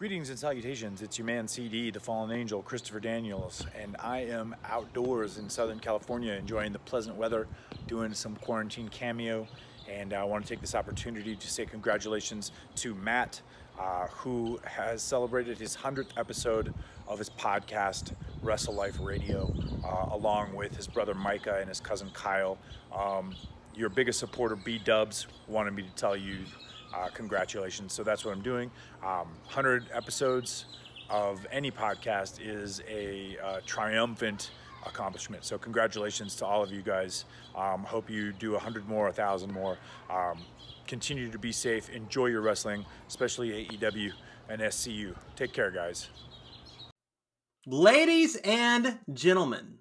Greetings and salutations. It's your man CD, the fallen angel, Christopher Daniels, and I am outdoors in Southern California enjoying the pleasant weather, doing some quarantine cameo. And I want to take this opportunity to say congratulations to Matt, uh, who has celebrated his 100th episode of his podcast, Wrestle Life Radio, uh, along with his brother Micah and his cousin Kyle. Um, your biggest supporter, B Dubs, wanted me to tell you uh, congratulations. So that's what I'm doing. Um, 100 episodes of any podcast is a uh, triumphant accomplishment. So congratulations to all of you guys. Um, hope you do 100 more, 1,000 more. Um, continue to be safe. Enjoy your wrestling, especially AEW and SCU. Take care, guys. Ladies and gentlemen,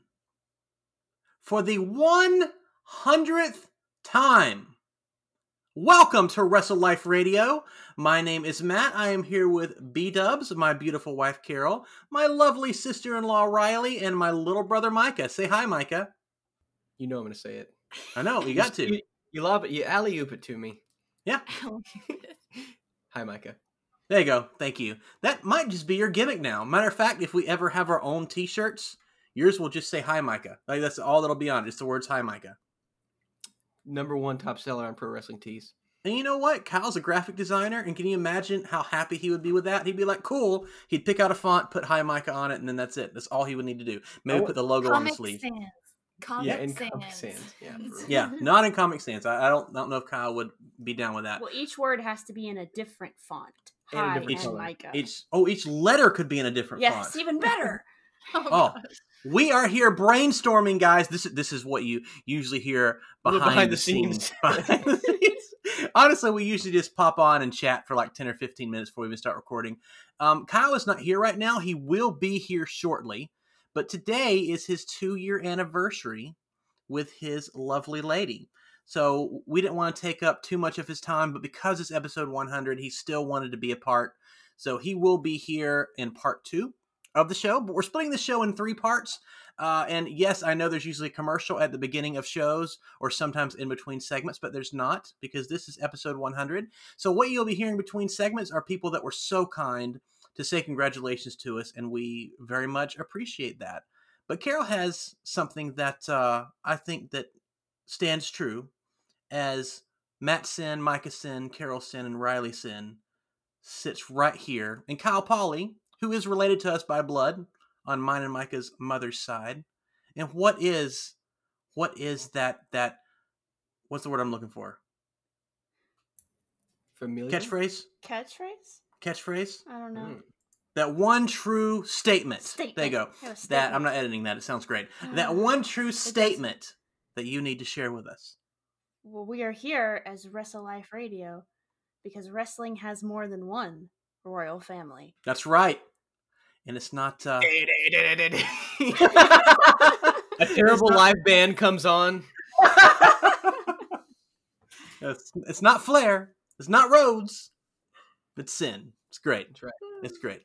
for the 100th time, Welcome to Wrestle Life Radio. My name is Matt. I am here with B Dubs, my beautiful wife Carol, my lovely sister in law Riley, and my little brother Micah. Say hi, Micah. You know I'm going to say it. I know, you got to. You, you lob it, you alley oop it to me. Yeah. Hi, Micah. There you go. Thank you. That might just be your gimmick now. Matter of fact, if we ever have our own t shirts, yours will just say hi, Micah. Like that's all that'll be on, just the words hi, Micah number one top seller on pro wrestling tees. And you know what? Kyle's a graphic designer, and can you imagine how happy he would be with that? He'd be like, "Cool." He'd pick out a font, put "Hi Micah" on it, and then that's it. That's all he would need to do. Maybe oh, put the logo on the sleeve. Sans. Comic yeah, in sans. Comic Sans. Yeah, yeah, not in Comic Sans. I, I, don't, I don't know if Kyle would be down with that. Well, each word has to be in a different font. Hi and, different and Micah. Each, oh, each letter could be in a different yes, font. Yes, even better. oh, oh we are here brainstorming, guys. This this is what you usually hear behind, behind the, the, scenes. behind the scenes. Honestly, we usually just pop on and chat for like ten or fifteen minutes before we even start recording. Um, Kyle is not here right now. He will be here shortly, but today is his two year anniversary with his lovely lady. So we didn't want to take up too much of his time, but because it's episode 100, he still wanted to be a part. So he will be here in part two of the show, but we're splitting the show in three parts. Uh, and yes, I know there's usually a commercial at the beginning of shows or sometimes in between segments, but there's not because this is episode 100. So, what you'll be hearing between segments are people that were so kind to say congratulations to us, and we very much appreciate that. But Carol has something that uh, I think that stands true as Matt Sin, Micah Sin, Carol Sin, and Riley Sin sits right here, and Kyle Polly who is related to us by blood on mine and Micah's mother's side. And what is what is that that what's the word I'm looking for? Familiar catchphrase? Catchphrase? Catchphrase? I don't know. Mm. That one true statement. statement. There you go. That I'm not editing that. It sounds great. Uh, that one true statement that you need to share with us. Well, we are here as Wrestle Life Radio because wrestling has more than one royal family. That's right and it's not uh... a terrible not... live band comes on. it's, it's not Flair. It's not Rhodes. It's Sin. It's great. That's right. It's great.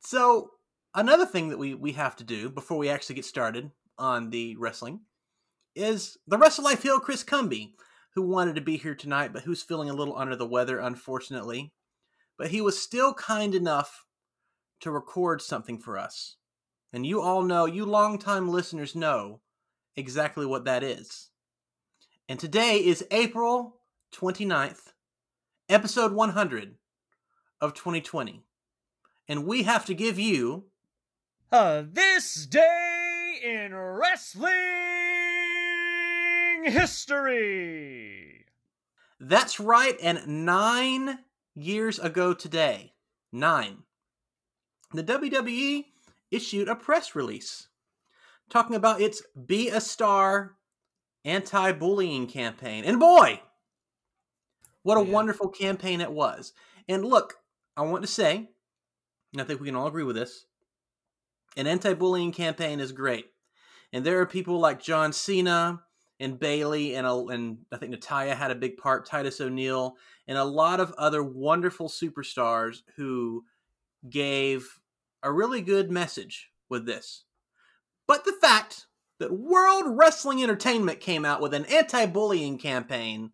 So another thing that we we have to do before we actually get started on the wrestling is the Wrestle Life Hill Chris Cumby, who wanted to be here tonight, but who's feeling a little under the weather, unfortunately. But he was still kind enough to record something for us. And you all know, you longtime listeners know exactly what that is. And today is April 29th, episode 100 of 2020. And we have to give you. Uh, this day in wrestling history. That's right, and nine years ago today, nine, the WWE issued a press release talking about its Be a Star anti bullying campaign. And boy, what a yeah. wonderful campaign it was. And look, I want to say, and I think we can all agree with this an anti bullying campaign is great. And there are people like John Cena and Bayley and, and I think Natalya had a big part, Titus O'Neil, and a lot of other wonderful superstars who gave a really good message with this. But the fact that World Wrestling Entertainment came out with an anti bullying campaign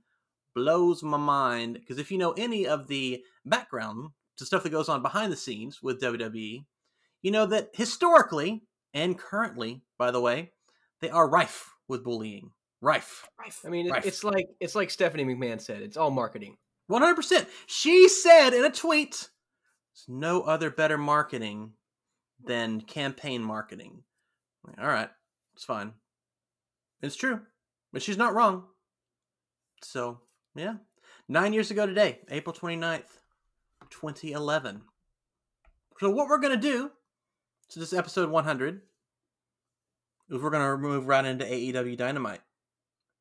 blows my mind because if you know any of the background to stuff that goes on behind the scenes with WWE, you know that historically and currently, by the way, they are rife with bullying. Rife. Rife. I mean, rife. it's like it's like Stephanie McMahon said. It's all marketing. One hundred percent. She said in a tweet, "There's no other better marketing than campaign marketing." All right, it's fine. It's true, but she's not wrong. So yeah, nine years ago today, April 29th, 2011. So what we're gonna do? So this episode 100 is we're gonna move right into AEW Dynamite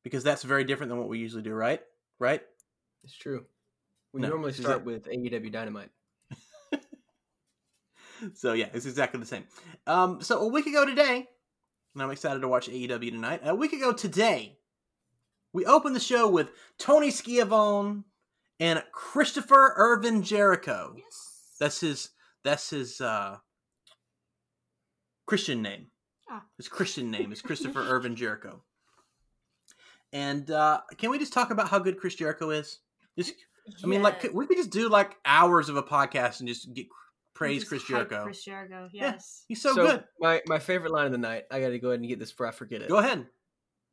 because that's very different than what we usually do, right? Right? It's true. We no, normally start with AEW Dynamite. So yeah, it's exactly the same. Um, so a week ago today, and I'm excited to watch AEW tonight. A week ago today, we opened the show with Tony Schiavone and Christopher Irvin Jericho. Yes. That's his. That's his uh, Christian name. Ah. His Christian name is Christopher Irvin Jericho. And uh, can we just talk about how good Chris Jericho is? Just, I mean, like we could just do like hours of a podcast and just get praise Chris Jericho. Chris Jericho, yes, yeah, he's so, so, good. My my favorite line of the night. I got to go ahead and get this before I forget it. Go ahead.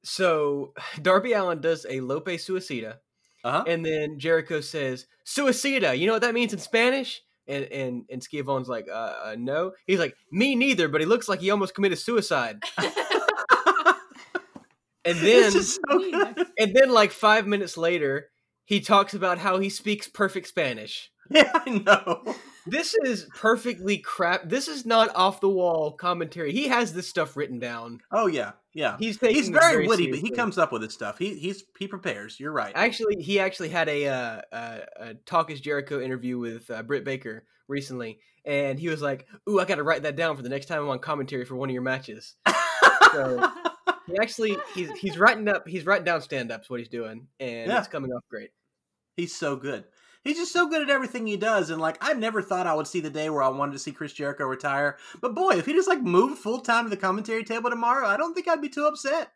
So Darby Allin does a Tope Suicida, uh-huh. and then Jericho says Suicida. You know what that means in Spanish? And and and Schiavone's like, uh, uh, no. He's like, me neither. But he looks like he almost committed suicide. and then so and then like five minutes later, he talks about how he speaks perfect Spanish. Yeah, I know. This is perfectly crap. This is not off the wall commentary. He has this stuff written down. Oh yeah, yeah. He's he's very, very witty, seriously. but he comes up with his stuff. He he's he prepares. You're right. Actually, he actually had a uh, uh, a Talk is Jericho interview with uh, Britt Baker recently, and he was like, "Ooh, I got to write that down for the next time I'm on commentary for one of your matches." so he actually he's he's writing up he's writing down stand ups what he's doing, and yeah. it's coming off great. He's so good he's just so good at everything he does. And like, I never thought I would see the day where I wanted to see Chris Jericho retire. But boy, if he just like moved full time to the commentary table tomorrow, I don't think I'd be too upset.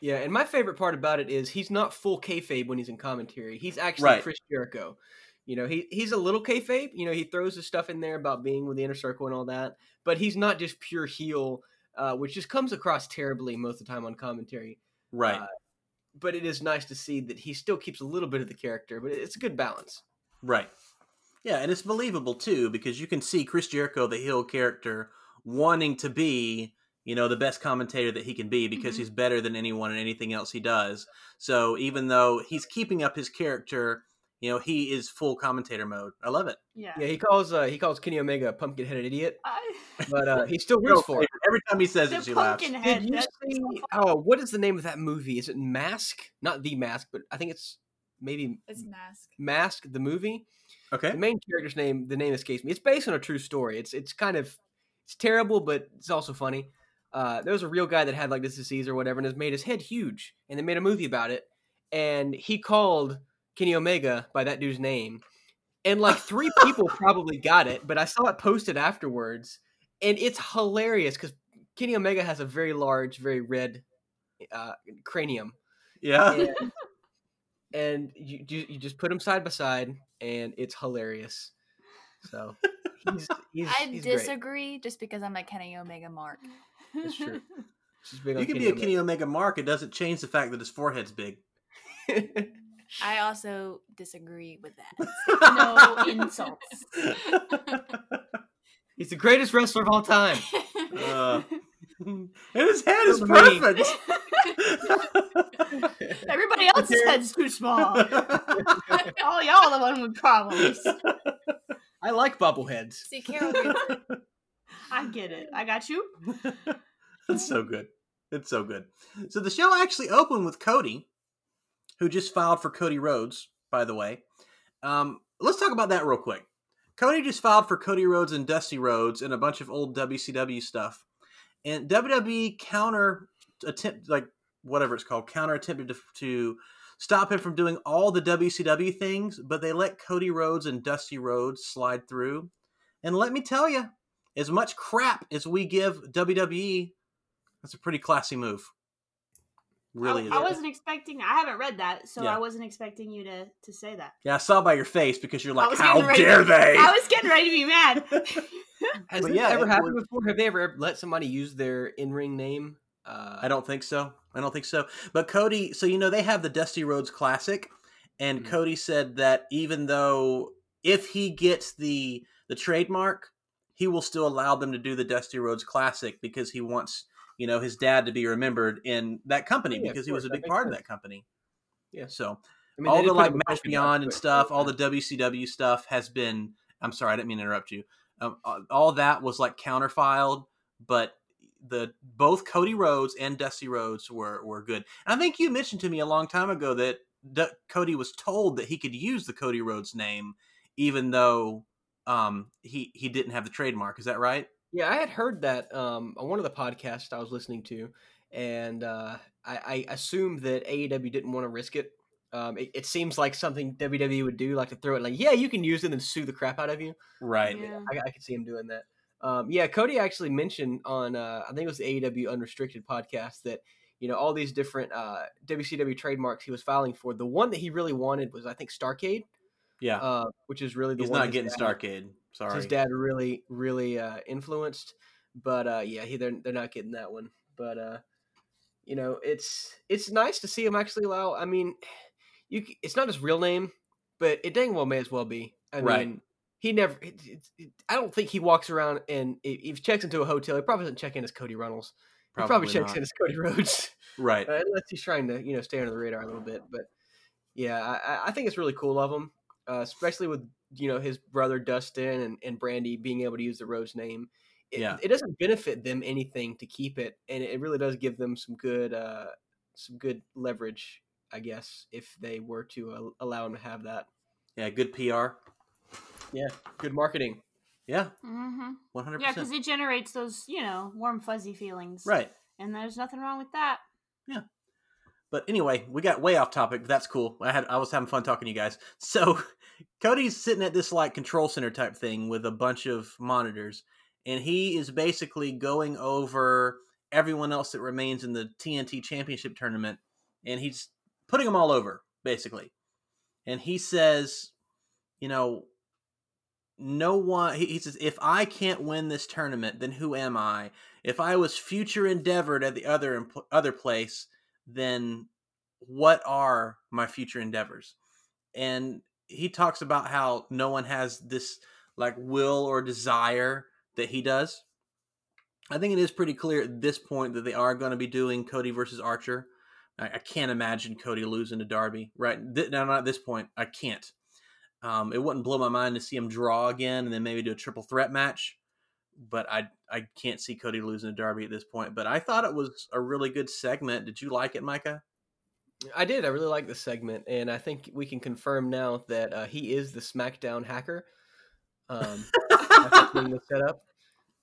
Yeah, and my favorite part about it is he's not full kayfabe when he's in commentary. He's actually right. Chris Jericho. You know, he he's a little kayfabe. You know, he throws his stuff in there about being with the inner circle and all that, but he's not just pure heel, uh, which just comes across terribly most of the time on commentary. Right. Uh, but it is nice to see that he still keeps a little bit of the character, but it's a good balance. Right. Yeah, and it's believable too because you can see Chris Jericho, the heel character, wanting to be, you know, the best commentator that he can be because mm-hmm. he's better than anyone and anything else he does. So even though he's keeping up his character, you know, he is full commentator mode. I love it. Yeah. Yeah, he calls uh, he calls Kenny Omega a pumpkin headed idiot. I... But uh, he still roots for it. Every time he says the it, she laughs. Head, Did you see, oh, what is the name of that movie? Is it Mask? Not the Mask, but I think it's maybe it's Mask. Mask the movie. Okay. The main character's name, the name escapes me. It's based on a true story. It's it's kind of it's terrible, but it's also funny. Uh, there was a real guy that had like this disease or whatever, and has made his head huge, and they made a movie about it. And he called Kenny Omega by that dude's name, and like three people probably got it, but I saw it posted afterwards, and it's hilarious because Kenny Omega has a very large, very red uh, cranium. Yeah. And, and you, you, you just put them side by side, and it's hilarious. So he's, he's I he's disagree great. just because I'm a Kenny Omega mark. That's true. you can Kenny be a Kenny Omega mark. It doesn't change the fact that his forehead's big. I also disagree with that. no insults. He's the greatest wrestler of all time. Uh, and his head is perfect. Everybody else's head's too small. oh, y'all the one with problems. I like bobbleheads. See, Carol. I get it. I got you. It's so good. It's so good. So the show actually opened with Cody, who just filed for Cody Rhodes, by the way. Um, let's talk about that real quick. Cody just filed for Cody Rhodes and Dusty Rhodes and a bunch of old WCW stuff. And WWE counter attempt like whatever it's called, counter attempted to, to stop him from doing all the WCW things, but they let Cody Rhodes and Dusty Rhodes slide through. And let me tell you, as much crap as we give WWE, that's a pretty classy move. Really, I, I wasn't expecting. I haven't read that, so Yeah. I wasn't expecting you to to say that. yeah, I saw by your face because you're like, how dare to- they? I was getting ready to be mad. Has But this yeah, ever happened was- before? Have they ever let somebody use their in-ring name? Uh, I don't think so. I don't think so. But Cody, so you know they have the Dusty Rhodes Classic, and Mhm. Cody said that even though if he gets the the trademark, he will still allow them to do the Dusty Rhodes Classic because he wants you know his dad to be remembered in that company Yeah, because he was a big part of that company. Yeah. So I mean, all the like Match Beyond and stuff, all the WCW stuff has been. I'm sorry, I didn't mean to interrupt you. Um, all that was like counterfiled, but the both Cody Rhodes and Dusty Rhodes were were good. And I think you mentioned to me a long time ago that D- Cody was told that he could use the Cody Rhodes name, even though um, he he didn't have the trademark. Is that right? Yeah, I had heard that um, on one of the podcasts I was listening to, and uh, I, I assumed that AEW didn't want to risk it. Um, it. It seems like something WWE would do, like to throw it like, yeah, you can use it and sue the crap out of you. Right. Yeah. I, I could see him doing that. Um, yeah, Cody actually mentioned on uh, I think it was the AEW Unrestricted podcast that you know all these different uh, WCW trademarks he was filing for. The one that he really wanted was I think Starrcade, Yeah. uh, which is really the He's one not getting dad- Starrcade. Sorry. his dad really really uh, influenced. But uh, yeah, he they're they're not getting that one. But uh, you know, it's it's nice to see him actually allow. I mean, you it's not his real name, but it dang well may as well be. I Right. mean, he never. It, it, it, I don't think he walks around and if he checks into a hotel, he probably doesn't check in as Cody Runnels. he probably checks not. in as Cody Rhodes, Right. uh, unless he's trying to you know stay under the radar a little bit. But yeah, I, I- I think it's really cool of him, uh, especially with you know his brother Dustin and, and Brandi being able to use the Rhodes name. It, Yeah. it doesn't benefit them anything to keep it, and it really does give them some good uh, some good leverage, I guess, if they were to uh, allow him to have that. Yeah. Good PR. Yeah, good marketing. Yeah. hmm One hundred Yeah, because it generates those, you know, warm fuzzy feelings. Right. And there's nothing wrong with that. But anyway, we got way off topic. That's cool. I had I was having fun talking to you guys. So Cody's sitting at this like control center type thing with a bunch of monitors, and he is basically going over everyone else that remains in the TNT Championship tournament, and he's putting them all over basically. And he says, you know, no one. He, he says, if I can't win this tournament, then who am I? If I was future endeavored at the other other place, then what are my future endeavors? And he talks about how no one has this like will or desire that he does. I think it is pretty clear at this point that they are going to be doing Cody versus Archer. I, I can't imagine Cody losing to Darby, right? Th- no, not at this point. I can't. Um, it wouldn't blow my mind to see him draw again and then maybe do a triple threat match, but I I can't see Cody losing to Darby at this point. But I thought it was a really good segment. Did you like it, Micah? I did. I really like this segment, and I think we can confirm now that uh, he is the SmackDown hacker. Um, the setup.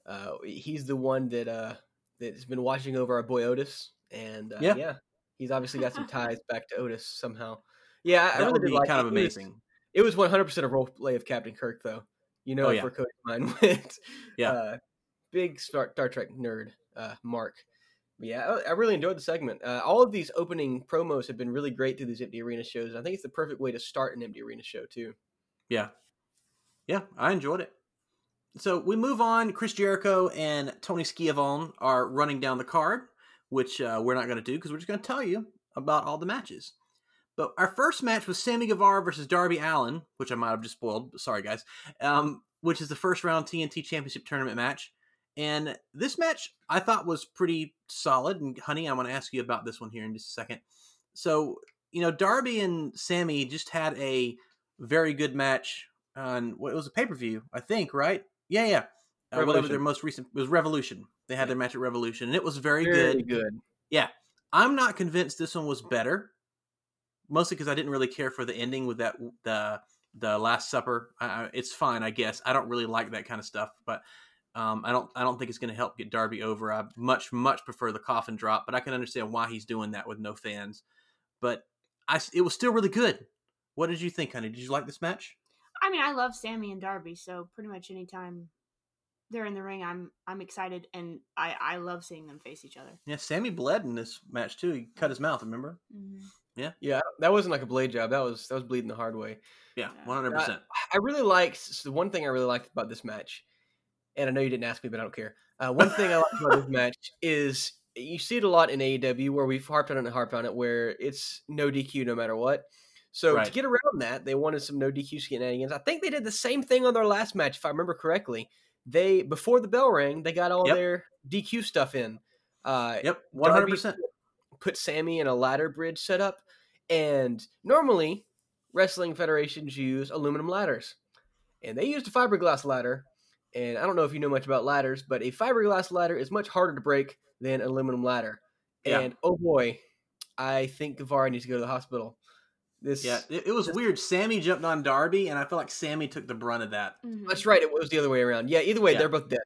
Uh, he's the one that uh, that's been watching over our boy Otis, and uh, Yeah. yeah. he's obviously got some ties back to Otis somehow. Yeah, I, I that really would be like kind it. of amazing. It was one hundred percent a role play of Captain Kirk, though. You know, Oh, if yeah. where Cody's mine went. Yeah. Uh, big Star, Star Trek nerd, uh, Mark. But yeah, I, I really enjoyed the segment. Uh, all of these opening promos have been really great through these empty arena shows. I think it's the perfect way to start an empty arena show too. Yeah. Yeah, I enjoyed it. So we move on. Chris Jericho and Tony Schiavone are running down the card, which uh, we're not going to do because we're just going to tell you about all the matches. But our first match was Sammy Guevara versus Darby Allin, which I might have just spoiled. Sorry, guys. Um, which is the first round TNT Championship Tournament match. And this match I thought was pretty solid. And honey, I want to ask you about this one here in just a second. So, you know, Darby and Sammy just had a very good match on what it was a pay per view, I think, right? Yeah, yeah. Uh, whatever their most recent it was Revolution. They had their match at Revolution, and it was very, Very good. good. I'm not convinced this one was better, mostly because I didn't really care for the ending with that the the Last Supper. I, it's fine, I guess. I don't really like that kind of stuff, but um, I don't I don't think it's going to help get Darby over. I much much prefer the coffin drop, but I can understand why he's doing that with no fans. But I it was still really good. What did you think, honey? Did you like this match? I mean, I love Sammy and Darby, so pretty much anytime they're in the ring, I'm I'm excited and I I love seeing them face each other. Yeah, Sammy bled in this match too. He cut his mouth. Remember? Mm-hmm. Yeah, Yeah. that wasn't like a blade job. That was that was bleeding the hard way. Yeah, Yeah. one hundred percent. I really liked the one thing I really liked about this match, and I know you didn't ask me, but I don't care. Uh, one thing I liked about this match is you see it a lot in AEW where we've harped on it and harped on it, where it's no DQ no matter what. So Right. to get around that, they wanted some no DQ shenanigans. I think they did the same thing on their last match, if I remember correctly. They before the bell rang, they got all Yep. their DQ stuff in. Uh, Yep, one hundred percent. put Sammy in a ladder bridge setup, and normally wrestling federations use aluminum ladders, and they used a fiberglass ladder. And I don't know if you know much about ladders, but a fiberglass ladder is much harder to break than an aluminum ladder. Yeah. And oh boy, I think Guevara needs to go to the hospital. This Yeah, it, it was weird. Sammy jumped on Darby, and I feel like Sammy took the brunt of that. Mhm. That's right. It was the other way around. Yeah. Either way, Yeah. they're both dead.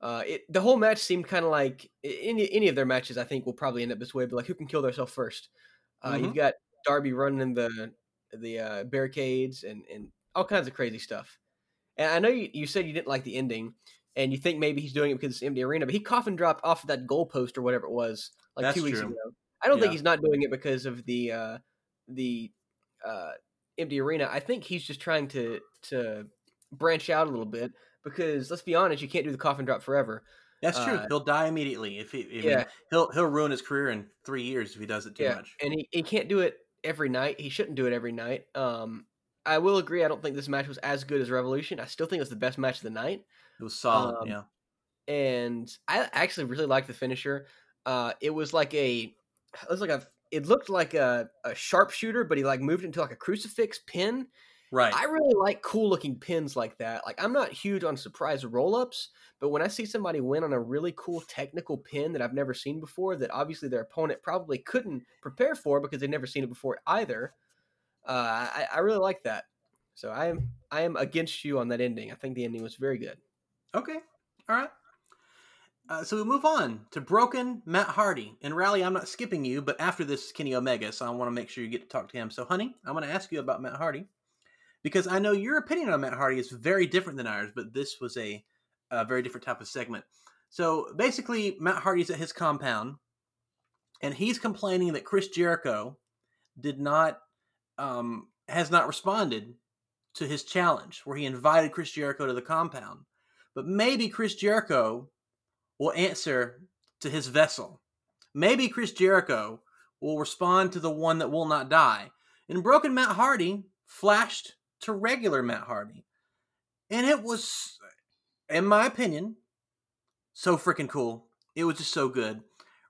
Uh, it, the whole match seemed kind of like any any of their matches. I think will probably end up this way. But like, who can kill themselves first? Uh, Mhm. You've got Darby running in the the uh, barricades and and all kinds of crazy stuff. And I know you, you said you didn't like the ending, and you think maybe he's doing it because it's empty arena. But he coffin dropped off of that goalpost or whatever it was like That's two weeks true. ago. I don't think he's not doing it because of the uh, the uh, empty arena. I think he's just trying to to branch out a little bit because let's be honest, you can't do the coffin drop forever. That's true. Uh, he'll die immediately if he. I mean, Yeah. he'll he'll ruin his career in three years if he does it too yeah, much. and he, he can't do it every night. He shouldn't do it every night. Um, I will agree. I don't think this match was as good as Revolution. I still think it's the best match of the night. It was solid. um, yeah, and I actually really liked the finisher. Uh, it was like a, it was like a, it looked like a, a sharpshooter, but he like moved into like a crucifix pin. Right. I really like cool looking pins like that. Like I'm not huge on surprise roll ups, but when I see somebody win on a really cool technical pin that I've never seen before, that obviously their opponent probably couldn't prepare for because they've never seen it before either, uh, I, I really like that. So I am I am against you on that ending. I think the ending was very good. Okay. All right. Uh, so we move on to Broken Matt Hardy. And Riley, I'm not skipping you, but after this is Kenny Omega, so I want to make sure you get to talk to him. So, honey, I'm going to ask you about Matt Hardy because I know your opinion on Matt Hardy is very different than ours, but this was a, a very different type of segment. So basically, Matt Hardy's at his compound, and he's complaining that Chris Jericho did not um, has not responded to his challenge, where he invited Chris Jericho to the compound. But maybe Chris Jericho will answer to his vessel. Maybe Chris Jericho will respond to the one that will not die. And Broken Matt Hardy flashed to regular Matt Hardy. And it was, in my opinion, so freaking cool. It was just so good.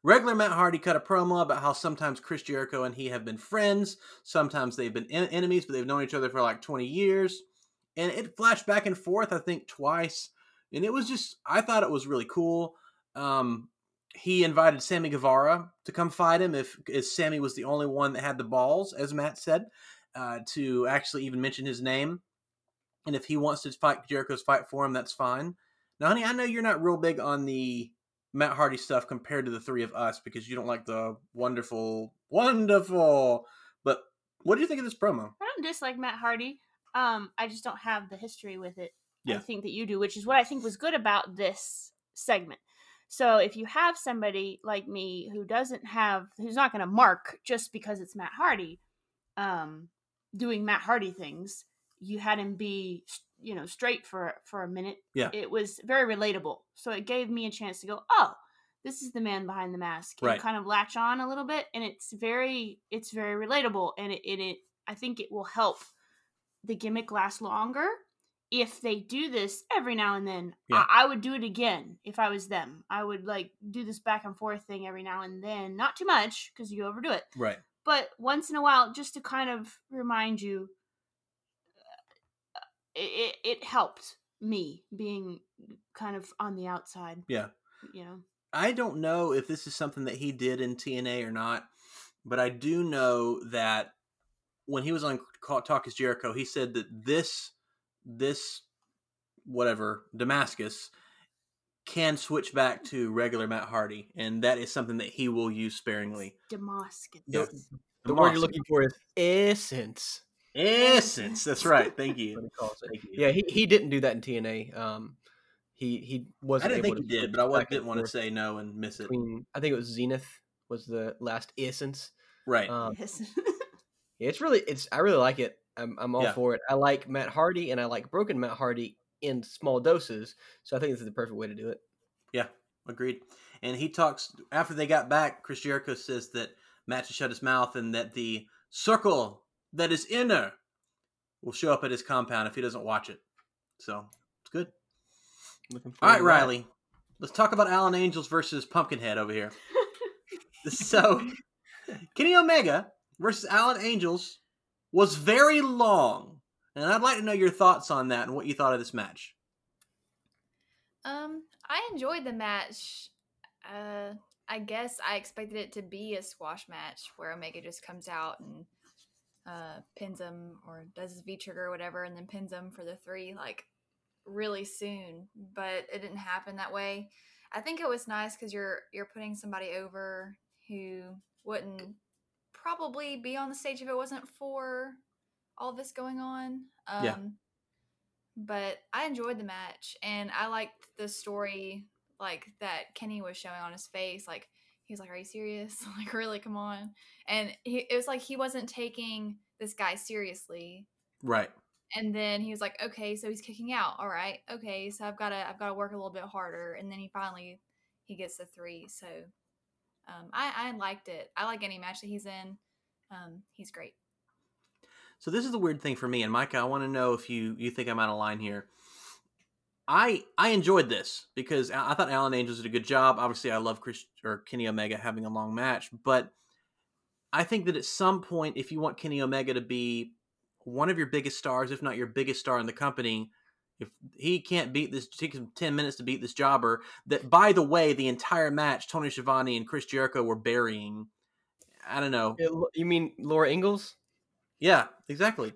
Regular Matt Hardy cut a promo about how sometimes Chris Jericho and he have been friends, sometimes they've been en- enemies, but they've known each other for like 20 years. And it flashed back and forth, I think, twice. And it was just, I thought it was really cool. Um, he invited Sammy Guevara to come fight him if, if Sammy was the only one that had the balls, as Matt said, uh, to actually even mention his name. And if he wants to fight Jericho's fight for him, that's fine. Now, honey, I know you're not real big on the Matt Hardy stuff compared to the three of us because you don't like the wonderful, wonderful. But what do you think of this promo? I don't dislike Matt Hardy. Um, I just don't have the history with it. Yeah. I think that you do, which is what I think was good about this segment. So if you have somebody like me who doesn't have, who's not going to mark just because it's Matt Hardy, um, doing Matt Hardy things, you had him be, you know, straight for for a minute. Yeah. It was very relatable. So it gave me a chance to go, oh, this is the man behind the mask. Right. Kind of latch on a little bit, and it's very, it's very relatable, and it, it, it I think it will help the gimmick last longer if they do this every now and then. Yeah. I, I would do it again if I was them. I would like do this back and forth thing every now and then, not too much because you overdo it, Right. But once in a while, just to kind of remind you. uh, It, it, it helped me being kind of on the outside. Yeah. You know. I don't know if this is something that he did in TNA or not, but I do know that when he was on Talk is Jericho, he said that this this whatever Damascus can switch back to regular Matt Hardy, and that is something that he will use sparingly. Damascus. The, Yes. the word you're looking for is essence. Essence. That's right. Thank you. what he calls it. Thank you. Yeah, he, he didn't do that in TNA. Um, he he wasn't. I didn't think able he did, but I wa- back and didn't want to say no and miss it. between- I think it was Zenith was the last essence. Right. Um, Yes. it's really it's I really like it. I'm I'm all Yeah. for it. I like Matt Hardy and I like broken Matt Hardy in small doses. So I think this is the perfect way to do it. Yeah, agreed. And he talks after they got back. Chris Jericho says that Matt should shut his mouth and that the circle that is inner will show up at his compound if he doesn't watch it. So it's good. Looking All right, forward that. Riley. Let's talk about Alan Angels versus Pumpkinhead over here. so, Kenny Omega versus Alan Angels was very long, and I'd like to know your thoughts on that and what you thought of this match. Um, I enjoyed the match. Uh, I guess I expected it to be a squash match where Omega just comes out and uh pins him or does his V trigger or whatever, and then pins him for the three like really soon. But it didn't happen that way. I think it was nice because you're you're putting somebody over who wouldn't probably be on the stage if it wasn't for all this going on. Um, Yeah. But I enjoyed the match and I liked the story like that Kenny was showing on his face. Like he was like, "Are you serious? like really? Come on!" And he, it was like he wasn't taking this guy seriously. Right. And then he was like, "Okay, so he's kicking out. All right, okay, so I've got to I've got to work a little bit harder." And then he finally he gets the three. So um, I I liked it. I like any match that he's in. Um, he's great. So this is the weird thing for me, and Micah, I want to know if you you think I'm out of line here. I I enjoyed this because I thought Alan Angels did a good job. Obviously, I love Chris or Kenny Omega having a long match, but I think that at some point, if you want Kenny Omega to be one of your biggest stars, if not your biggest star in the company, if he can't beat this, take him ten minutes to beat this jobber. That, by the way, the entire match, Tony Schiavone and Chris Jericho were burying. I don't know. You mean Laura Ingalls? Yeah, exactly.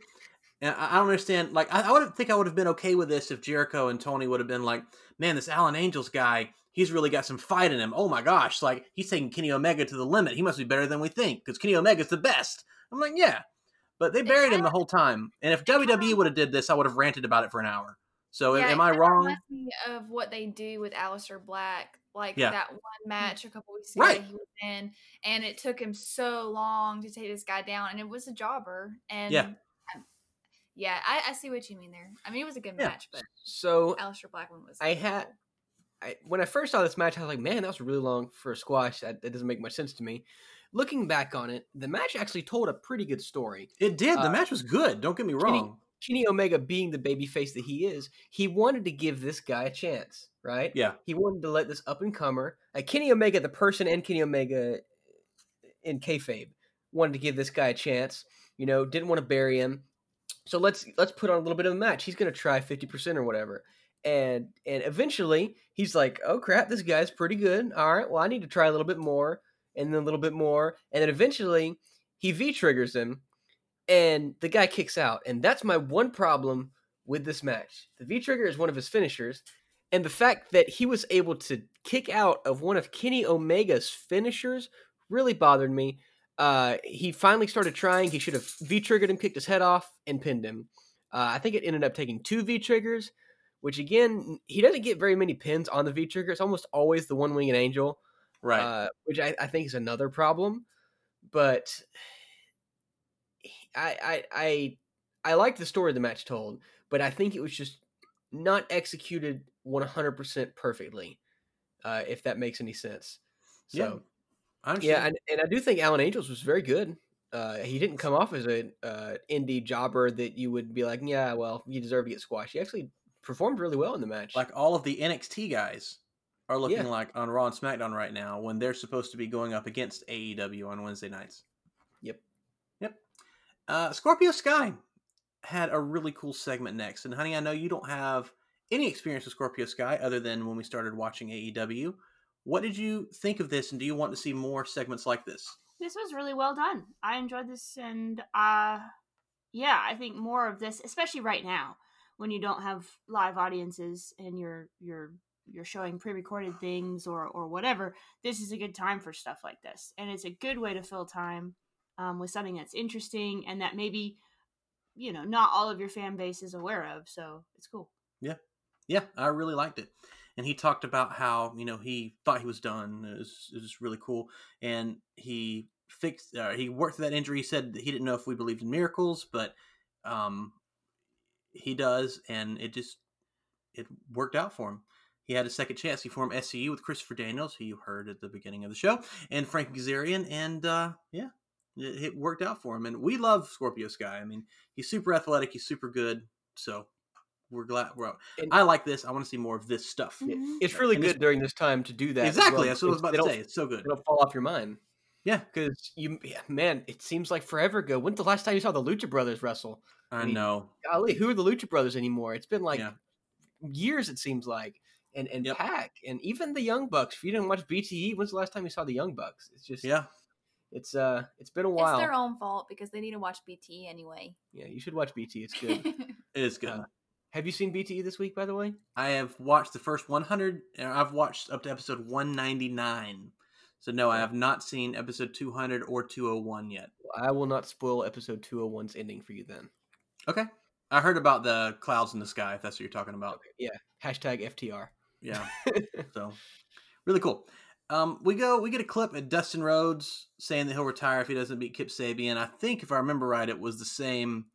And I I don't understand. Like, I, I would think I would have been okay with this if Jericho and Tony would have been like, "Man, this Alan Angels guy, he's really got some fight in him. Oh my gosh, like he's taking Kenny Omega to the limit. He must be better than we think because Kenny Omega's the best." I'm like, "Yeah," but they buried him the whole time. And if WWE would have did this, I would have ranted about it for an hour. So Yeah, am I wrong? of what they do with Aleister Black, like Yeah. that one match a couple weeks ago Right. he was in, and it took him so long to take this guy down, and it was a jobber. And Yeah. um, yeah, I, I see what you mean there. I mean, it was a good Yeah. match, but So Aleister Black one was. I had, I when I first saw this match, I was like, man, that was really long for a squash. That, that doesn't make much sense to me. Looking back on it, the match actually told a pretty good story. It did. The Uh, match was good. Don't get me Kenny- wrong. Kenny Omega being the babyface that he is, he wanted to give this guy a chance, right? Yeah. He wanted to let this up and comer, uh, Kenny Omega, the person, and Kenny Omega in kayfabe, wanted to give this guy a chance. You know, didn't want to bury him. So let's let's put on a little bit of a match. He's gonna try fifty percent or whatever, and and eventually he's like, oh crap, this guy's pretty good. All right, well I need to try a little bit more, and then a little bit more, and then eventually he V triggers him, and the guy kicks out. And that's my one problem with this match. The V trigger is one of his finishers, and the fact that he was able to kick out of one of Kenny Omega's finishers really bothered me. Uh, he finally started trying. He should have V triggered him, kicked his head off, and pinned him. Uh, I think it ended up taking two V triggers, which again, he doesn't get very many pins on the V trigger. It's almost always the one winged angel, Right. uh, which I, I think is another problem. But I, I I I like the story the match told, but I think it was just not executed 100% perfectly. Uh, if that makes any sense. Yeah, So I understand. yeah, and, and I do think Alan Angels was very good. Uh, he didn't come off as an uh, indie jobber that you would be like, yeah, well, you deserve to get squashed. He actually performed really well in the match. like all of the NXT guys are looking Yeah. like on Raw and SmackDown right now when they're supposed to be going up against AEW on Wednesday nights. Yep. Uh, Scorpio Sky had a really cool segment next, and honey, I know you don't have any experience with Scorpio Sky other than when we started watching AEW. What did you think of this, and do you want to see more segments like this? this was really well done. I enjoyed this, and uh, yeah, I think more of this, especially right now when you don't have live audiences and you're you're you're showing pre-recorded things or or whatever. This is a good time for stuff like this, and it's a good way to fill time um, with something that's interesting and that maybe you know not all of your fan base is aware of. So it's cool. Yeah, yeah I really liked it. And he talked about how you know he thought he was done. It was, it was really cool, and he fixed. Uh, he worked through that injury. He said he didn't know if we believed in miracles, but um, he does, and it just it worked out for him. He had a second chance. He formed SCU with Christopher Daniels, who you heard at the beginning of the show, and Frank Kazarian, and uh, yeah, it, it, worked out for him. And we love Scorpio Sky. I mean, he's super athletic. He's super good. So we're glad we're out. And I like this. I want to see more of this stuff. Mm-hmm. It's really and good during this time to do that. Exactly. Well. That's what I was about to say. It's so good. It'll fall off your mind. Yeah, because you, yeah, man, it seems like forever ago. When's the last time you saw the Lucha Brothers wrestle? I, I mean, know. Golly, who are the Lucha Brothers anymore? It's been like yeah. years. It seems like, and and yep. Pac, and even the Young Bucks. If you didn't watch BTE, when's the last time you saw the Young Bucks? It's just yeah. It's uh, it's been a while. It's their own fault because they need to watch BT anyway. Yeah, you should watch BT. It's good. it is good. Uh, have you seen BTE this week, by the way? I have watched the first 100. I've watched up to episode 199. So no, I have not seen episode 200 or 201 yet. I will not spoil episode 201's ending for you then. Okay. I heard about the clouds in the sky. If that's what you're talking about. Okay. Yeah. Hashtag FTR. Yeah. so really cool. Um, we go. We get a clip of Dustin Rhodes saying that he'll retire if he doesn't beat Kip Sabian. I think, if I remember right, it was the same,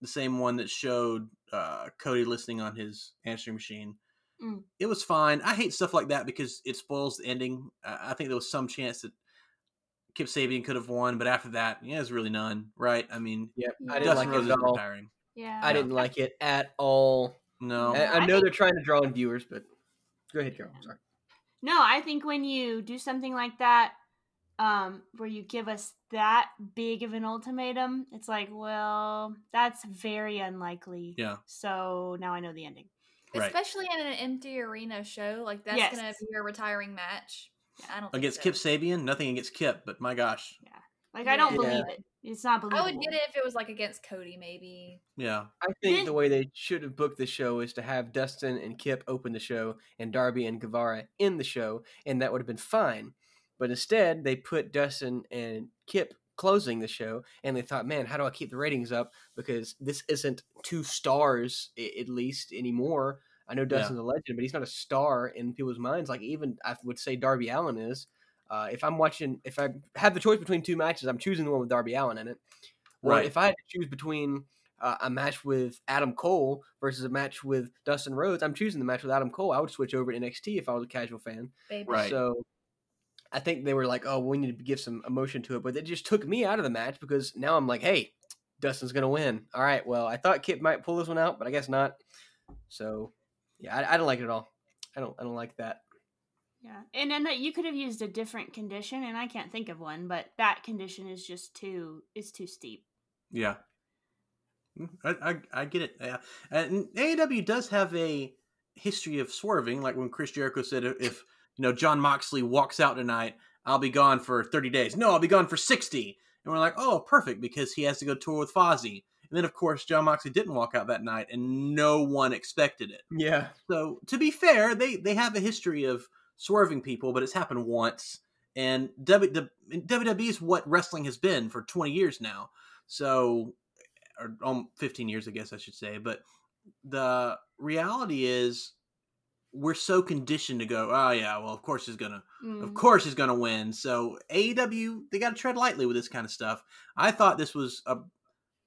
the same one that showed uh, Cody listening on his answering machine. Mm. It was fine. I hate stuff like that because it spoils the ending. I think there was some chance that Kip Sabian could have won, but after that, yeah, there's really none, right? I mean, yeah, I didn't like it at all. Retiring. Yeah, I didn't like it at all. No, I, I know I they're trying to draw in viewers, but go ahead, Carol. Sorry. No, I think when you do something like that, um, where you give us that big of an ultimatum, it's like, well, that's very unlikely. Yeah. So now I know the ending. Right. Especially in an empty arena show, like that's yes. gonna be a retiring match. I don't against so. Kip Sabian. Nothing against Kip, but my gosh. Yeah. Like I don't yeah. believe it. It's not believable. I would get it if it was like against Cody, maybe. Yeah. I think the way they should have booked the show is to have Dustin and Kip open the show and Darby and Guevara in the show, and that would have been fine. But instead, they put Dustin and Kip closing the show, and they thought, man, how do I keep the ratings up? Because this isn't two stars, at least anymore. I know Dustin's yeah. a legend, but he's not a star in people's minds. Like even I would say Darby Allin is. Uh, if I'm watching, if I have the choice between two matches, I'm choosing the one with Darby Allin in it. Right. if I had to choose between uh, a match with Adam Cole versus a match with Dustin Rhodes, I'm choosing the match with Adam Cole. I would switch over to NXT if I was a casual fan. Baby. Right. So I think they were like, oh, we need to give some emotion to it, but it just took me out of the match because now I'm like, hey, Dustin's gonna win. All right, well, I thought Kip might pull this one out, but I guess not. So yeah, I, I don't like it at all. I don't I don't like that. Yeah, and then that you could have used a different condition, and I can't think of one, but that condition is just too is too steep. Yeah, mm, I I, I get it. Yeah, and AEW does have a history of swerving, like when Chris Jericho said, if you know Jon Moxley walks out tonight, I'll be gone for thirty days. No, I'll be gone for sixty. And we're like, oh, perfect, because he has to go tour with Fozzy. And then, of course, Jon Moxley didn't walk out that night, and no one expected it. Yeah. So, to be fair, they they have a history of swerving people, but it's happened once. And WWE is what wrestling has been for 20 years now. So, or um, 15 years, I guess I should say. But the reality is, we're so conditioned to go, oh yeah, well of course he's gonna, mm. of course he's gonna win. So AEW, they got to tread lightly with this kind of stuff. I thought this was a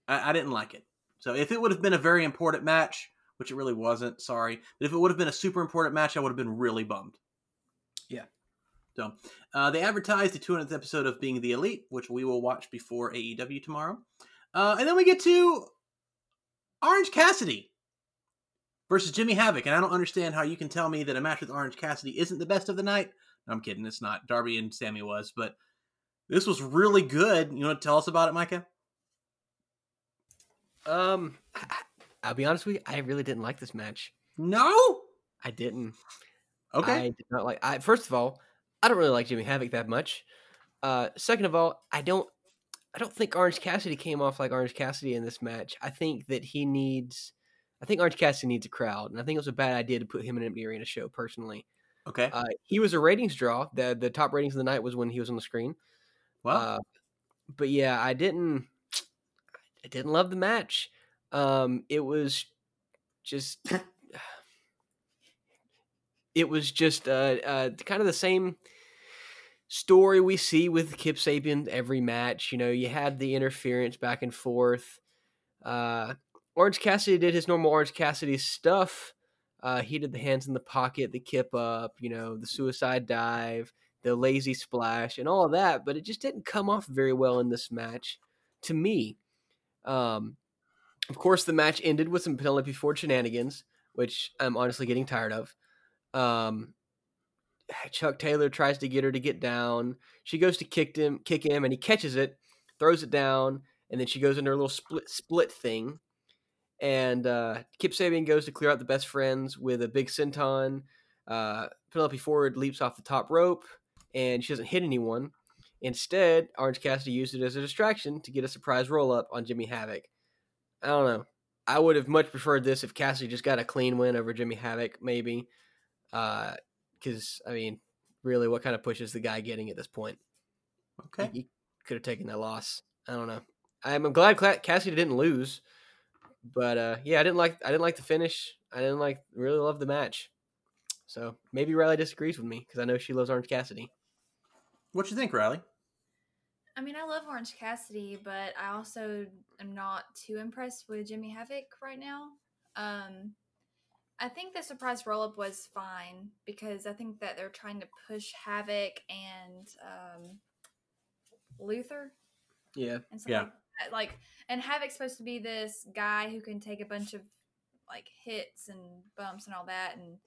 I, I didn't like it. So if it would have been a very important match, which it really wasn't, sorry, but if it would have been a super important match, I would have been really bummed. Yeah. So uh, they advertised the 200th episode of Being the Elite, which we will watch before AEW tomorrow. Uh, and then we get to Orange Cassidy versus Jimmy Havoc. And I don't understand how you can tell me that a match with Orange Cassidy isn't the best of the night. No, I'm kidding. It's not. Darby and Sammy was, but this was really good. You want to tell us about it, Micah? Um, I'll be honest with you. I really didn't like this match. No, I didn't. Okay, I did not like. I first of all, I don't really like Jimmy Havoc that much. Uh, second of all, I don't. I don't think Orange Cassidy came off like Orange Cassidy in this match. I think that he needs. I think Orange Cassidy needs a crowd, and I think it was a bad idea to put him in an empty arena show. Personally, okay. Uh, he was a ratings draw. the The top ratings of the night was when he was on the screen. Well, uh, but yeah, I didn't. I didn't love the match. Um, it was just it was just uh, uh, kind of the same story we see with Kip Sabian every match. You know, you had the interference back and forth. Uh, Orange Cassidy did his normal Orange Cassidy stuff. Uh, he did the hands in the pocket, the kip up, you know, the suicide dive, the lazy splash, and all that. But it just didn't come off very well in this match to me. Um, of course, the match ended with some Penelope Ford shenanigans, which I'm honestly getting tired of. Um, Chuck Taylor tries to get her to get down. She goes to kick him, kick him, and he catches it, throws it down, and then she goes into her little split split thing. And uh, Kip Sabian goes to clear out the best friends with a big senton. Uh, Penelope Ford leaps off the top rope, and she doesn't hit anyone. Instead, Orange Cassidy used it as a distraction to get a surprise roll up on Jimmy Havoc. I don't know. I would have much preferred this if Cassidy just got a clean win over Jimmy Havoc, maybe. Because, uh, I mean, really, what kind of push is the guy getting at this point? Okay. He, he could have taken that loss. I don't know. I'm glad Cassidy didn't lose, but uh, yeah, I didn't like I didn't like the finish. I didn't like really love the match. So maybe Riley disagrees with me because I know she loves Orange Cassidy. What you think, Riley? I mean, I love Orange Cassidy, but I also am not too impressed with Jimmy Havoc right now. Um, I think the surprise roll up was fine because I think that they're trying to push Havoc and um, Luther. Yeah. And yeah. Like, like, and Havoc's supposed to be this guy who can take a bunch of like hits and bumps and all that, and he's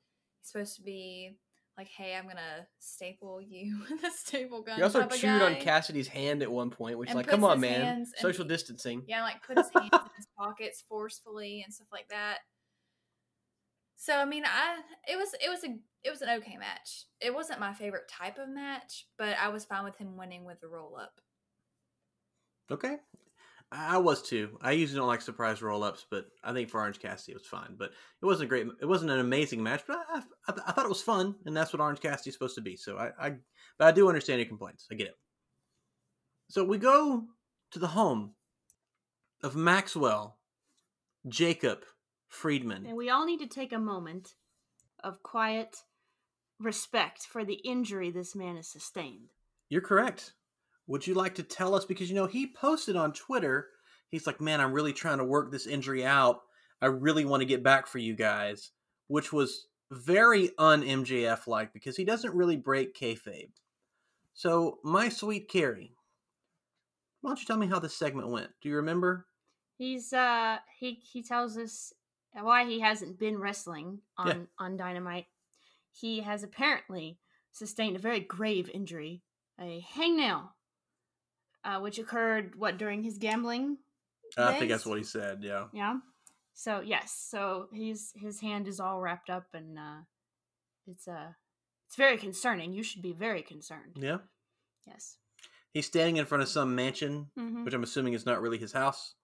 supposed to be like, "Hey, I'm gonna staple you with a staple gun." He also chewed on. Cassidy's hand at one point, which, And like, come on, man, hands and- social distancing. Yeah, like put his hands in his pockets forcefully and stuff like that. So I mean, I it was it was a it was an okay match. It wasn't my favorite type of match, but I was fine with him winning with the roll up. Okay. I was too. I usually don't like surprise roll ups, but I think for Orange Cassidy it was fine. But it wasn't a great. It wasn't an amazing match, but I, I, I thought it was fun, and that's what Orange Cassidy is supposed to be. So I, I, but I do understand your complaints. I get it. So we go to the home of Maxwell, Jacob Friedman. And we all need to take a moment of quiet respect for the injury this man has sustained. You're correct. Would you like to tell us? Because, you know, he posted on Twitter, he's like, man, I'm really trying to work this injury out. I really want to get back for you guys, which was very un MJF like because he doesn't really break kayfabe. So, my sweet Carrie, why don't you tell me how this segment went? Do you remember? He's uh he he tells us why he hasn't been wrestling on Yeah. on Dynamite. He has apparently sustained a very grave injury, a hangnail, uh, which occurred what during his gambling. I think that's what he said. Yeah. Yeah. So yes, so he's his hand is all wrapped up, and uh, it's uh it's very concerning. You should be very concerned. Yeah. Yes. He's standing in front of some mansion, hmm which I'm assuming is not really his house.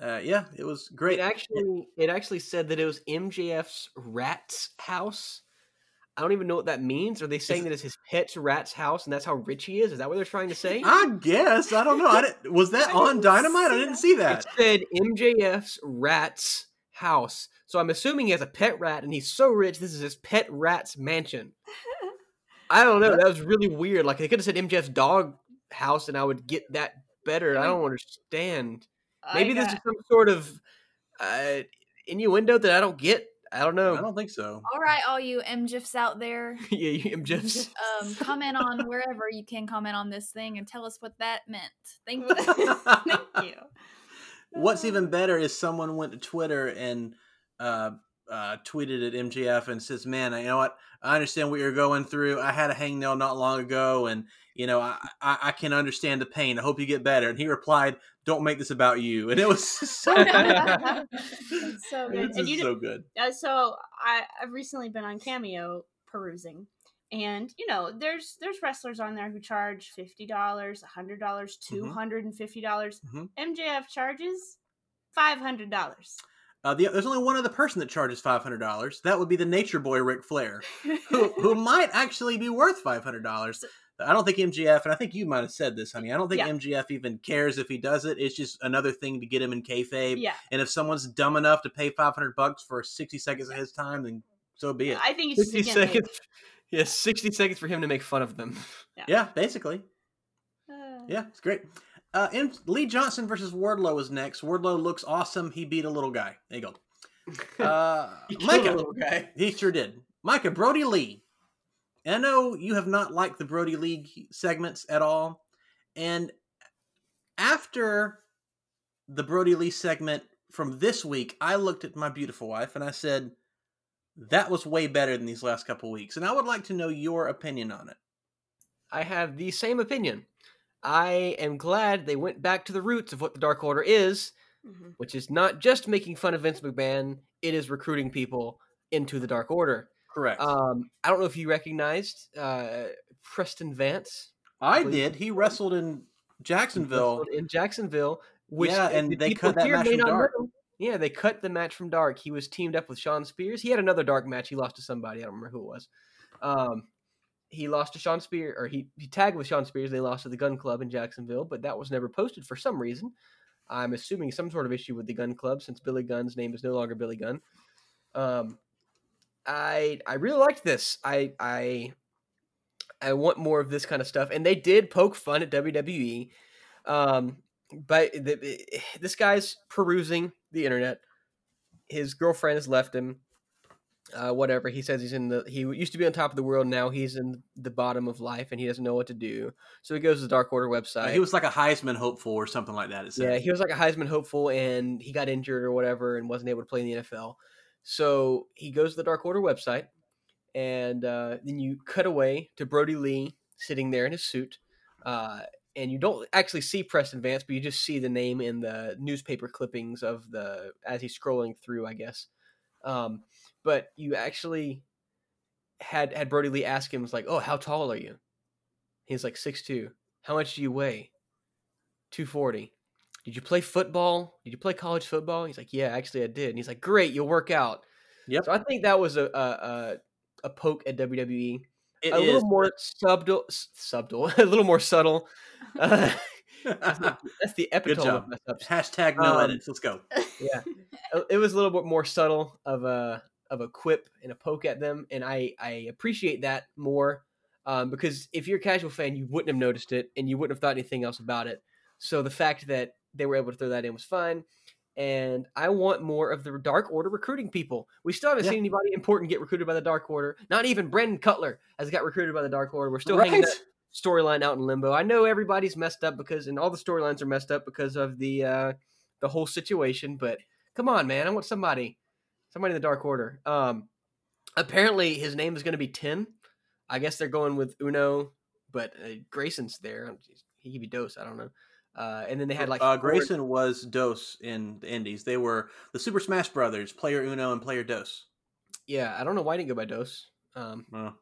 Uh, yeah, it was great. It actually, it actually said that it was MJF's rat's house. I don't even know what that means. Are they saying that it's his pet's rat's house, and that's how rich he is? Is that what they're trying to say? I guess I don't know. I didn't, was that on Dynamite? I didn't see that. It said MJF's rat's house. So I'm assuming he has a pet rat, and he's so rich, this is his pet rat's mansion. I don't know. That was really weird. Like they could have said MJF's dog house, and I would get that better. I don't understand. Maybe this is some sort of uh, innuendo that I don't get. I don't know. I don't think so. All right, all you MGIFs out there, yeah, you- MJF's. um, comment on wherever you can comment on this thing and tell us what that meant. Thank you. Thank you. What's even better is someone went to Twitter and uh, uh, tweeted at MJF and says, "Man, you know what? I understand what you're going through. I had a hangnail not long ago, and you know I, I, I can understand the pain. I hope you get better." And he replied, "Don't make this about you." And it was so good. So good. And you so good. uh, so I, I've recently been on Cameo perusing, and you know, there's there's wrestlers on there who charge fifty dollars, hundred dollars, two hundred and fifty dollars. Mhm. MJF charges five hundred dollars. Uh, the, there's only one other person that charges five hundred dollars. That would be the Nature Boy Ric Flair, who, who might actually be worth five hundred dollars. I don't think MJF, and I think you might have said this, honey. I don't think Yeah. MJF even cares if he does it. It's just another thing to get him in kayfabe. yeah, And if someone's dumb enough to pay five hundred bucks for sixty seconds of his time, then so be it. I think it's Sixty again, seconds. Yeah, sixty seconds for him to make fun of them. yeah, basically. uh, Yeah, it's great. Uh, and Lee Johnson versus Wardlow is next. Wardlow looks awesome. He beat a little guy. There you go. Uh, He killed a Micah, little guy. he sure did. Micah Brody Lee. And I know you have not liked the Brody Lee segments at all. And after the Brody Lee segment from this week, I looked at my beautiful wife and I said, that was way better than these last couple weeks. And I would like to know your opinion on it. I have the same opinion. I am glad they went back to the roots of what the Dark Order is, mhm. which is not just making fun of Vince McMahon, it is recruiting people into the Dark Order. Correct. Um, I don't know if you recognized uh, Preston Vance. I did. He wrestled in Jacksonville. wrestled in Jacksonville. Which Yeah, and the they cut that match from Dark. know. Yeah, they cut the match from Dark. He was teamed up with Shawn Spears. He had another Dark match. He lost to somebody. I don't remember who it was. Um, he lost to Shawn Spears, or he, he tagged with Shawn Spears. They lost to the Gun Club in Jacksonville, but that was never posted for some reason. I'm assuming some sort of issue with the Gun Club since Billy Gunn's name is no longer Billy Gunn. Um, I I really liked this. I I I want more of this kind of stuff, and they did poke fun at WWE. Um, but the, this guy's perusing the internet. His girlfriend has left him. Uh, whatever he says, he's in the. He used to be on top of the world. Now he's in the bottom of life, and he doesn't know what to do. So he goes to the Dark Order Uh, website. he was like a Heisman hopeful or something like that. It said. Yeah, he was like a Heisman hopeful, and he got injured or whatever, and wasn't able to play in the NFL. So he goes to the Dark Order website, and uh, then you cut away to Brody Lee sitting there in his suit, uh, and you don't actually see Preston Vance, but you just see the name in the newspaper clippings of the as he's scrolling through, I guess. Um, but you actually had had Brody Lee ask him, was like, "Oh, how tall are you?" He's like six two. How much do you weigh? Two forty. Did you play football? Did you play college football? He's like, yeah, actually I did. And he's like, great, you'll work out. Yep. So I think that was a a, a, a poke at WWE, It a is, little more subtle, subtle, a little more subtle. Uh, that's, the, epitome of mess. Hashtag no Um, edits. Let's go. Yeah, it was a little bit more subtle of a of a quip and a poke at them, and I I appreciate that more um, because if you're a casual fan, you wouldn't have noticed it, and you wouldn't have thought anything else about it. So the fact that they were able to throw that in was fine. And I want more of the Dark Order recruiting people. We still haven't Yeah. seen anybody important get recruited by the Dark Order. Not even Brandon Cutler has got recruited by the Dark Order. We're still hanging Right? that storyline out in limbo. I know everybody's messed up because, and all the storylines are messed up because of the uh, the whole situation. But come on, man, I want somebody, somebody in the Dark Order. Um, apparently his name is going to be Tin. I guess they're going with Uno, but uh, Grayson's there. He could be Dos. I don't know. Uh, and then they had like uh, Grayson was Dos in the Indies. They were the Super Smash Brothers, Player Uno and Player Dos. Yeah, I don't know why he didn't go by Dos. Um, Oh.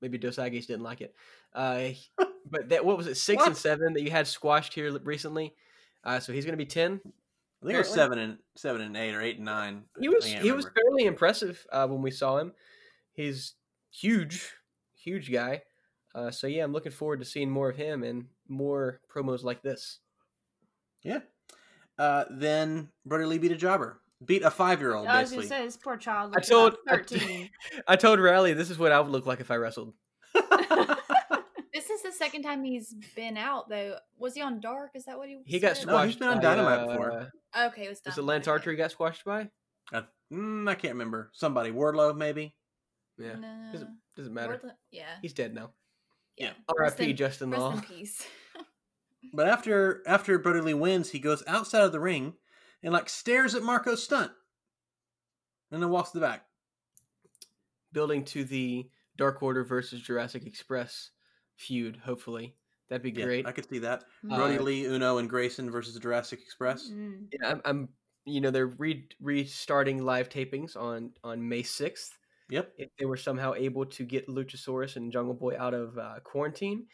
maybe Dos Agis didn't like it. Uh, but that what was it six and seven that you had squashed here recently? Uh, so he's going to be ten. I think it was seven and seven and eight or eight and nine. He was he was fairly impressive uh, when we saw him. He's huge, huge guy. Uh, so yeah, I'm looking forward to seeing more of him and more promos like this. Yeah. Uh, then Brody Lee beat a jobber, beat a five year old I was gonna say this poor child. I told about thirteen. I told Riley this is what I would look like if I wrestled. This is the second time he's been out though. Was he on Dark? Is that what he? He got said? No, he's squashed. been on by, Dynamite before. uh, Okay, it was. Was it Lance. Archer he got squashed by? Uh, mm, I can't remember. Somebody Wardlow maybe. Yeah, No. doesn't doesn't matter. Wardlow- Yeah. He's dead now. yeah. R.I.P. Rest in- Justin rest Law. in peace. But after after Brody Lee wins, he goes outside of the ring and like stares at Marco's stunt, and then walks to the back. Building to the Dark Order versus Jurassic Express feud. Hopefully, that'd be Yeah, great. I could see that. Mm. Brody Uh, Lee, Uno, and Grayson versus the Jurassic Express. Mm. Yeah, I'm, I'm you know they're re- restarting live tapings on on May 6th. Yep. If they were somehow able to get Luchasaurus and Jungle Boy out of uh, quarantine,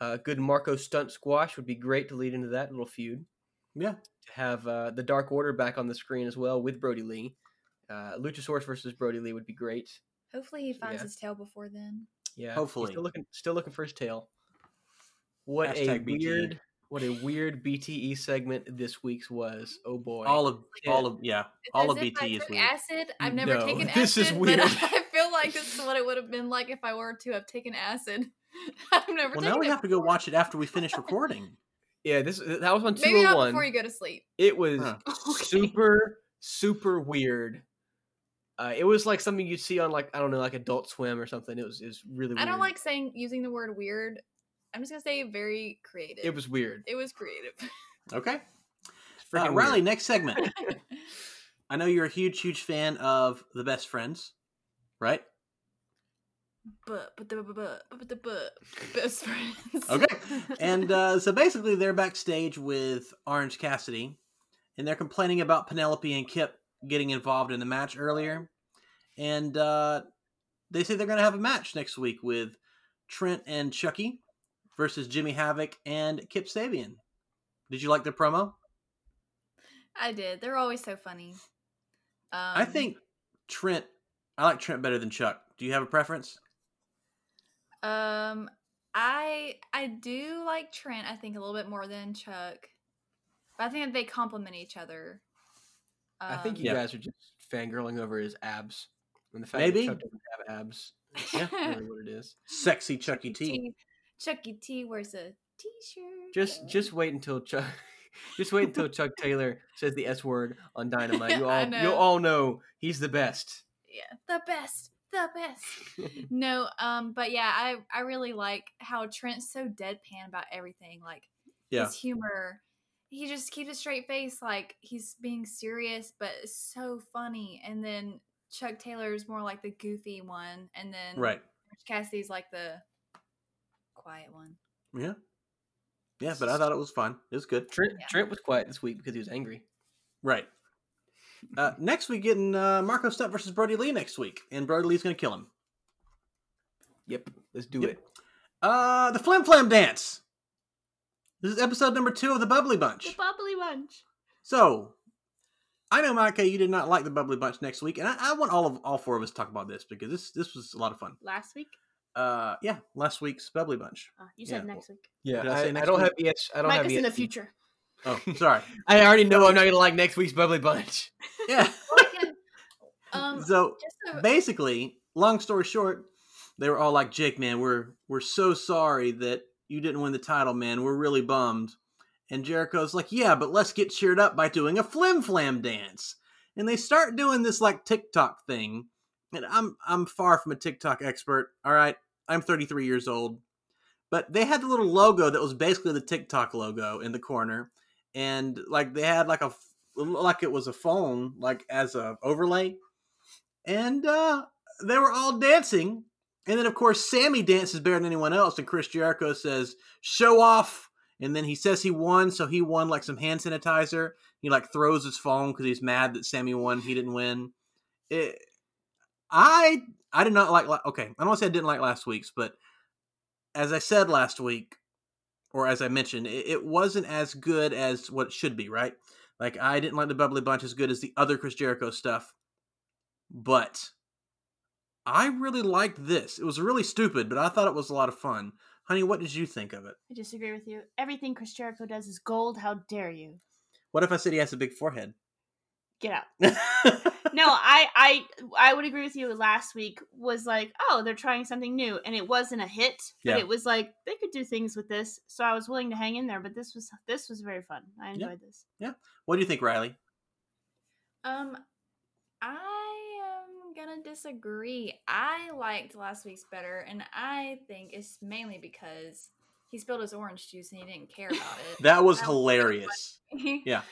uh, good Marco Stunt squash would be great to lead into that little feud. Yeah. To have uh, the Dark Order back on the screen as well with Brody Lee. Uh, Luchasaurus versus Brody Lee would be great. Hopefully he finds Yeah. his tail before then. Yeah, he's Hopefully. still looking still looking for his tail. What Hashtag a BTE. weird what a weird BTE segment this week's was. Oh boy. All of Yeah. all of yeah, It's all of if I BT is weird. acid. I've never No, taken acid. this is acid, weird. but I what it would have been like if I were to have taken acid. I've never. Well, now we have to go watch it after we finish recording. Yeah, this that was on two Maybe hundred not one. before you go to sleep. It was Huh. Super super weird. Uh, it was like something you'd see on like I don't know like Adult Swim or something. It was it was really. Weird. I don't like saying using the word weird. I'm just gonna say very creative. It was weird. It was creative. Okay. Uh, Riley, weird. next segment. I know you're a huge, huge fan of The Best Friends, right? But but the but but but the but best friends. Okay. and uh, so basically, they're backstage with Orange Cassidy, and they're complaining about Penelope and Kip getting involved in the match earlier. And uh, they say they're going to have a match next week with Trent and Chucky versus Jimmy Havoc and Kip Sabian. Did you like the promo? I did. They're always so funny. Um, I think Trent. I like Trent better than Chuck. Do you have a preference? Um, I I do like Trent. I think a little bit more than Chuck, but I think that they complement each other. I think you Yeah. guys are just fangirling over his abs and the fact Maybe. that Chuck doesn't have abs. Yeah. That's really what it is. Sexy Chucky T. T. Chucky T wears a t-shirt. Just just wait until Chuck. Just wait until Chuck Taylor says the S word on Dynamite. You all you'll all know he's the best. yeah, the best, the best. no, um, but yeah, I I really like how Trent's so deadpan about everything. Like Yeah. his humor, he just keeps a straight face, like he's being serious, but it's so funny. And then Chuck Taylor's more like the goofy one, and then Right. Cassidy's like the quiet one. Yeah. Yeah, but I thought it was fun. It was good. Trent Yeah. Trent was quiet this week because he was angry. Right. Uh, next, we getting uh, Marco Stunt versus Brody Lee next week, and Brody Lee's going to kill him. Yep, let's do Yep. it. Uh, the Flim Flam Dance. This is episode number two of the Bubbly Bunch. The bubbly bunch. So, I know, Micah, you did not like the Bubbly Bunch next week, and I, I want all of all four of us to talk about this because this this was a lot of fun. Last week. Uh, yeah, last week's Bubbly Bunch. Oh, you said Yeah. next week. Yeah, I I, I don't week? have yes. I don't Mike have is in the future. Oh, sorry. I already know I'm not gonna like next week's bubbly bunch. Yeah. Well, I can- um, So just so, basically, long story short, they were all like, "Jake, man, we're we're so sorry that you didn't win the title, man. We're really bummed." And Jericho's like, "Yeah, but let's get cheered up by doing a flim flam dance." And they start doing this like TikTok thing. And I'm I'm far from a TikTok expert. All right, I'm 33 years old, but they had the little logo that was basically the TikTok logo in the corner, and like they had like a like it was a phone like as a overlay and uh, they were all dancing. And then, of course, Sammy dances better than anyone else. And Chris Jericho says, "Show off!" And then he says he won, so he won like some hand sanitizer. He like throws his phone because he's mad that Sammy won. He didn't win. It, I I did not like. Okay, I don't want to say I didn't like last week's, but as I said last week, or as I mentioned, it, it wasn't as good as what it should be. Right? Like I didn't like the Bubbly Bunch as good as the other Chris Jericho stuff but I really liked this. It was really stupid, but I thought it was a lot of fun. Honey, what did you think of it? I disagree with you. Everything Chris Jericho does is gold. How dare you? What if I said he has a big forehead? Get out. No, I, I, I would agree with you. Last week was like, oh, they're trying something new, and it wasn't a hit, but Yeah. it was like they could do things with this. So I was willing to hang in there. But this was this was very fun. I Yeah. enjoyed this. Yeah. What do you think, Riley? Um, I am gonna disagree. I liked last week's better, and I think it's mainly because he spilled his orange juice and he didn't care about it. That was That was hilarious. Yeah.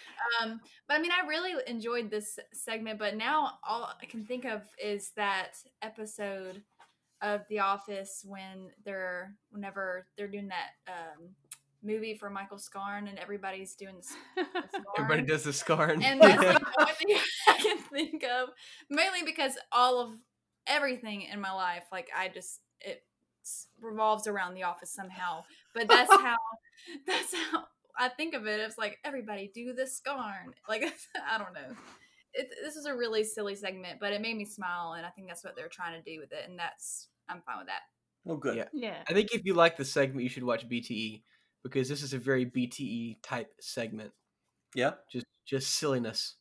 Um, but I mean, I really enjoyed this segment. But now all I can think of is that episode of The Office when they're whenever they're doing that um, movie for Michael Scarn and everybody's doing this. Everybody does the scarn. And that's like the only thing I can think of, mainly because all of everything in my life, like I just it s- revolves around the office somehow. But that's how that's how I think of it. It's like everybody do the scarn. Like I don't know. It, this is a really silly segment, but it made me smile, and I think that's what they're trying to do with it, and that's I'm fine with that. Oh, good. Yeah. Yeah. I think if you like the segment, you should watch BTE because this is a very BTE type segment. Yeah. Just just silliness.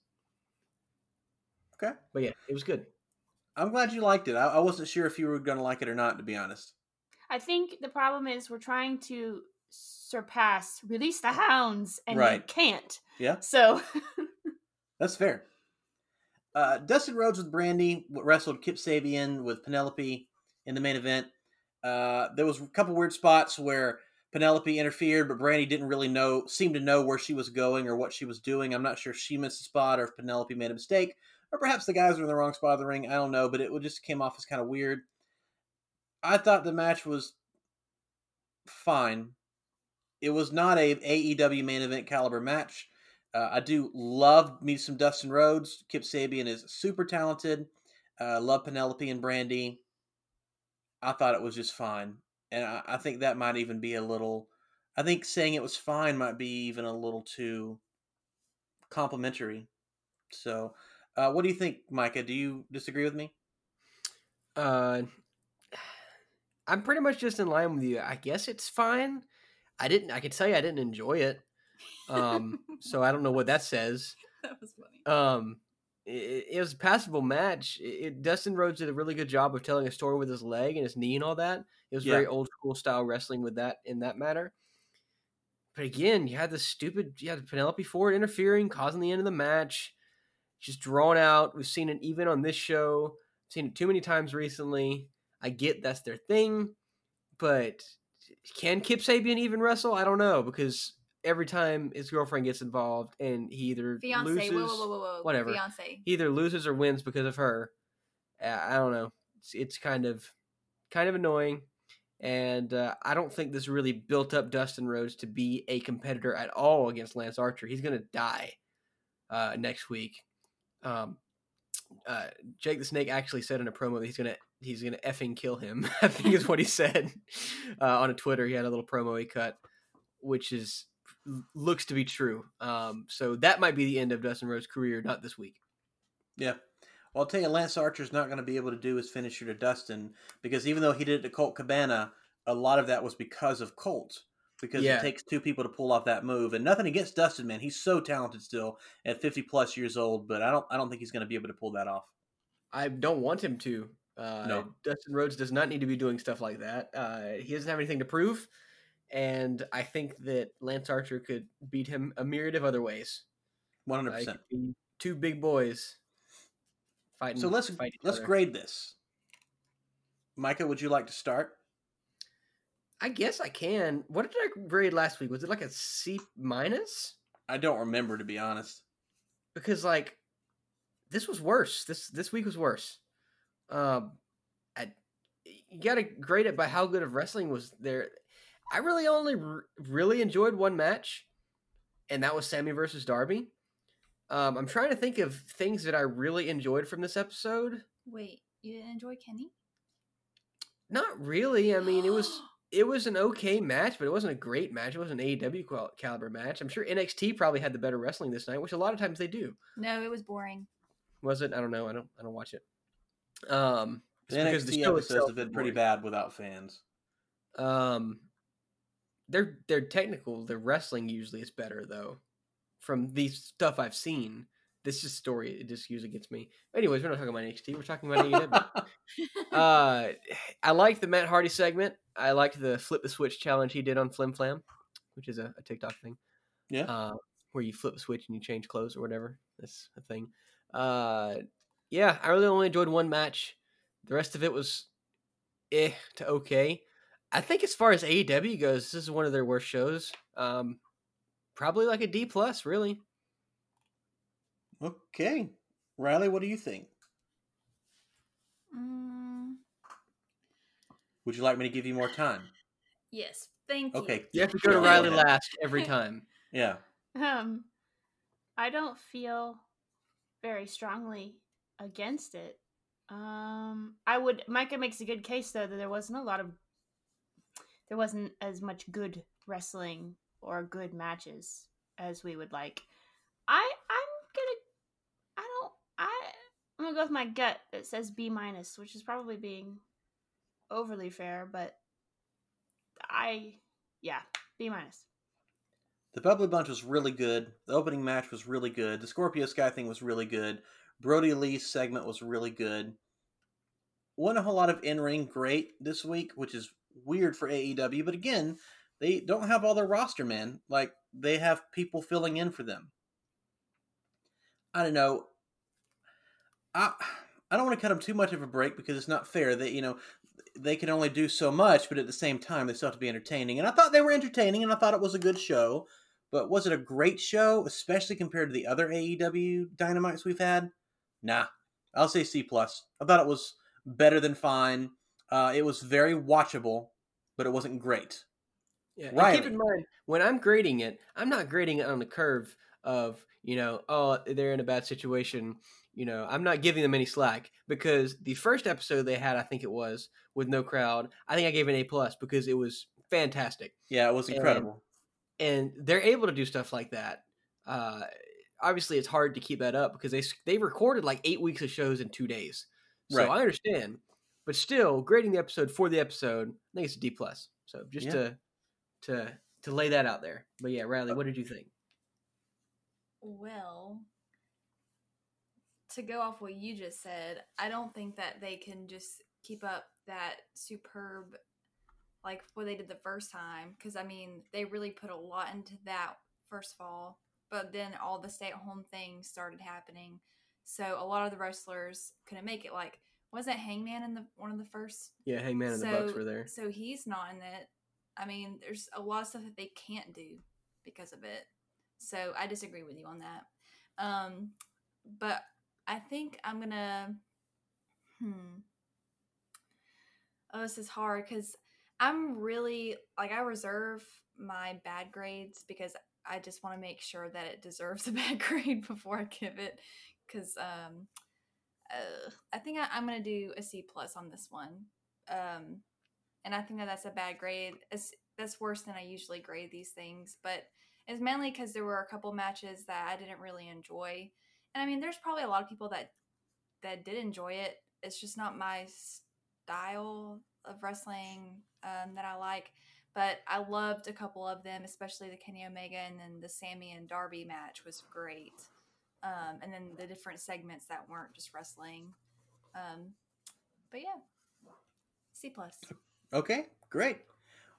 Okay. But yeah, it was good. I'm glad you liked it. I, I wasn't sure if you were going to like it or not, to be honest. I think the problem is we're trying to surpass release the hounds and Right. you can't. Yeah. So That's fair. Uh, Dustin Rhodes with Brandi wrestled Kip Sabian with Penelope in the main event. Uh, there was a couple weird spots where Penelope interfered, but Brandi didn't really know, seem to know where she was going or what she was doing. I'm not sure if she missed a spot or if Penelope made a mistake, or perhaps the guys were in the wrong spot of the ring. I don't know, but it just came off as kind of weird. I thought the match was fine. It was not a AEW main event caliber match. Uh, I do love me some Dustin Rhodes. Kip Sabian is super talented. Uh, love Penelope and Brandi. I thought it was just fine, and I, I think that might even be a little. I think saying it was fine might be even a little too complimentary. So, uh, what do you think, Micah? Do you disagree with me? Uh, I'm pretty much just in line with you. I guess it's fine. I didn't. I can tell you, I didn't enjoy it. Um, so I don't know what that says. that was funny. Um, it, it was a passable match. It, it- Dustin Rhodes did a really good job of telling a story with his leg and his knee and all that. It was very old school style wrestling with that in that matter. But again, you had the stupid, you had Penelope Ford interfering, causing the end of the match, just drawn out. We've seen it even on this show. Seen it too many times recently. I get that's their thing, but can Kip Sabian even wrestle? I don't know because every time his girlfriend gets involved and he either Fiance. loses, whoa, whoa, whoa, whatever. Fiance. he either loses or wins because of her. I don't know. It's, it's kind of kind of annoying, and uh, I don't think this really built up Dustin Rhodes to be a competitor at all against Lance Archer. He's gonna die uh, next week. Um, uh, Jake the Snake actually said in a promo that he's gonna he's gonna effing kill him. I think is what he said uh, on a Twitter. He had a little promo he cut, which is looks to be true. Um, so that might be the end of Dustin Rhodes' career, not this week. Yeah. Well, I'll tell you, Lance Archer's not going to be able to do his finisher to Dustin because even though he did it to Colt Cabana, a lot of that was because of Colt. Because Yeah. it takes two people to pull off that move, and nothing against Dustin, man. He's so talented still at fifty plus years old, but I don't, I don't think he's going to be able to pull that off. I don't want him to. Uh, No. Dustin Rhodes does not need to be doing stuff like that. Uh, he doesn't have anything to prove, and I think that Lance Archer could beat him a myriad of other ways. One hundred percent. two big boys fighting. So let's fight let's other. grade this. Micah, would you like to start? I guess I can. What did I grade last week? Was it like a C minus? I don't remember to be honest. Because like this was worse. This this week was worse. Um, I, you got to grade it by how good of wrestling was there. I really only r- really enjoyed one match, and that was Sammy versus Darby. Um, I'm trying to think of things that I really enjoyed from this episode. Wait, you didn't enjoy Kenny? Not really. I mean, it was it was an okay match, but it wasn't a great match. It wasn't an AEW qual- caliber match. I'm sure NXT probably had the better wrestling this night, which a lot of times they do. No, it was boring. Was it? I don't know. I don't. I don't watch it. Um, The NXT the show episodes have been pretty boring. bad without fans. Um, they're they're technical. The wrestling usually is better though. From the stuff I've seen, this is story. It just usually gets me. Anyways, we're not talking about NXT. We're talking about AEW. uh, I liked the Matt Hardy segment. I liked the flip the switch challenge he did on Flim Flam, which is a, a TikTok thing. Yeah. Uh, where you flip the switch and you change clothes or whatever. That's a thing. Uh, yeah, I really only enjoyed one match. The rest of it was eh to okay. I think as far as AEW goes, this is one of their worst shows. Um, probably like a D plus, really. Okay, Riley, what do you think? Mm, Would you like me to give you more time? yes, thank you. Okay. You have to go to Riley last every time. Yeah. Um, I don't feel very strongly against it. Um, I would. Micah makes a good case though that there wasn't a lot of, there wasn't as much good wrestling or good matches as we would like. I I'm gonna. I don't. I I'm gonna go with my gut that says B minus, which is probably being overly fair, but I yeah B minus. The Bubbly Bunch was really good. The opening match was really good. The Scorpio Sky thing was really good. Brody Lee's segment was really good. wasn't a whole lot of in ring great this week, which is weird for AEW. But again, they don't have all their roster, man. Like they have people filling in for them. I don't know. I I don't want to cut them too much of a break because it's not fair. That you know they can only do so much, but at the same time they still have to be entertaining. And I thought they were entertaining, and I thought it was a good show. But was it a great show, especially compared to the other AEW Dynamites we've had? Nah, I'll say C plus. I thought it was better than fine. Uh, it was very watchable, but it wasn't great. Yeah, right. keep in mind when I'm grading it, I'm not grading it on the curve of you know, oh, they're in a bad situation. You know, I'm not giving them any slack because the first episode they had, I think it was with no crowd. I think I gave it an A plus because it was fantastic. Yeah, it was incredible. And, and they're able to do stuff like that. Uh, obviously, it's hard to keep that up because they they recorded like eight weeks of shows in two days. So right. I understand, but still, grading the episode for the episode, I think it's a D plus. So just yeah. to to to lay that out there. But yeah, Riley, uh what did you think? Well, to go off what you just said, I don't think that they can just keep up that superb like what they did the first time because I mean, they really put a lot into that first of all, but then all the stay-at-home things started happening. So a lot of the wrestlers couldn't make it like wasn't Hangman in the one of the first? Yeah, Hangman and so, the Bucks were there. So he's not in it. I mean, there's a lot of stuff that they can't do because of it. So I disagree with you on that. Um, but I think I'm gonna. Hmm. Oh, this is hard because I'm really like I reserve my bad grades because I just want to make sure that it deserves a bad grade before I give it. Because um, uh, I think I, am gonna do a C plus on this one. Um, and I think that that's a bad grade. It's, that's worse than I usually grade these things, but it's mainly because there were a couple matches that I didn't really enjoy. And I mean, there's probably a lot of people that that did enjoy it. It's just not my style of wrestling um, that I like. But I loved a couple of them, especially the Kenny Omega and then the Sammy and Darby match was great. Um, and then the different segments that weren't just wrestling. Um, but yeah, C plus. Okay, great.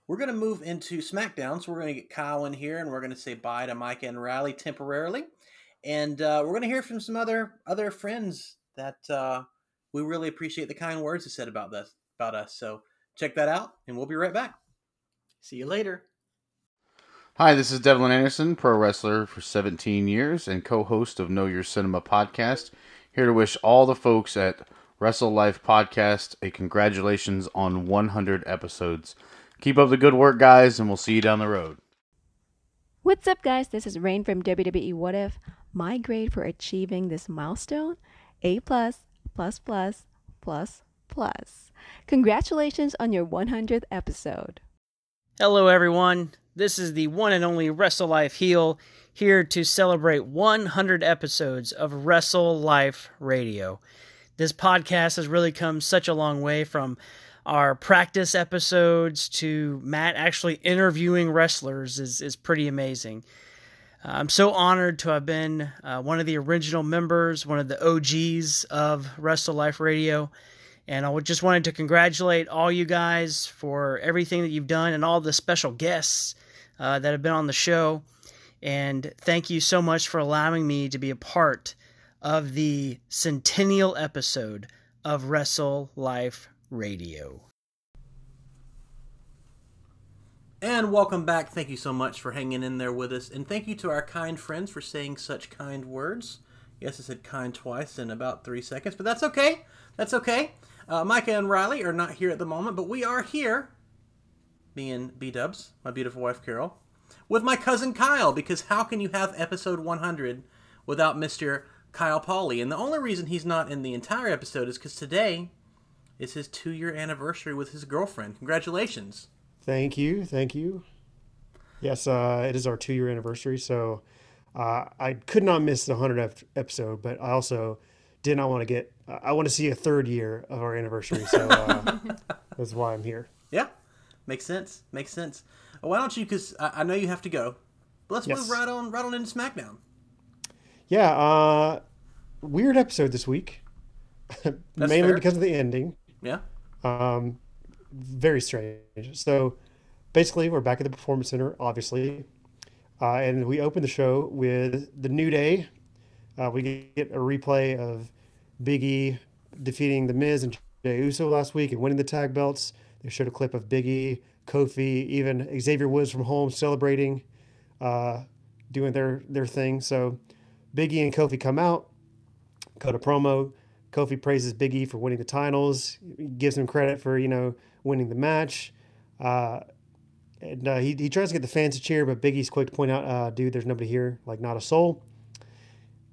We're going to move into SmackDown, so we're going to get Kyle in here, and we're going to say bye to Micah and Riley temporarily, and uh, we're going to hear from some other other friends that uh, we really appreciate the kind words they said about this about us. So check that out, and we'll be right back. See you later. Hi, this is Devlin Anderson, pro wrestler for 17 years and co-host of Know Your Cinema podcast. Here to wish all the folks at Wrestle Life Podcast a congratulations on 100 episodes. Keep up the good work, guys, and we'll see you down the road. What's up, guys? This is Rain from WWE What If. My grade for achieving this milestone: A plus, plus plus, plus plus. Congratulations on your 100th episode. Hello, everyone. This is the one and only Wrestle Life Heel here to celebrate 100 episodes of Wrestle Life Radio this podcast has really come such a long way from our practice episodes to Matt actually interviewing wrestlers is, is pretty amazing. I'm so honored to have been uh, one of the original members, one of the OGs of Wrestle Life Radio. And I just wanted to congratulate all you guys for everything that you've done and all the special guests uh, that have been on the show. And thank you so much for allowing me to be a part of the centennial episode of Wrestle Life Radio. And welcome back. Thank you so much for hanging in there with us. And thank you to our kind friends for saying such kind words. Yes, I said kind twice in about three seconds, but that's okay. That's okay. Uh, Micah and Riley are not here at the moment, but we are here, me and B Dubs, my beautiful wife Carol, with my cousin Kyle, because how can you have episode 100 without Mr. Kyle Pauly. And the only reason he's not in the entire episode is because today is his two year anniversary with his girlfriend. Congratulations. Thank you. Thank you. Yes, uh, it is our two year anniversary. So uh, I could not miss the 100th episode, but I also did not want to get, I want to see a third year of our anniversary. So uh, that's why I'm here. Yeah. Makes sense. Makes sense. Why don't you, because I, I, know you have to go, but let's yes. move right on, right on into SmackDown yeah, uh, weird episode this week, mainly fair. because of the ending. Yeah. Um, very strange. So basically, we're back at the Performance Center, obviously, uh, and we open the show with the New Day. Uh, we get a replay of Big E defeating The Miz and Jey Uso last week and winning the tag belts. They showed a clip of Big E, Kofi, even Xavier Woods from home celebrating, uh, doing their their thing. So Big E and Kofi come out, cut a promo. Kofi praises Big E for winning the titles, gives him credit for you know winning the match. Uh, and uh, he, he tries to get the fans to cheer, but Big E's quick to point out, uh, dude, there's nobody here, like not a soul.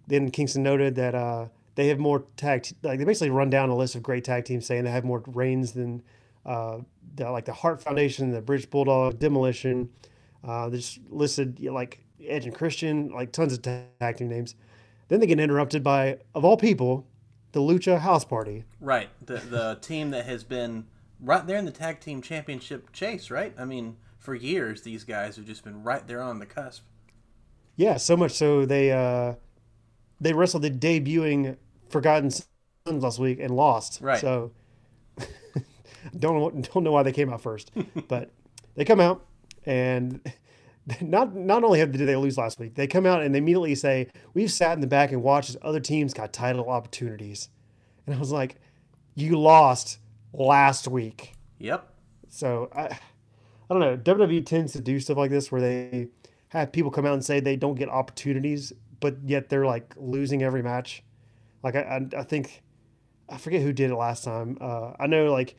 Then Kingston noted that uh, they have more tag, t- like they basically run down a list of great tag teams, saying they have more reigns than uh, the, like the Hart Foundation, the British Bulldog, Demolition. Uh, they just listed you know, like Edge and Christian, like tons of tag team names. Then they get interrupted by, of all people, the Lucha House Party. Right, the the team that has been right there in the tag team championship chase. Right, I mean, for years these guys have just been right there on the cusp. Yeah, so much so they uh, they wrestled the debuting Forgotten Sons last week and lost. Right. So don't don't know why they came out first, but they come out and not not only did they lose last week, they come out and they immediately say, "We've sat in the back and watched as other teams got title opportunities," and I was like, "You lost last week." Yep. So I, I don't know. WWE tends to do stuff like this where they have people come out and say they don't get opportunities, but yet they're like losing every match. Like I, I, I think I forget who did it last time. Uh, I know like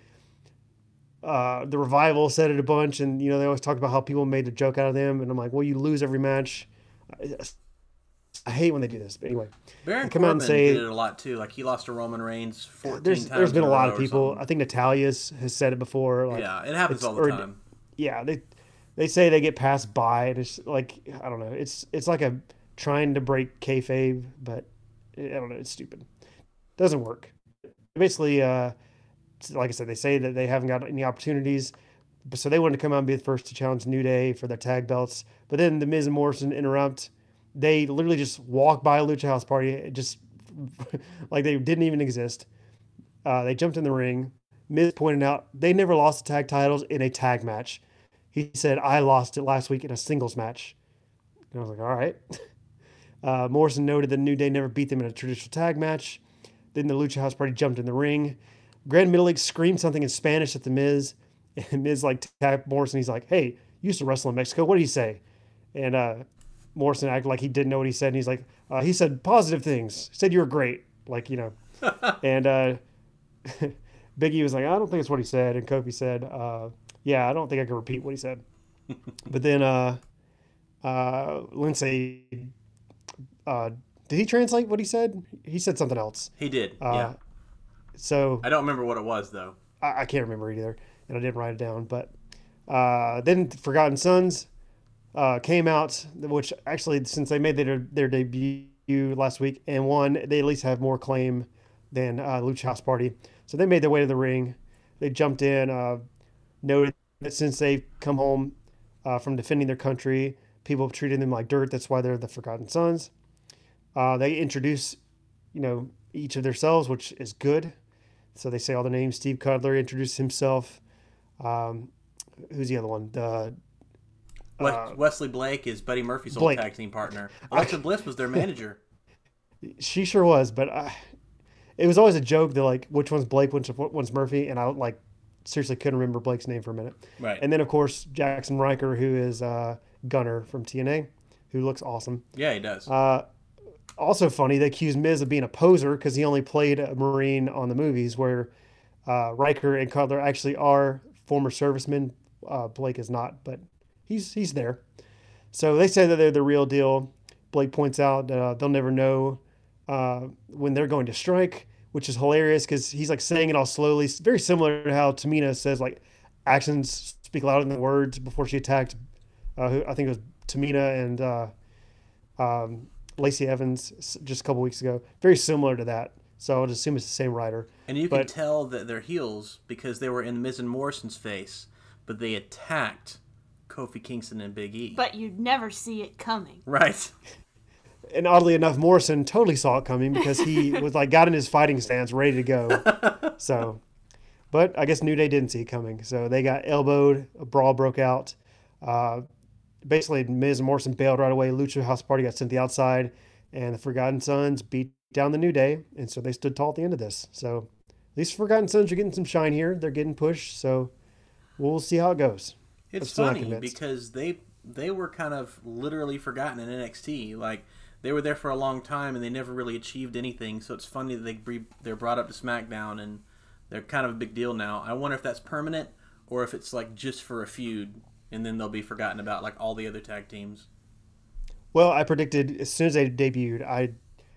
uh, the revival said it a bunch, and you know they always talk about how people made a joke out of them, and I'm like, well, you lose every match. I, I hate when they do this, but anyway. Baron come out and say did it a lot too. Like he lost to Roman Reigns fourteen there's times. there's been a lot of people. I think Natalya's has said it before. Like, Yeah, it happens all the or- time. Yeah, they they say they get passed by, and it's like I don't know. It's it's like a trying to break kayfabe, but I don't know. It's stupid. Doesn't work. Basically, uh, like I said, they say that they haven't got any opportunities, so they wanted to come out and be the first to challenge New Day for their tag belts. But then the Miz and Morrison interrupt. They literally just walk by a Lucha House Party, just like they didn't even exist. Uh, they jumped in the ring. Miz pointed out they never lost the tag titles in a tag match. He said, I lost it last week in a singles match. And I was like, all right. Uh, Morrison noted that New Day never beat them in a traditional tag match. Then the Lucha House Party jumped in the ring. Grand Metalik screamed something in Spanish at the Miz. And Miz like tapped Morrison. He's like, hey, you used to wrestle in Mexico. What did he say? And uh, Morrison acted like he didn't know what he said. And he's like, uh, he said positive things. He said you were great. Like, you know. and uh, Biggie was like, I don't think it's what he said. And Kofi said, uh, yeah, I don't think I can repeat what he said. but then uh, uh, Lince, uh, did he translate what he said? He said something else. He did. Uh, yeah. So I don't remember what it was though. I, I can't remember either, and I didn't write it down. But uh, then Forgotten Sons uh, came out, which actually, since they made their their debut last week and won, they at least have more claim than uh, Lucha House Party. So they made their way to the ring. They jumped in, uh, noted that since they've come home uh, from defending their country, people have treated them like dirt. That's why they're the Forgotten Sons. Uh, they introduce, you know, each of themselves, which is good. So they say all the names. Steve Cutler introduces himself. Um, who's the other one? The uh, Wesley Blake is Buddy Murphy's Blake. old tag team partner. I- Alexa Bliss was their manager. she sure was, but I, it was always a joke that like which one's Blake, which one's Murphy, and I like seriously couldn't remember Blake's name for a minute. Right. And then of course Jackson Ryker, who is uh, Gunner from TNA, who looks awesome. Yeah, he does. Uh, also funny, they accused Miz of being a poser because he only played a Marine on the movies, where uh, Ryker and Cutler actually are former servicemen. Uh, Blake is not, but he's he's there. So they say that they're the real deal. Blake points out that uh, they'll never know uh, when they're going to strike, which is hilarious because he's like saying it all slowly. It's very similar to how Tamina says like actions speak louder than words before she attacked. Uh, who I think it was Tamina and uh, um, Lacey Evans just a couple weeks ago. Very similar to that. So I would assume it's the same writer. And you can tell that they're heels because they were in Miz and Morrison's face, but they attacked Kofi Kingston and Big E. But you'd never see it coming. right. And oddly enough, Morrison totally saw it coming because he was like got in his fighting stance, ready to go. so, But I guess New Day didn't see it coming, so they got elbowed. A brawl broke out. Uh, basically, Miz and Morrison bailed right away. Lucha House Party got sent to the outside, and the Forgotten Sons beat down the New Day, and so they stood tall at the end of this. So these Forgotten Sons are getting some shine here. They're getting pushed, so we'll see how it goes. It's funny because they they were kind of literally forgotten in NXT. Like they were there for a long time and they never really achieved anything. So it's funny that they they're brought up to SmackDown and they're kind of a big deal now. I wonder if that's permanent or if it's like just for a feud and then they'll be forgotten about like all the other tag teams. Well, I predicted as soon as they debuted, I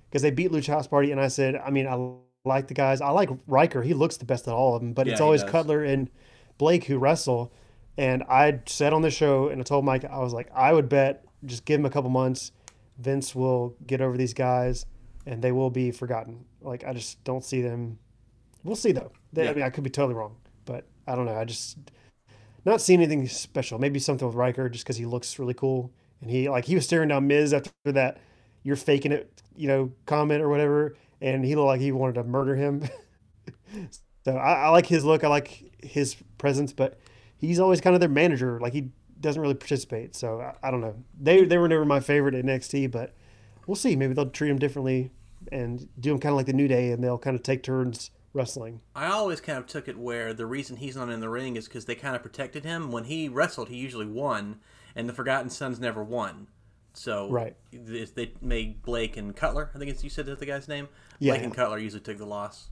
because they beat Lucha House Party, and I said, I mean, I like the guys. I like Ryker. He looks the best of all of them, but yeah, it's always Cutler and Blake who wrestle. And I said on the show, and I told Mike, I was like, I would bet just give him a couple months, Vince will get over these guys, and they will be forgotten. Like I just don't see them. We'll see though. They, yeah. I mean, I could be totally wrong, but I don't know. I just not seeing anything special. Maybe something with Ryker just because he looks really cool, and he like he was staring down Miz after that. You're faking it, you know, comment or whatever, and he looked like he wanted to murder him. so I, I like his look. I like his presence, but he's always kind of their manager. Like he doesn't really participate. So I, I, don't know. They they were never my favorite at NXT, but we'll see. Maybe they'll treat him differently and do him kind of like the New Day, and they'll kind of take turns wrestling. I always kind of took it where the reason he's not in the ring is because they kind of protected him. When he wrestled, he usually won, and the Forgotten Sons never won. So right, they made Blake and Cutler. I think it's you said that the guy's name. Yeah, Blake and Cutler usually took the loss.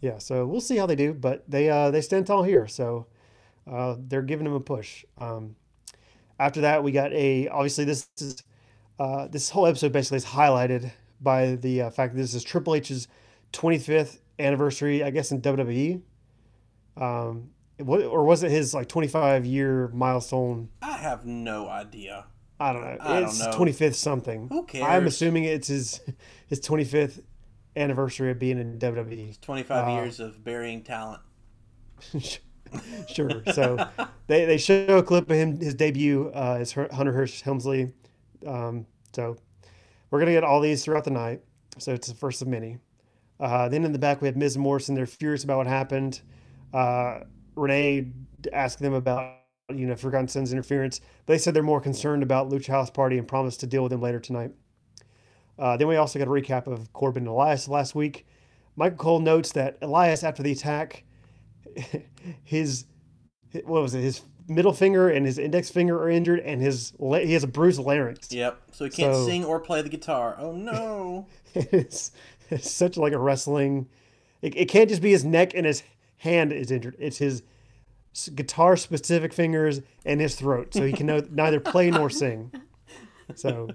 Yeah, so we'll see how they do, but they uh, they stand tall here. So uh, they're giving him a push. Um, after that, we got a obviously this is uh, this whole episode basically is highlighted by the uh, fact that this is Triple H's 25th anniversary, I guess in WWE. Um, what or was it his like 25 year milestone? I have no idea. I don't know. I it's don't know. 25th something. Who cares? I'm assuming it's his his 25th anniversary of being in WWE. It's 25 uh, years of burying talent. sure. So they, they show a clip of him his debut uh, as Hunter Hearst Helmsley. Um, so we're gonna get all these throughout the night. So it's the first of many. Uh, then in the back we have Miz Morrison. They're furious about what happened. Uh, Renee asked them about you know Forgotten Sons interference. They said they're more concerned about Lucha House Party and promised to deal with them later tonight. Uh, then we also got a recap of Corbin and Elias last week. Michael Cole notes that Elias, after the attack, his what was it? His middle finger and his index finger are injured, and his he has a bruised larynx. Yep. So he can't so, sing or play the guitar. Oh no! it's, it's such like a wrestling. It, it can't just be his neck and his hand is injured. It's his guitar specific fingers and his throat, so he can no, neither play nor sing. So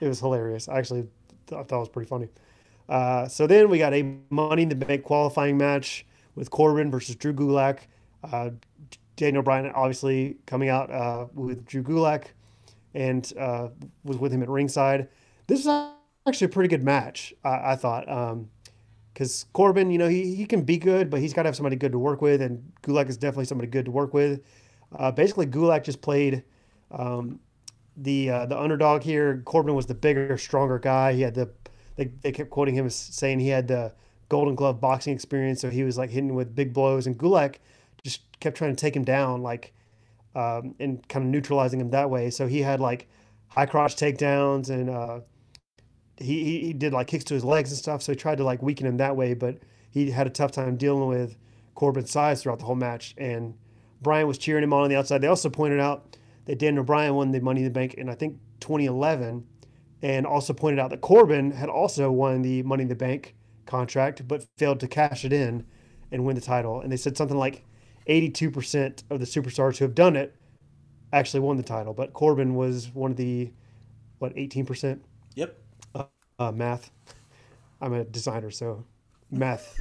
it was hilarious. I actually thought, I thought it was pretty funny. Uh, so then we got a Money in the Bank qualifying match with Corbin versus Drew Gulak. Uh, Daniel Bryan obviously coming out uh, with Drew Gulak and uh, was with him at ringside. This is actually a pretty good match, I, I thought. Because um, Corbin, you know, he, he can be good, but he's got to have somebody good to work with, and Gulak is definitely somebody good to work with. Uh, basically, Gulak just played um, the uh, the underdog here. Corbin was the bigger, stronger guy. He had the they, they kept quoting him as saying he had the Golden Glove boxing experience, so he was like hitting with big blows, and Gulak just kept trying to take him down, like um, and kind of neutralizing him that way. So he had like high crotch takedowns, and uh, he he did like kicks to his legs and stuff. So he tried to like weaken him that way, but he had a tough time dealing with Corbin's size throughout the whole match. And Bryan was cheering him on on the outside. They also pointed out that Daniel Bryan won the Money in the Bank in I think 2011, and also pointed out that Corbin had also won the Money in the Bank contract, but failed to cash it in and win the title. And they said something like 82% of the superstars who have done it actually won the title, but Corbin was one of the what 18%. Uh, math. I'm a designer, so math.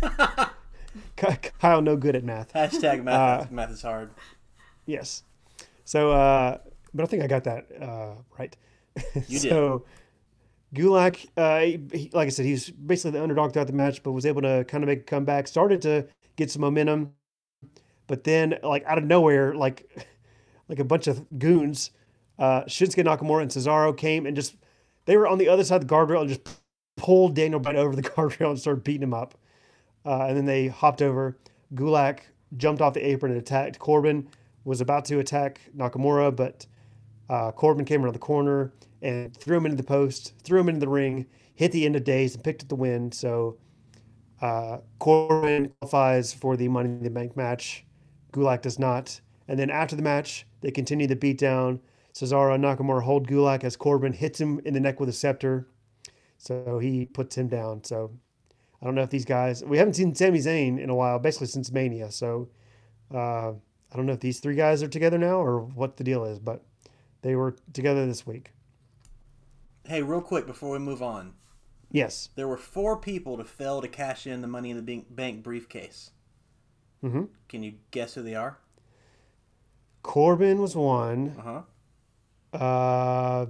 Kyle, no good at math. Hashtag math. Uh, math is hard. Yes. So, uh, but I think I got that uh, right. You so, did. Gulak, uh, he, like I said, he's basically the underdog throughout the match, but was able to kind of make a comeback. Started to get some momentum, but then like out of nowhere, like like a bunch of goons, uh, Shinsuke Nakamura and Cesaro came and just they were on the other side of the guardrail and just pulled Daniel Bryan over the guardrail and started beating him up. Uh, and then they hopped over. Gulak jumped off the apron and attacked Corbin. Was about to attack Nakamura, but uh, Corbin came around the corner and threw him into the post, threw him into the ring, hit the end of days, and picked up the win. So uh, Corbin qualifies for the Money in the Bank match. Gulak does not. And then after the match, they continue the beatdown. Cesaro and Nakamura hold Gulak as Corbin hits him in the neck with a scepter. So he puts him down. So I don't know if these guys, we haven't seen Sami Zayn in a while, basically since Mania. So uh, I don't know if these three guys are together now or what the deal is, but they were together this week. Hey, real quick before we move on. Yes. There were four people to fail to cash in the Money in the Bank briefcase. Mm-hmm. Can you guess who they are? Corbin was one. Uh-huh. Uh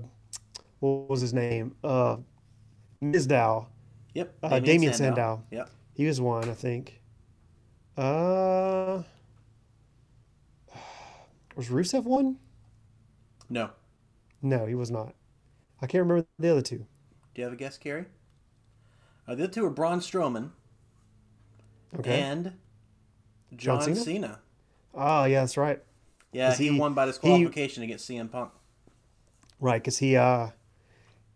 What was his name? Uh, Mizdow. Yep. Uh, Damien Sandow. Sandow. Yep. He was one, I think. Uh, was Rusev one? No. No, he was not. I can't remember the other two. Do you have a guess, Carrie? Uh, the other two are Braun Strowman Okay. and John, John Cena? Cena? Oh, yeah, that's right. Yeah, he, he- won by disqualification against CM Punk. Right, because he uh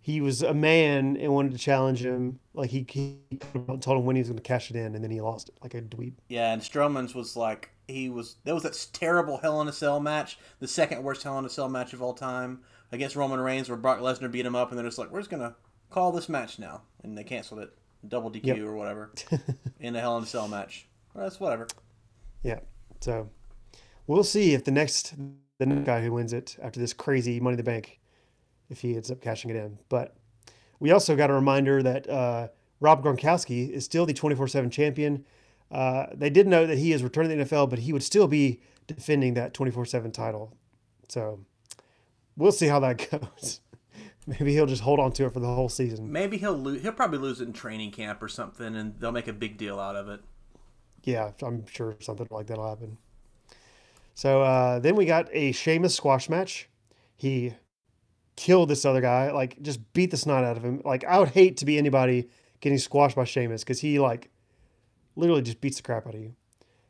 he was a man and wanted to challenge him. Like he, he told him when he was going to cash it in, and then he lost it like a dweeb. Yeah, and Strowman's was like he was. There was that terrible Hell in a Cell match, the second worst Hell in a Cell match of all time against Roman Reigns, where Brock Lesnar beat him up, and they're just like, we're just gonna call this match now, and they canceled it, double DQ Yep. or whatever, in a Hell in a Cell match. Well, that's whatever. Yeah. So we'll see if the next the next guy who wins it after this crazy Money in the Bank, if he ends up cashing it in. But we also got a reminder that uh, Rob Gronkowski is still the 24/7 champion. Uh, they did know that he is returning to the NFL, but he would still be defending that 24/7 title. So we'll see how that goes. Maybe he'll just hold on to it for the whole season. Maybe he'll lose. He'll probably lose it in training camp or something, and they'll make a big deal out of it. Yeah, I'm sure something like that'll happen. So uh, then we got a Sheamus squash match. He killed this other guy, like just beat the snot out of him. Like I would hate to be anybody getting squashed by Sheamus because he like literally just beats the crap out of you.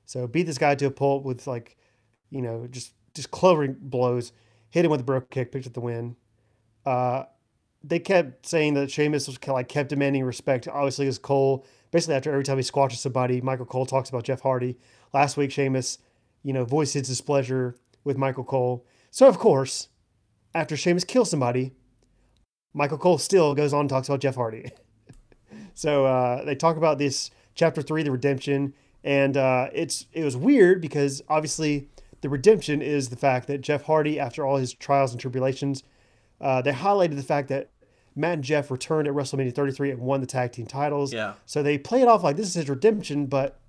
So beat this guy to a pulp with like, you know, just just clubbering blows. Hit him with a Brogue Kick, picked up the win. Uh, they kept saying that Sheamus was like kept demanding respect. Obviously, as Cole basically after every time he squashes somebody, Michael Cole talks about Jeff Hardy. Last week, Sheamus, you know, voiced his displeasure with Michael Cole. So of course, after Sheamus kills somebody, Michael Cole still goes on and talks about Jeff Hardy. so uh, they talk about this chapter three, the redemption, and uh, it's it was weird because obviously the redemption is the fact that Jeff Hardy, after all his trials and tribulations, uh, they highlighted the fact that Matt and Jeff returned at WrestleMania 33 and won the tag team titles. Yeah. So they play it off like this is his redemption, but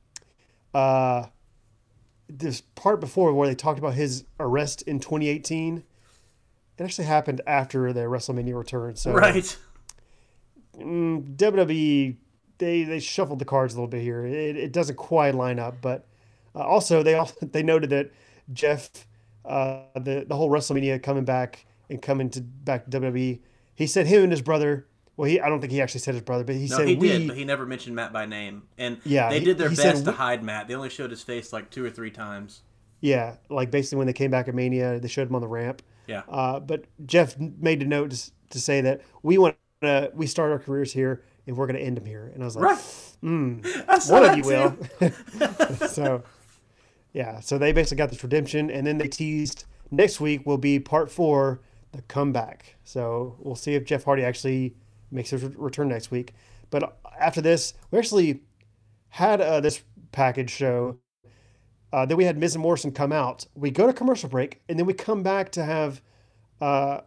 uh, this part before where they talked about his arrest in 2018, it actually happened after the WrestleMania return. So right. mm, WWE they they shuffled the cards a little bit here. It, it doesn't quite line up, but uh, also they also they noted that Jeff uh, the the whole WrestleMania coming back and coming to back to WWE. He said him and his brother. Well, he I don't think he actually said his brother, but he no, said he we. did, but he never mentioned Matt by name. And Yeah, they did their he said best to hide Matt. They only showed his face like two or three times. Yeah, like basically when they came back at Mania, they showed him on the ramp. Yeah. Uh, but Jeff made a note to, to say that we want to we start our careers here and we're going to end them here. And I was like, Right. mm, one of you will. so, yeah. So they basically got this redemption, and then they teased next week will be part four, the comeback. So we'll see if Jeff Hardy actually makes his re- return next week. But after this, we actually had uh, this package show. Uh, then we had Miz and Morrison come out. We go to commercial break, and then we come back to have uh,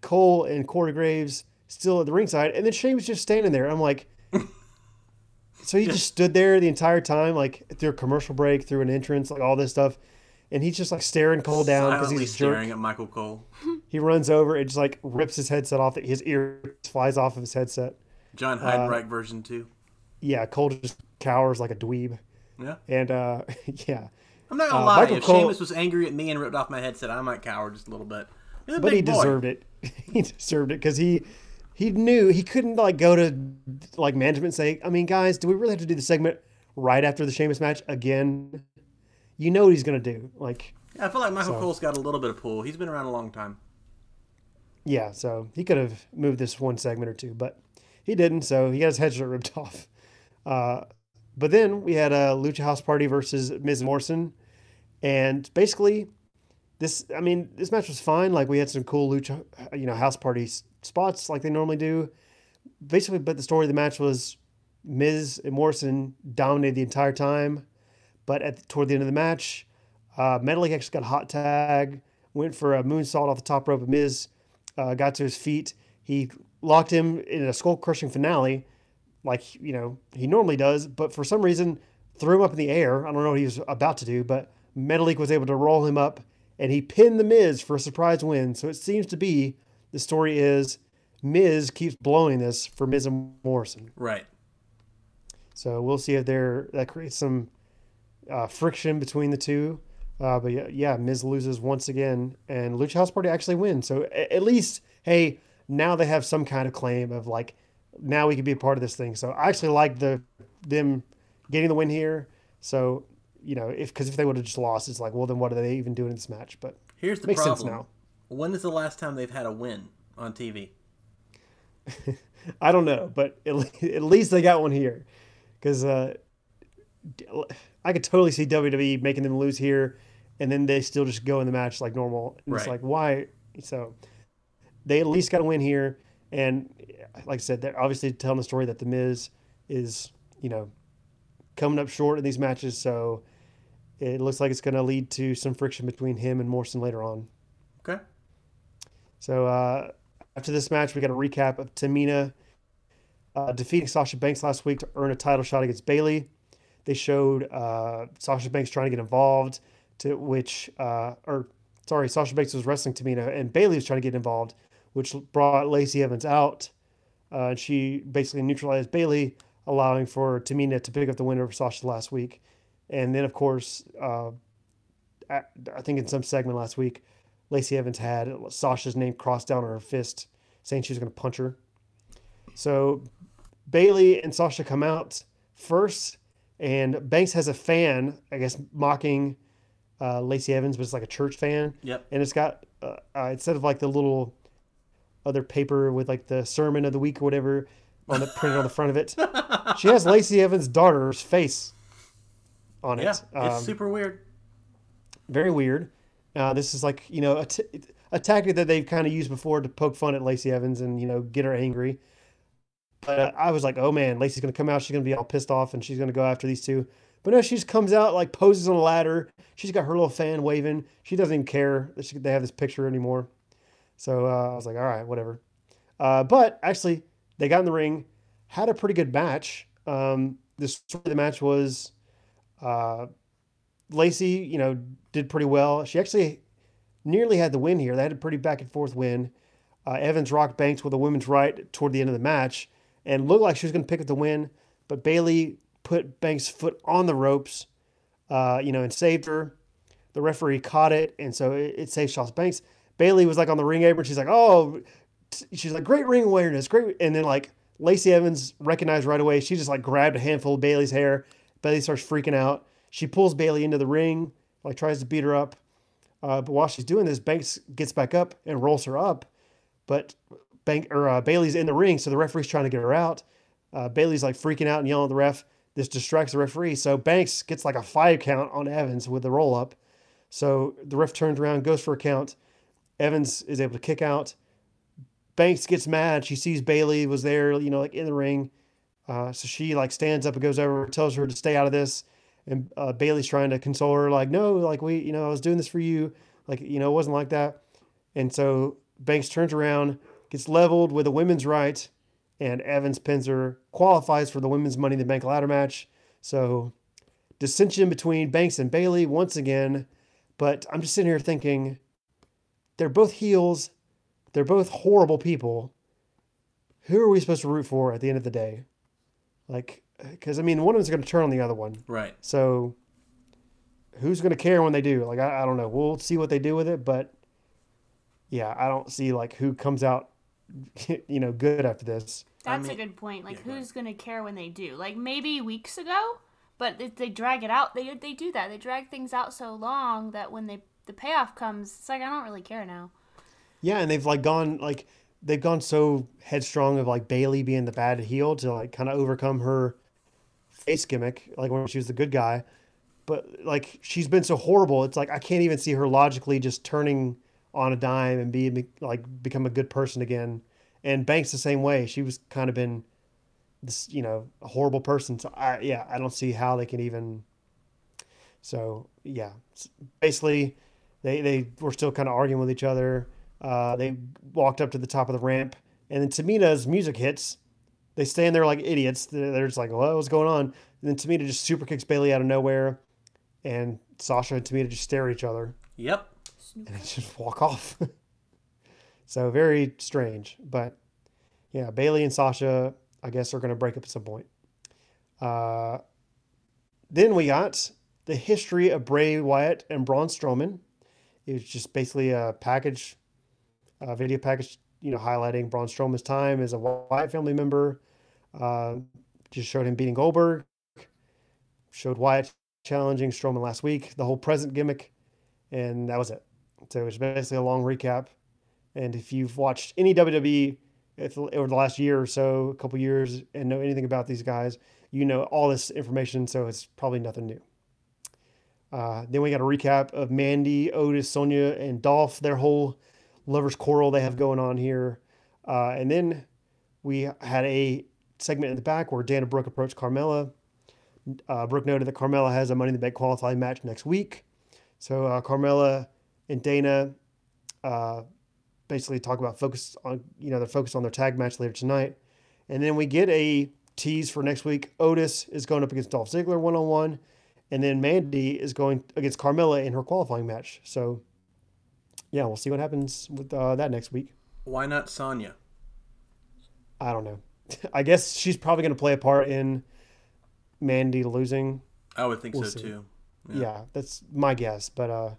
Cole and Corey Graves still at the ringside, and then Shane was just standing there. I'm like, so he just stood there the entire time, like through a commercial break, through an entrance, like all this stuff, and he's just like staring Cole down because he's a jerk. staring at Michael Cole. He runs over and just like rips his headset off. His ear flies off of his headset. John Uh, Heidenreich version two. Yeah, Cole just cowers like a dweeb. Yeah. And uh, yeah, I'm not gonna Uh, lie. Michael if Cole- Sheamus was angry at me and ripped off my headset, I might cower just a little bit. But he boy. deserved it. he deserved it because he he knew he couldn't like go to like management and say, I mean, guys, do we really have to do the segment right after the Sheamus match again, you know what he's gonna do. Like, yeah, I feel like Michael so. Cole's got a little bit of pull. He's been around a long time. Yeah, so he could have moved this one segment or two, but he didn't. So he got his headshot ripped off. Uh, but then we had a Lucha House Party versus Miz Morrison, and basically, this I mean this match was fine. Like we had some cool Lucha, you know, House Party spots like they normally do. Basically, but the story of the match was Miz Morrison dominated the entire time, but at toward the end of the match, uh, Metalik actually got a hot tag, went for a moonsault off the top rope of Miz, uh, got to his feet. He locked him in a skull crushing finale, like you know he normally does, but for some reason threw him up in the air. I don't know what he was about to do, but Metalik was able to roll him up, and he pinned the Miz for a surprise win. So it seems to be the story is Miz keeps blowing this for Miz and Morrison. Right. So we'll see if there that creates some uh, friction between the two. Uh, but yeah, yeah, Miz loses once again, and Lucha House Party actually wins. So at least, hey, now they have some kind of claim of like, now we can be a part of this thing. So I actually like the them getting the win here. So you know, if because if they would have just lost, it's like, well, then what are they even doing in this match? But here's the makes problem. Sense now. When is the last time they've had a win on TV? I don't know, but at, at least they got one here because uh, I could totally see WWE making them lose here, and then they still just go in the match like normal. And right. It's like why? So they at least got a win here, and like I said, they're obviously telling the story that the Miz is you know coming up short in these matches, so it looks like it's going to lead to some friction between him and Morrison later on. Okay. So uh, after this match, we got a recap of Tamina uh, defeating Sasha Banks last week to earn a title shot against Bayley. They showed uh, Sasha Banks trying to get involved, to which, uh, or sorry, Sasha Banks was wrestling Tamina, and Bayley was trying to get involved, which brought Lacey Evans out. Uh, and she basically neutralized Bayley, allowing for Tamina to pick up the win over Sasha last week. And then, of course, uh, I think in some segment last week, Lacey Evans had Sasha's name crossed down on her fist, saying she was going to punch her. So Bayley and Sasha come out first, and Banks has a fan, I guess, mocking uh, Lacey Evans, but it's like a church fan. Yep. And it's got uh, uh, instead of like the little other paper with like the sermon of the week or whatever on the printed on the front of it, she has Lacey Evans' daughter's face on it. Yeah, it's um, super weird. Very weird. Uh, this is like you know a, t- a tactic that they've kind of used before to poke fun at Lacey Evans and you know get her angry. But uh, I was like, oh man, Lacey's gonna come out. She's gonna be all pissed off, and she's gonna go after these two. But no, she just comes out like poses on a ladder. She's got her little fan waving. She doesn't even care that she, they have this picture anymore. So uh, I was like, all right, whatever. Uh, but actually, they got in the ring, had a pretty good match. Um, the story of the match was uh, Lacey, you know, did pretty well. She actually nearly had the win here. They had a pretty back and forth win. Uh, Evans rocked Banks with a women's right toward the end of the match and looked like she was going to pick up the win, but Bayley put Banks' foot on the ropes, uh, you know, and saved her. The referee caught it, and so it, it saved Sasha Banks. Bayley was like on the ring apron. She's like, "Oh," she's like, "Great ring awareness, great." And then like Lacey Evans recognized right away. She just like grabbed a handful of Bayley's hair. Bayley starts freaking out. She pulls Bayley into the ring, like tries to beat her up. Uh, but while she's doing this, Banks gets back up and rolls her up. But Bank or uh, Bayley's in the ring, so the referee's trying to get her out. Uh, Bayley's like freaking out and yelling at the ref. This distracts the referee, so Banks gets like a five count on Evans with the roll up. So the ref turns around, goes for a count. Evans is able to kick out. Banks gets mad. She sees Bayley was there, you know, like in the ring. Uh, so she like stands up and goes over, tells her to stay out of this. And uh, Bayley's trying to console her, like, no, like we, you know, I was doing this for you. Like, you know, it wasn't like that. And so Banks turns around, gets leveled with a women's right, and Evans pins her, qualifies for the women's Money in the Bank ladder match. So dissension between Banks and Bayley once again. But I'm just sitting here thinking, they're both heels. They're both horrible people. Who are we supposed to root for at the end of the day? Like, because I mean, one of them's going to turn on the other one. Right. So, who's going to care when they do? Like, I, I don't know. We'll see what they do with it, but yeah, I don't see like who comes out, you know, good after this. That's I mean, a good point. Like, yeah, who's going to care when they do? Like, maybe weeks ago, but if they drag it out, they they do that. They drag things out so long that when they the payoff comes, it's like I don't really care now. Yeah, and they've like gone like they've gone so headstrong of like Bayley being the bad heel to like kind of overcome her face gimmick, like when she was the good guy. But like she's been so horrible, it's like I can't even see her logically just turning on a dime and be like become a good person again. And Banks the same way. She was kind of been this, you know, a horrible person. So I yeah, I don't see how they can even. So yeah, basically, they they were still kind of arguing with each other. Uh, they walked up to the top of the ramp, and then Tamina's music hits. They stand there like idiots. They're just like, "What was going on?" And then Tamina just super kicks Bayley out of nowhere, and Sasha and Tamina just stare at each other. Yep. And they just walk off. so very strange, but yeah, Bayley and Sasha, I guess, are going to break up at some point. Uh, then we got the history of Bray Wyatt and Braun Strowman. It was just basically a package a video package, you know, highlighting Braun Strowman's time as a Wyatt family member. Uh, just showed him beating Goldberg. Showed Wyatt challenging Strowman last week. The whole present gimmick, and that was it. So it was basically a long recap. And if you've watched any WWE if, over the last year or so, a couple years, and know anything about these guys, you know all this information. So it's probably nothing new. Uh, then we got a recap of Mandy, Otis, Sonya, and Dolph, their whole lovers quarrel they have going on here. Uh, and then we had a segment in the back where Dana Brooke approached Carmella. Uh, Brooke noted that Carmella has a Money in the Bank qualifying match next week. So uh, Carmella and Dana uh, basically talk about focus on, you know, they're focused on their tag match later tonight. And then we get a tease for next week. Otis is going up against Dolph Ziggler one on one. And then Mandy is going against Carmella in her qualifying match. So yeah, we'll see what happens with uh, that next week. Why not Sonya? I don't know. I guess she's probably going to play a part in Mandy losing. I would think we'll so see. too. Yeah. yeah. that's my guess. But uh,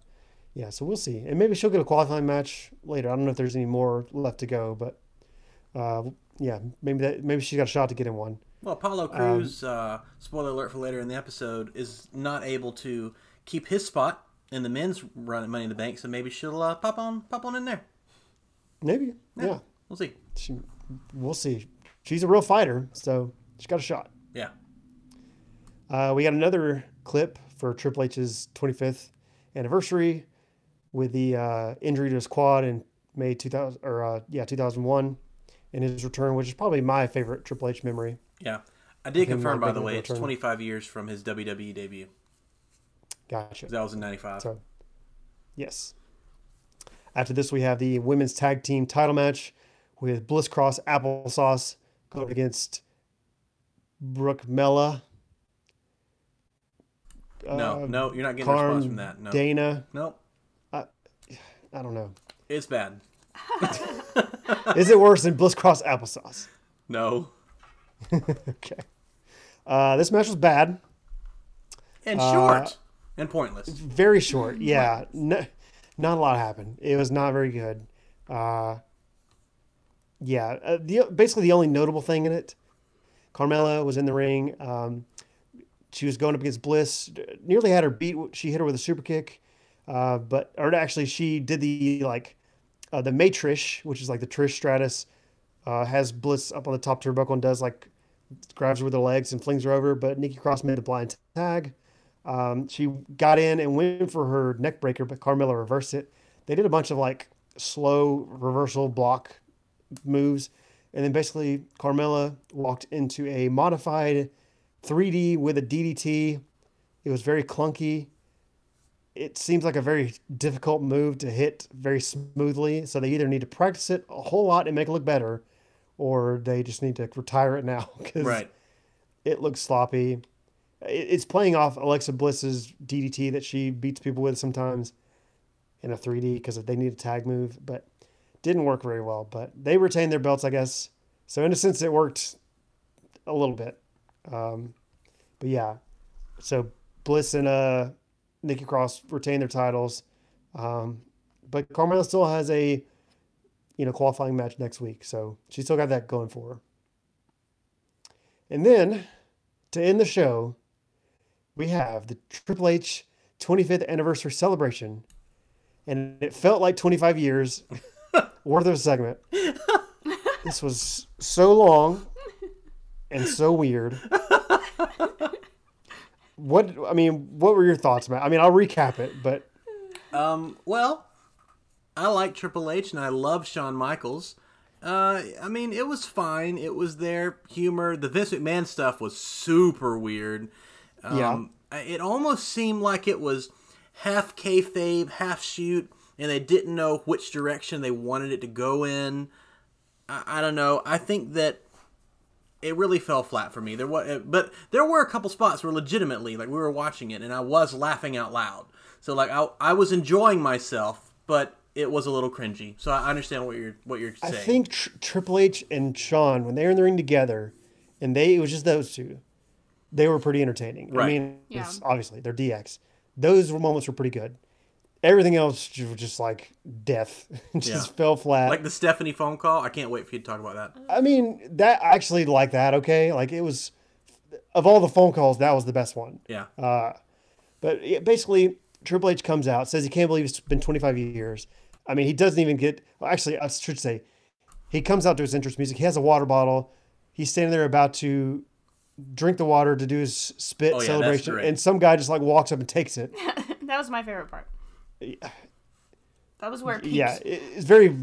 yeah, so we'll see, and maybe she'll get a qualifying match later. I don't know if there's any more left to go, but uh, yeah, maybe that maybe she's got a shot to get in one. Well, Apollo Crews, um, uh, spoiler alert for later in the episode, is not able to keep his spot in the men's run Money in the Bank, so maybe she'll uh, pop on pop on in there. Maybe, yeah. yeah. We'll see. She, we'll see. She's a real fighter, so she's got a shot. Yeah. Uh, we got another clip for Triple H's 25th anniversary with the uh, injury to his quad in May 2000 or uh, yeah 2001, and his return, which is probably my favorite Triple H memory. Yeah, I did confirm by the way, it's 25 years from his WWE debut. Gotcha. That was in '95. So, yes. After this, we have the women's tag team title match with Bliss Cross Applesauce going against Brooke Mella. No, uh, no, you're not getting Karn, a response from that. No. Dana. Nope. I, I don't know. It's bad. Is it worse than Bliss Cross Applesauce? No. okay. Uh, this match was bad. And short. Uh, and pointless. Very short. Yeah, no, not a lot happened. It was not very good. Uh, yeah, uh, the basically the only notable thing in it, Carmella was in the ring. Um, she was going up against Bliss. Nearly had her beat. She hit her with a super kick, uh, but or actually she did the like uh, the Matrish, which is like the Trish Stratus, uh, has Bliss up on the top turnbuckle and does like grabs her with her legs and flings her over. But Nikki Cross made the blind tag. Um, she got in and went for her neck breaker, but Carmella reversed it. They did a bunch of like slow reversal block moves. And then basically, Carmella walked into a modified 3D with a DDT. It was very clunky. It seems like a very difficult move to hit very smoothly. So they either need to practice it a whole lot and make it look better, or they just need to retire it now because right. it looks sloppy it's playing off Alexa Bliss's DDT that she beats people with sometimes in a 3D because they need a tag move, but didn't work very well. But they retained their belts, I guess. So in a sense, it worked a little bit. Um, but yeah, so Bliss and uh, Nikki Cross retain their titles, um, but Carmella still has a you know qualifying match next week, so she still got that going for her. And then to end the show, we have the Triple H 25th anniversary celebration, and it felt like 25 years worth of a segment. this was so long and so weird. What I mean, what were your thoughts, Matt? I mean, I'll recap it, but Um, well, I like Triple H and I love Shawn Michaels. Uh, I mean, it was fine. It was their humor. The Vince McMahon stuff was super weird. Um, It almost seemed like it was half kayfabe, half shoot, and they didn't know which direction they wanted it to go in. I, I don't know. I think that it really fell flat for me. There was, but there were a couple spots where legitimately, like we were watching it, and I was laughing out loud. So like I, I was enjoying myself, but it was a little cringy. So I understand what you're what you're saying. I think tr- Triple H and Shawn, when they were in the ring together, and they it was just those two, they were pretty entertaining. I Right. mean, Yeah. it's obviously they're DX. Those moments were pretty good. Everything else ju- was just like death, just Yeah. fell flat. like the Stephanie phone call. I can't wait for you to talk about that. I mean, that I actually like that. Okay, like it was of all the phone calls, that was the best one. Yeah. Uh, but yeah, basically, Triple H comes out, says he can't believe it's been 25 years. I mean, he doesn't even get. Well, actually, I should say, he comes out to his entrance music. He has a water bottle. He's standing there about to drink the water to do his spit Oh, yeah, celebration, and some guy just like walks up and takes it. that was my favorite part. That was where it yeah, it, it's very.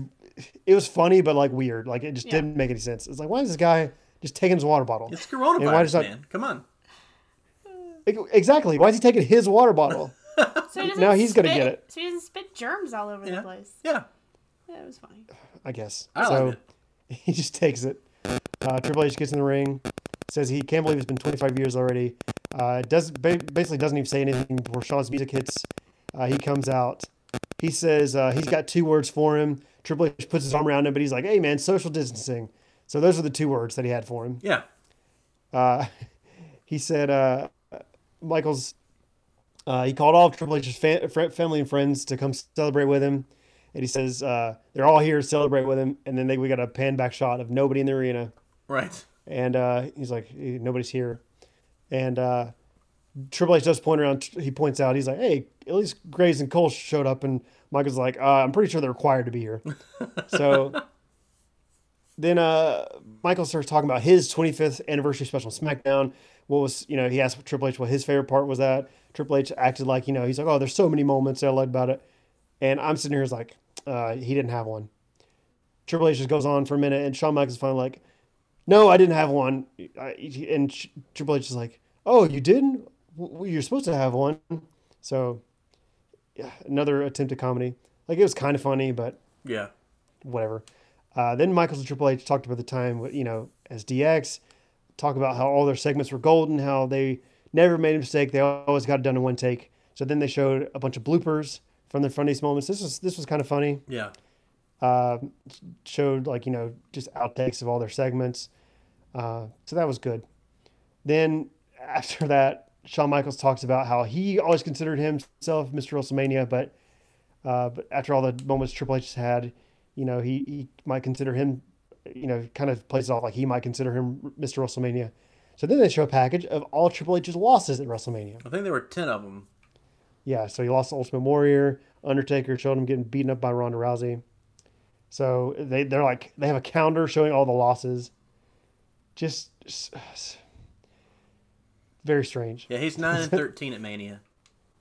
It was funny, but like weird. Like it just Yeah. didn't make any sense. It's like, why is this guy just taking his water bottle? It's And why does not- man. Come on. Exactly. Why is he taking his water bottle? So he Now he's gonna spit- get it. So he doesn't spit germs all over the place. Yeah. Yeah, it was funny. I guess. I so liked he just takes it. Uh, Triple H gets in the ring, says he can't believe it's been 25 years already. Uh, does ba- basically doesn't even say anything before Shawn's music hits. Uh, he comes out. He says uh, he's got two words for him. Triple H puts his arm around him, but he's like, "Hey, man, social distancing." So those are the two words that he had for him. Yeah. Uh, he said uh, Michael's. Uh, he called all of Triple H's fa- fr- family and friends to come celebrate with him, and he says uh, they're all here to celebrate with him. And then they, we got a pan back shot of nobody in the arena, Right. and uh, he's like, "Eh, nobody's here. And uh, Triple H does point around. He points out, he's like, "Hey, at least Graves and Cole showed up." And Michael's like, uh, "I'm pretty sure they're required to be here." so then uh, Michael starts talking about his 25th anniversary special SmackDown. What was, you know, he asked Triple H what his favorite part was that. Triple H acted like, you know, he's like, oh, there's so many moments that I liked about it. And I'm sitting here as like, uh, he didn't have one. Triple H just goes on for a minute, and Shawn Michaels is finally like, no, I didn't have one. And Triple H is like, oh, you didn't? W- You're supposed to have one. So, yeah, another attempt at comedy. Like, it was kind of funny, but Yeah. whatever. Uh, then Michaels and Triple H talked about the time, you know, as DX, talk about how all their segments were golden, how they never made a mistake, they always got it done in one take. So then they showed a bunch of bloopers from their funniest moments. This was this was kind of funny. Yeah. Uh, showed like you know just outtakes of all their segments. Uh, so that was good. Then after that, Shawn Michaels talks about how he always considered himself Mr. WrestleMania, but uh, but after all the moments Triple H has had, you know, he, he might consider him, you know, kind of plays it off like he might consider him Mr. WrestleMania. So then they show a package of all Triple H's losses at WrestleMania. I think there were 10 of them. Yeah, so he lost to Ultimate Warrior. Undertaker showed him getting beaten up by Ronda Rousey. So they they're like they have a counter showing all the losses. Just, just very strange. Yeah, he's 9 and 13 at Mania.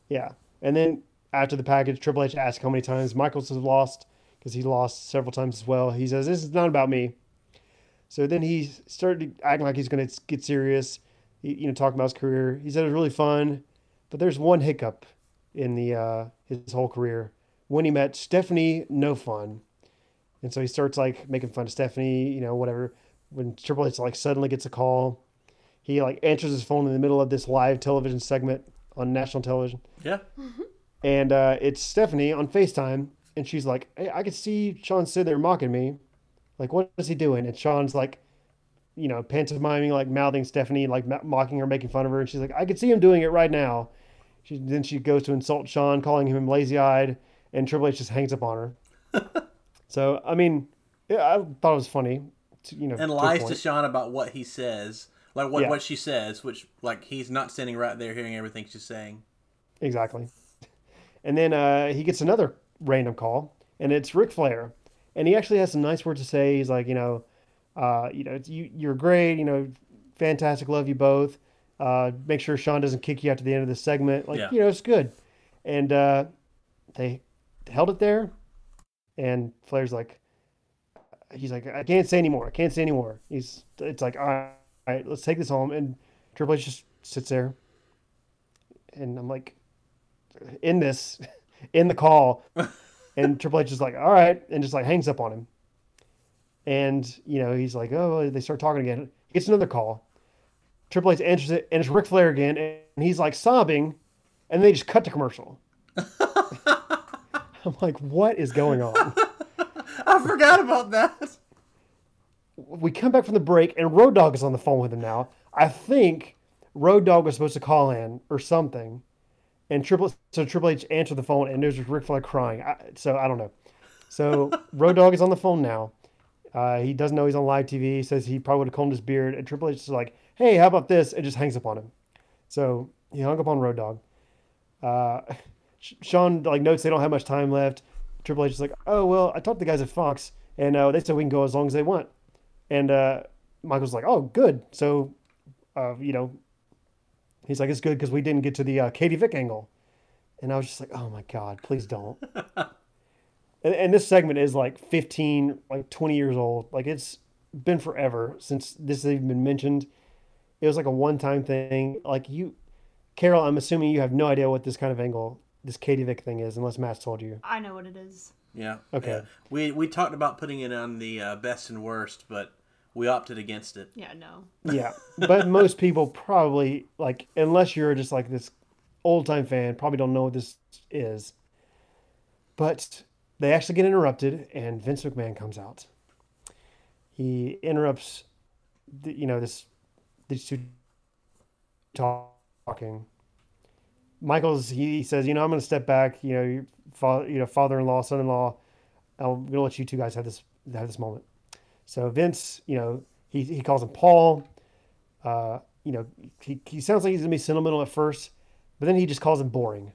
Yeah, and then after the package, Triple H asked how many times Michaels has lost because he lost several times as well. He says this is not about me. So then he started acting like he's going to get serious. You know, talking about his career. He said it was really fun, but there's one hiccup in the uh, his whole career when he met Stephanie No Fun, and so he starts like making fun of Stephanie. You know, whatever. When Triple H like suddenly gets a call, he like answers his phone in the middle of this live television segment on national television Yeah. and uh, it's Stephanie on FaceTime, and she's like, "Hey, I could see Shawn sitting there mocking me. Like, what is he doing?" And Shawn's like, you know, pantomiming, like mouthing Stephanie, like mocking her, making fun of her, and she's like, "I could see him doing it right now." She then she goes to insult Shawn, calling him lazy-eyed, and Triple H just hangs up on her. so, I mean, yeah, I thought it was funny. To, you know, And to lies to. Shawn about what he says. like what Yeah. what she says, which like he's not standing right there hearing everything she's saying. Exactly. And then uh, he gets another random call, and it's Ric Flair, and he actually has some nice words to say. He's like, you know, uh, you know, it's, you you're great, you know, fantastic, love you both. Uh, make sure Shawn doesn't kick you after the end of the segment. Like, Yeah. you know, it's good. And uh, they held it there, and Flair's like, he's like, I can't say anymore. I can't say anymore. He's, it's like, all right, all right, let's take this home. And Triple H just sits there, and I'm like, in this, in the call, and Triple H is like, all right, and just like hangs up on him. And you know, he's like, oh, they start talking again. He gets another call. Triple H answers it, and it's Ric Flair again, and he's like sobbing, and they just cut to commercial. I'm like, what is going on? I forgot about that. we come back from the break, and Road Dog is on the phone with him now. I think Road Dog was supposed to call in or something, and Triple so Triple H answered the phone, and there's just Ric Flair crying. I, so I don't know. So Road Dog is on the phone now. Uh, he doesn't know he's on live TV. He says he probably would have combed his beard, and Triple H is like, "Hey, how about this?" and just hangs up on him. So he hung up on Road Dog. Uh, Shawn like notes they don't have much time left. Triple H is like, "Oh well, I talked to the guys at Fox, and uh, they said we can go as long as they want." And uh, Michael's like, "Oh, good." So, uh, you know, he's like, "It's good because we didn't get to the uh, Katie Vick angle." And I was just like, "Oh my god, please don't." and, and this segment is like 15, like 20 years old. Like it's been forever since this has even been mentioned. It was like a one-time thing. Like you, Carol, I'm assuming you have no idea what this kind of angle, this Katie Vick thing is, unless Matt told you. I know what it is. Yeah. Okay. yeah. We we talked about putting it on the uh, best and worst, but we opted against it. Yeah, no. Yeah, but most people probably like, unless you're just like this old time fan, probably don't know what this is. But they actually get interrupted, and Vince McMahon comes out. He interrupts, the, you know, this these two talking. Michael's he says, you know, I'm going to step back. You know, your father, you know, father-in-law, son-in-law. I'm going to let you two guys have this have this moment. So Vince, you know, he he calls him Paul. Uh, you know, he, he sounds like he's gonna be sentimental at first, but then he just calls him boring.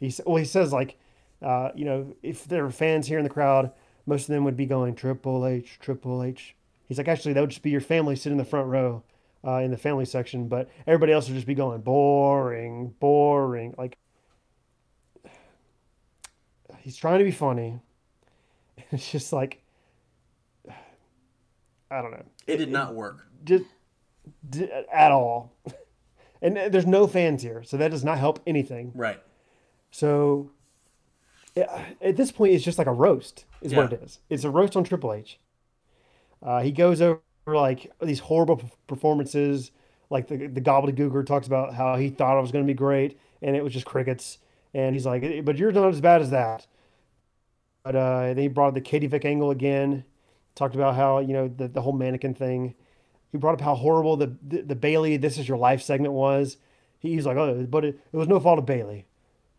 He well, he says like, uh, you know, if there are fans here in the crowd, most of them would be going Triple H, Triple H. He's like, actually, that would just be your family sitting in the front row, uh, in the family section, but everybody else would just be going boring, boring. Like, he's trying to be funny. It's just like, I don't know It did not work. just d- at all. And there's no fans here, so that does not help anything. Right. So at this point, it's just like a roast, is what it is. It's a roast on Triple H. Uh, he goes over like these horrible performances, like the the gobbledygooker talks about how he thought it was going to be great, and it was just crickets. And he's like, "Eh, "But you're not as bad as that." But uh, then he brought the Katie Vick angle again. Talked about how you know the the whole mannequin thing. He brought up how horrible the the, the Bayley "This Is Your Life" segment was. He, He's like, "Oh, but it, it was no fault of Bayley."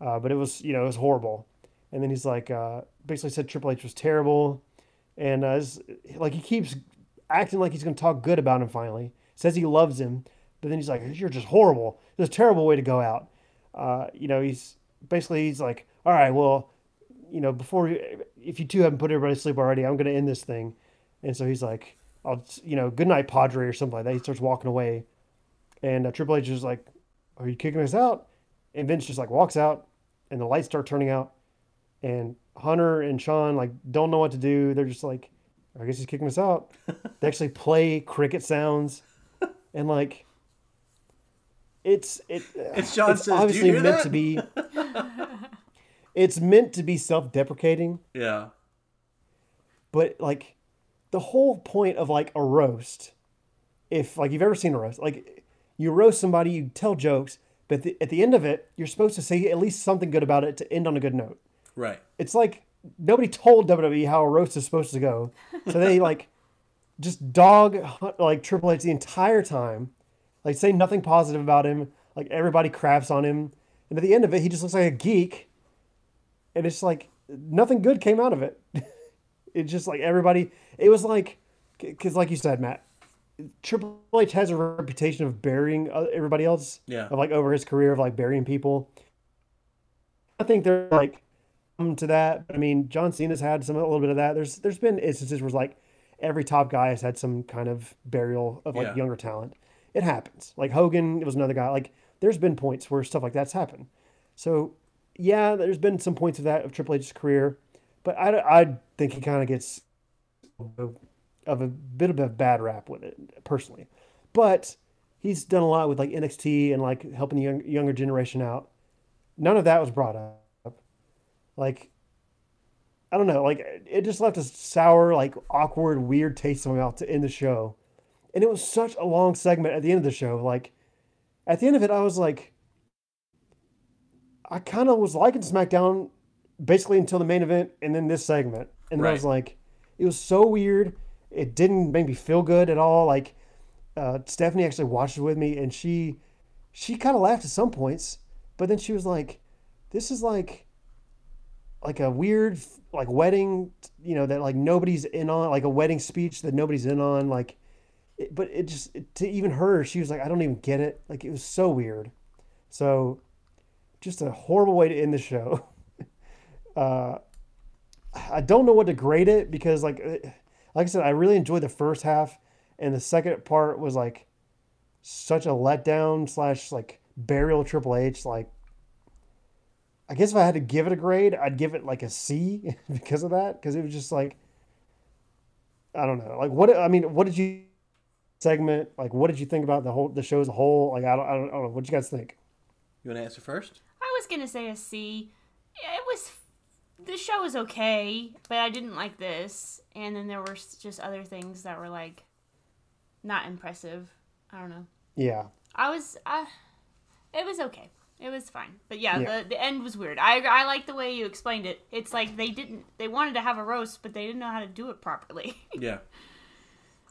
uh, but it was you know it was horrible. And then he's like uh, basically said Triple H was terrible, and uh, like he keeps acting like he's going to talk good about him. Finally, says he loves him, but then he's like, "You're just horrible. It's a terrible way to go out." Uh, you know, he's basically he's like, "All right, well, you know, before if you two haven't put everybody to sleep already, I'm going to end this thing." And so he's like, "I'll you know, good night, Padre," or something like that. He starts walking away, and uh, Triple H is like, "Are you kicking us out?" And Vince just like walks out, and the lights start turning out, and Hunter and Shawn like don't know what to do. They're just like, I guess he's kicking us out. they actually play cricket sounds, and like, it's it. And Shawn it's says, "Do you obviously hear meant that?" to be. It's meant to be self-deprecating, Yeah. but like, the whole point of like a roast, if like you've ever seen a roast, like you roast somebody, you tell jokes, but the, at the end of it, you're supposed to say at least something good about it to end on a good note. Right. It's like nobody told WWE how a roast is supposed to go, so they like just dog like Triple H the entire time, like say nothing positive about him. Like everybody craps on him, and at the end of it, he just looks like a geek, and it's like nothing good came out of it. It's just like everybody. It was like, because like you said, Matt, Triple H has a reputation of burying everybody else. Yeah. Of like over his career of like burying people. I think they're like come to that. I mean, John Cena's had some a little bit of that. There's there's been instances where like every top guy has had some kind of burial of like Yeah. younger talent. It happens. Like Hogan it was another guy. Like there's been points where stuff like that's happened. So yeah, there's been some points of that of Triple H's career, but I, I think he kind of gets of a bit of a bad rap with it personally. But he's done a lot with like NXT and like helping the young, younger generation out. None of that was brought up. Like, I don't know. Like, it just left a sour, like awkward, weird taste in my mouth to end the show. And it was such a long segment at the end of the show. Like, at the end of it, I was like, I kind of was liking SmackDown basically until the main event and then this segment. And then I was like, it was so weird. It didn't make me feel good at all. Like, uh, Stephanie actually watched it with me and she, she kind of laughed at some points, but then she was like, this is like, like a weird, like wedding, you know, that like nobody's in on, like a wedding speech that nobody's in on. Like, it, but it just, it, to even her, she was like, I don't even get it. Like, it was so weird. So, just a horrible way to end the show. Uh, I don't know what to grade it because, like, like I said, I really enjoyed the first half, and the second part was like such a letdown slash like burial Triple H. Like, I guess if I had to give it a grade, I'd give it like a C because of that. Because it was just like, I don't know, like what I mean, what did you segment like? What did you think about the whole the show as a whole? Like, I don't, I don't, I don't know. What you guys think? You want to answer first? I was gonna say a C. It was the show was okay, but I didn't like this. And then there were just other things that were like not impressive. I don't know. Yeah. I was I it was okay. It was fine. But yeah, Yeah. the the end was weird. I I like the way you explained it. It's like they didn't they wanted to have a roast, but they didn't know how to do it properly. Yeah.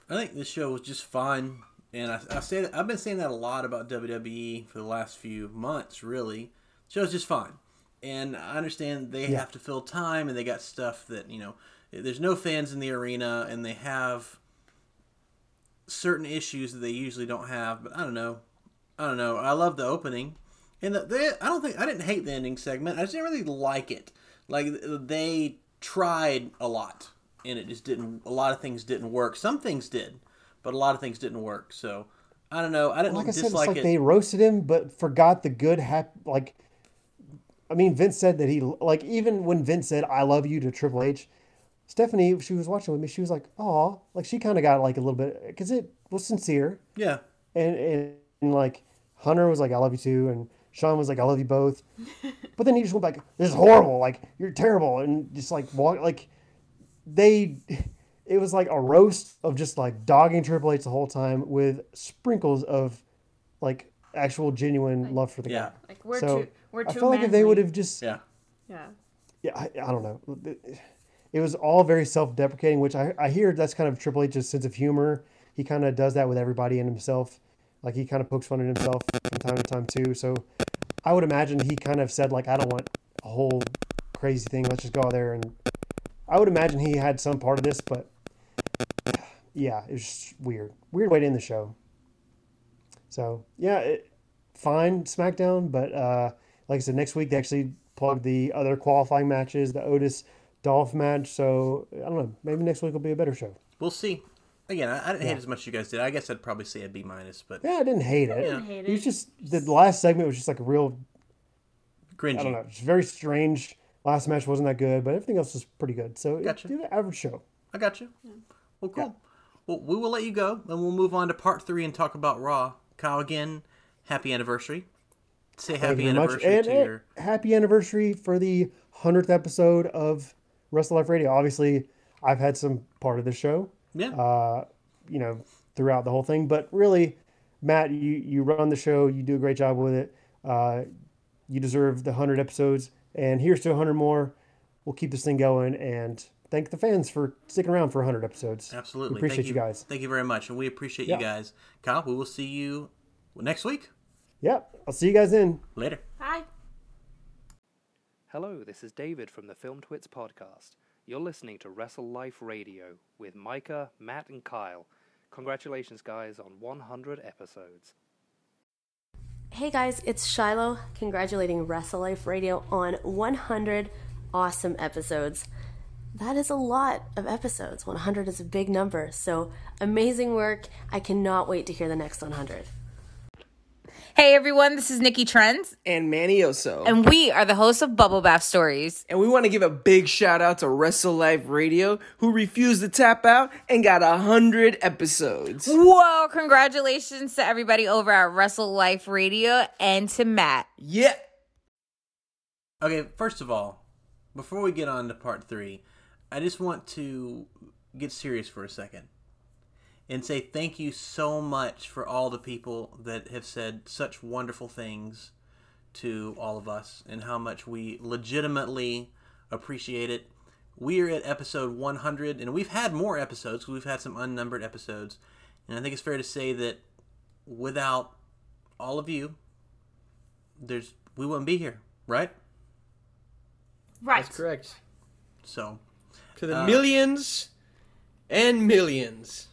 I think this show was just fine. and I, I say that, I've been saying that a lot about WWE for the last few months. Really, the show's just fine, and I understand they Yeah. have to fill time, and they got stuff that you know. There's no fans in the arena, and they have certain issues that they usually don't have. But I don't know. I don't know. I love the opening, and the, they, I don't think I didn't hate the ending segment. I just didn't really like it. Like they tried a lot, and it just didn't. A lot of things didn't work. Some things did, but a lot of things didn't work. So I don't know. I didn't like I said, it's like it. they roasted him, but forgot the good hap. Like, I mean, Vince said that he like even when Vince said "I love you" to Triple H, Stephanie, if she was watching with me, she was like, "Oh," like she kind of got like a little bit because it was sincere, yeah, and, and and like Hunter was like, "I love you too," and Sean was like, "I love you both," but then he just went back, "This is horrible," like you're terrible, and just like walk like they. It was like a roast of just like dogging Triple H the whole time with sprinkles of like actual genuine love for the Yeah. guy. Like we're so too we're I too felt like if they would have just yeah, Yeah. yeah, I, I don't know. It was all very self-deprecating, which I, I hear that's kind of Triple H's sense of humor. He kind of does that with everybody and himself. Like he kind of pokes fun at himself from time to time too. So I would imagine he kind of said like, I don't want a whole crazy thing. Let's just go out there and I would imagine he had some part of this, but yeah, it was just weird. Weird way to end the show. So yeah, it, fine SmackDown, but uh, like I said, next week they actually plug the other qualifying matches, the Otis Dolph match. So I don't know, maybe next week will be a better show. we'll see. Again, I, I didn't hate Yeah. it as much as you guys did. I guess I'd probably say a B minus, but Yeah, I didn't hate it. didn't hate It It was just the last segment was just like a real cringy. I don't know, it's very strange. Last match wasn't that good, but everything else was pretty good. So Gotcha. it's an average show. I got you. Well, cool. Well, we will let you go, and we'll move on to part three and talk about Raw. Kyle, again, happy anniversary. Say happy you very much. anniversary And, to and your. happy anniversary for the hundredth episode of Wrestle Life Radio. Obviously, I've had some part of the show. Yeah. uh, you know, throughout the whole thing. But really, Matt, you you run the show. You do a great job with it. Uh, you deserve the hundred episodes, and here's to hundred more. We'll keep this thing going, and thank the fans for sticking around for hundred episodes. Absolutely. we appreciate Thank you guys. Thank you very much, and we appreciate Yeah. you guys. Kyle, we will see you next week. Yep, I'll see you guys in. Later. Hi. Hello, this is David from the Film Twits podcast. You're listening to Wrestle Life Radio with Micah, Matt, and Kyle. Congratulations, guys, on 100 episodes. Hey guys, it's Shiloh congratulating Wrestle Life Radio on 100 awesome episodes. That is a lot of episodes. 100 is a big number, so amazing work. I cannot wait to hear the next 100. Hey everyone, this is Nikki Trends. And Manny Oso. And we are the hosts of Bubble Bath Stories. And we want to give a big shout out to Wrestle Life Radio, who refused to tap out and got a hundred episodes. Whoa, congratulations to everybody over at Wrestle Life Radio and to Matt. Yeah. Okay, first of all, before we get on to part three, I just want to get serious for a second and say thank you so much for all the people that have said such wonderful things to all of us and how much we legitimately appreciate it. We are at episode 100, and we've had more episodes we've had some unnumbered episodes. And I think it's fair to say that without all of you, there's we wouldn't be here, right? Right. That's correct. So, to the uh, millions and millions.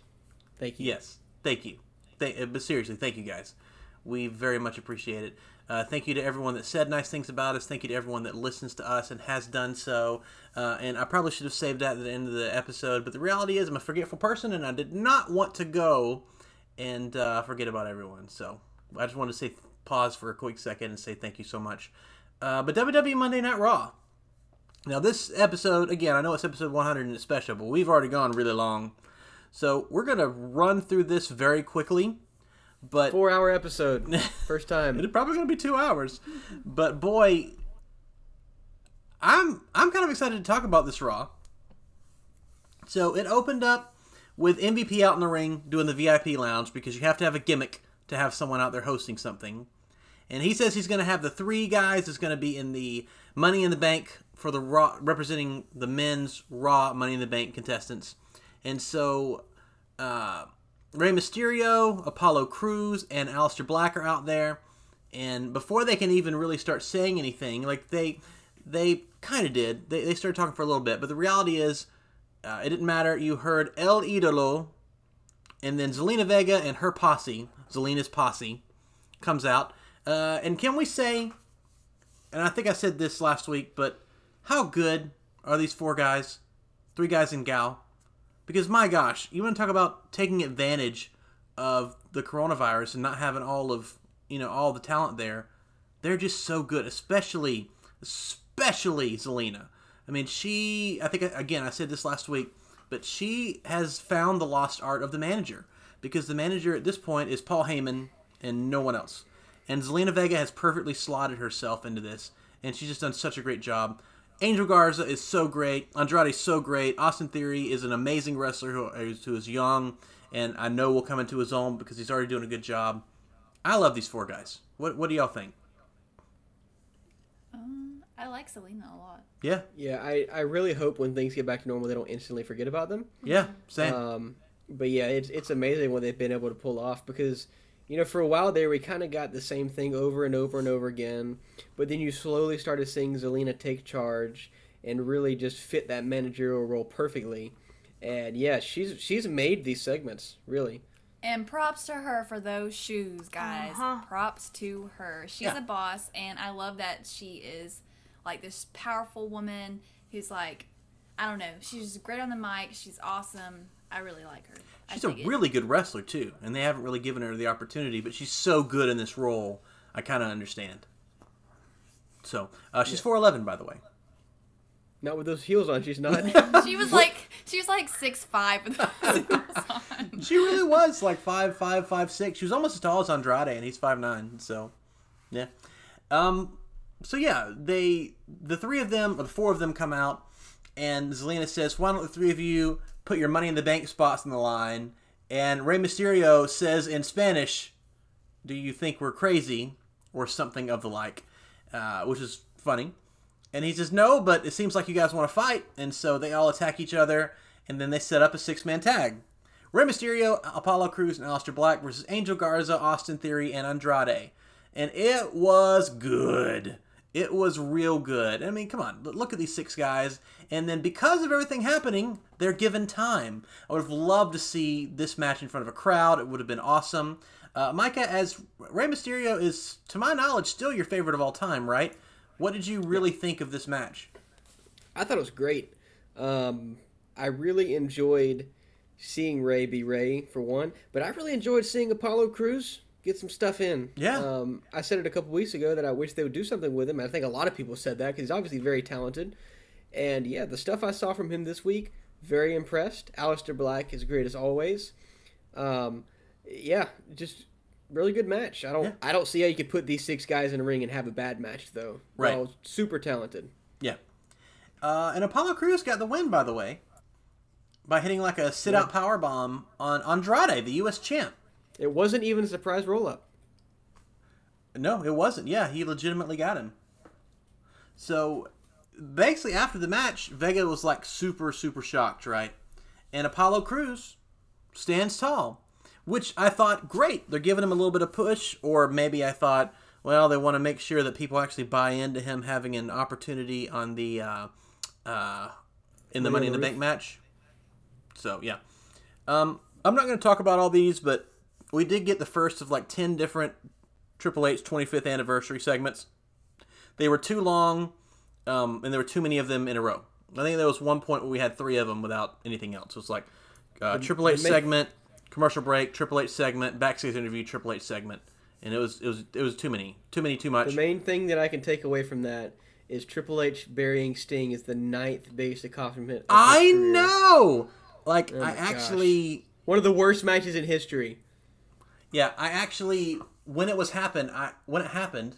Thank you. Yes, thank you. Uh, but seriously, thank you guys. We very much appreciate it. Uh, thank you to everyone that said nice things about us. Thank you to everyone that listens to us and has done so. Uh, and I probably should have saved that at the end of the episode, but the reality is I'm a forgetful person, and I did not want to go and uh, forget about everyone. So I just wanted to say pause for a quick second and say thank you so much. Uh, but WWE Monday Night Raw. Now this episode, again, I know it's episode 100 and it's special, but we've already gone really long. So we're gonna run through this very quickly. But four hour episode, first time. it's probably gonna be two hours. But boy, I'm I'm kind of excited to talk about this Raw. So it opened up with MVP out in the ring doing the VIP lounge because you have to have a gimmick to have someone out there hosting something. And he says he's going to have the three guys that's going to be in the Money in the Bank for the Raw, representing the men's Raw Money in the Bank contestants. And so uh, Rey Mysterio, Apollo Crews, and Aleister Black are out there. And before they can even really start saying anything, like they they kind of did, they, they started talking for a little bit. But the reality is, uh, it didn't matter. You heard El Idolo, and then Zelina Vega and her posse, Zelina's posse, comes out. Uh, and can we say, and I think I said this last week, but how good are these four guys? Three guys and gal. Because my gosh, you want to talk about taking advantage of the coronavirus and not having all of you know all the talent there. They're just so good, especially especially Zelina. I mean, she. I think again, I said this last week, but she has found the lost art of the manager because the manager at this point is Paul Heyman and no one else. And Zelina Vega has perfectly slotted herself into this, and she's just done such a great job. Angel Garza is so great. Andrade is so great. Austin Theory is an amazing wrestler who is, who is young and I know will come into his own because he's already doing a good job. I love these four guys. What What do y'all think? Um, I like Zelina a lot. Yeah. Yeah, I, I really hope when things get back to normal, they don't instantly forget about them. Yeah, same. Um, but yeah, it's it's amazing what they've been able to pull off because you know for a while there we kind of got the same thing over and over and over again, but then you slowly started seeing Zelina take charge and really just fit that managerial role perfectly. And yeah, she's she's made these segments really. And props to her for those shoes, guys. Uh-huh. Props to her. She's Yeah. a boss, and I love that she is like this powerful woman who's like, I don't know, she's great on the mic. She's awesome. I really like her. I She's a dig it. really good wrestler too, and they haven't really given her the opportunity. But she's so good in this role, I kind of understand. So uh, she's four eleven, by the way. Not with those heels on, she's not. she was like she was like six five with those heels on. She really was like five five five six. She was almost as tall as Andrade, and he's five nine. So, yeah. Um. So yeah, they the three of them or the four of them come out, and Zelina says, "Why don't the three of you put your money in the bank spots on the line?" And Rey Mysterio says in Spanish, "Do you think we're crazy?" or something of the like, uh, which is funny. And he says, No, but it seems like you guys want to fight. And so they all attack each other, and then they set up a six man tag. Rey Mysterio, Apollo Crews, and Aleister Black versus Angel Garza, Austin Theory, and Andrade. And it was good. It was real good. I mean, come on, look at these six guys. And then because of everything happening, they're given time. I would have loved to see this match in front of a crowd. It would have been awesome. Uh, Micah, as Rey Mysterio is, to my knowledge, still your favorite of all time, right? What did you really think of this match? I thought it was great. Um, I really enjoyed seeing Rey be Rey for one, but I really enjoyed seeing Apollo Crews get some stuff in. Yeah. Um, I said it a couple weeks ago that I wish they would do something with him. I think a lot of people said that because he's obviously very talented. And yeah, the stuff I saw from him this week, very impressed. Aleister Black is great as always. Um, yeah, just really good match. I don't yeah. I don't see how you could put these six guys in a ring and have a bad match though. Right. Well, super talented. Yeah. Uh, and Apollo Crews got the win, by the way, by hitting like a sit out yeah. power bomb on Andrade, the U.S. champ. It wasn't even a surprise roll up. No, it wasn't. Yeah, he legitimately got him. So basically, after the match, Vega was like super, super shocked, right? And Apollo Crews stands tall, which I thought great. They're giving him a little bit of push, or maybe I thought, well, they want to make sure that people actually buy into him having an opportunity on the uh, uh, in the Money in the Bank match. So yeah, um, I'm not going to talk about all these, but we did get the first of like 10 different Triple H 25th anniversary segments. They were too long, um, and there were too many of them in a row. I think there was one point where we had three of them without anything else. It was like uh, Triple H segment, commercial break, Triple H segment, backstage interview, Triple H segment, and it was it was it was too many, too many, too much. The main thing that I can take away from that is Triple H burying Sting is the ninth biggest accomplishment. I know, like oh I actually gosh. one of the worst matches in history. Yeah, I actually when it was happened, I when it happened,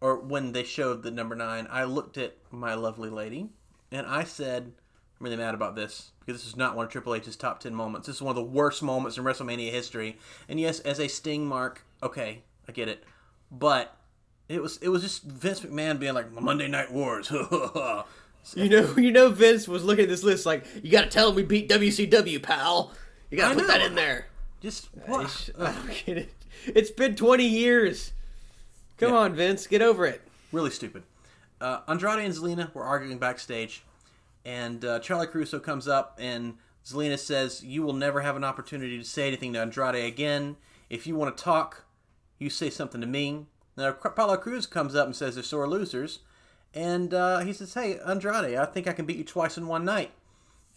or when they showed the number nine, I looked at my lovely lady, and I said, "I'm really mad about this because this is not one of Triple H's top ten moments. This is one of the worst moments in WrestleMania history." And yes, as a Sting mark, okay, I get it, but it was it was just Vince McMahon being like Monday Night Wars. you know, you know, Vince was looking at this list like, "You got to tell him we beat WCW, pal. You got to put that in there." Just what? I, get it. It's been 20 years. Come yeah. on, Vince, get over it. Really stupid. Uh, Andrade and Zelina were arguing backstage, and uh, Charlie Caruso comes up, and Zelina says, "You will never have an opportunity to say anything to Andrade again. If you want to talk, you say something to me." Now Apollo Crews comes up and says they're sore losers, and uh, he says, "Hey, Andrade, I think I can beat you twice in one night."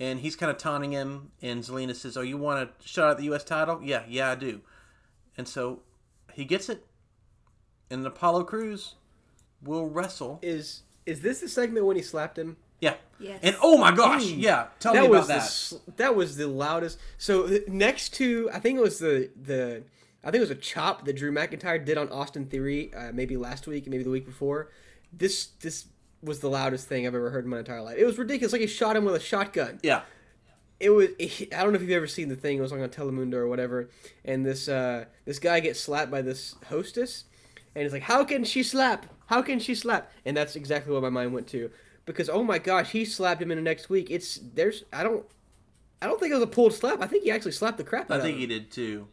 And he's kind of taunting him. And Zelina says, "Oh, you want to shut out the U.S. title? Yeah, yeah, I do." And so he gets it, and Apollo Crews will wrestle. Is is this the segment when he slapped him? Yeah. Yes. And oh my gosh, mm. yeah. Tell that me about that. The, that was the loudest. So next to, I think it was the the, I think it was a chop that Drew McIntyre did on Austin Theory, uh, maybe last week, maybe the week before. This this was the loudest thing I've ever heard in my entire life. It was ridiculous. Like he shot him with a shotgun. Yeah. It was. It, I don't know if you've ever seen the thing. It was like on Telemundo or whatever. And this uh, this guy gets slapped by this hostess, and he's like, "How can she slap? How can she slap?" And that's exactly what my mind went to, because oh my gosh, he slapped him in the next week. It's there's I don't. I don't think it was a pulled slap. I think he actually slapped the crap out of him. I think he did too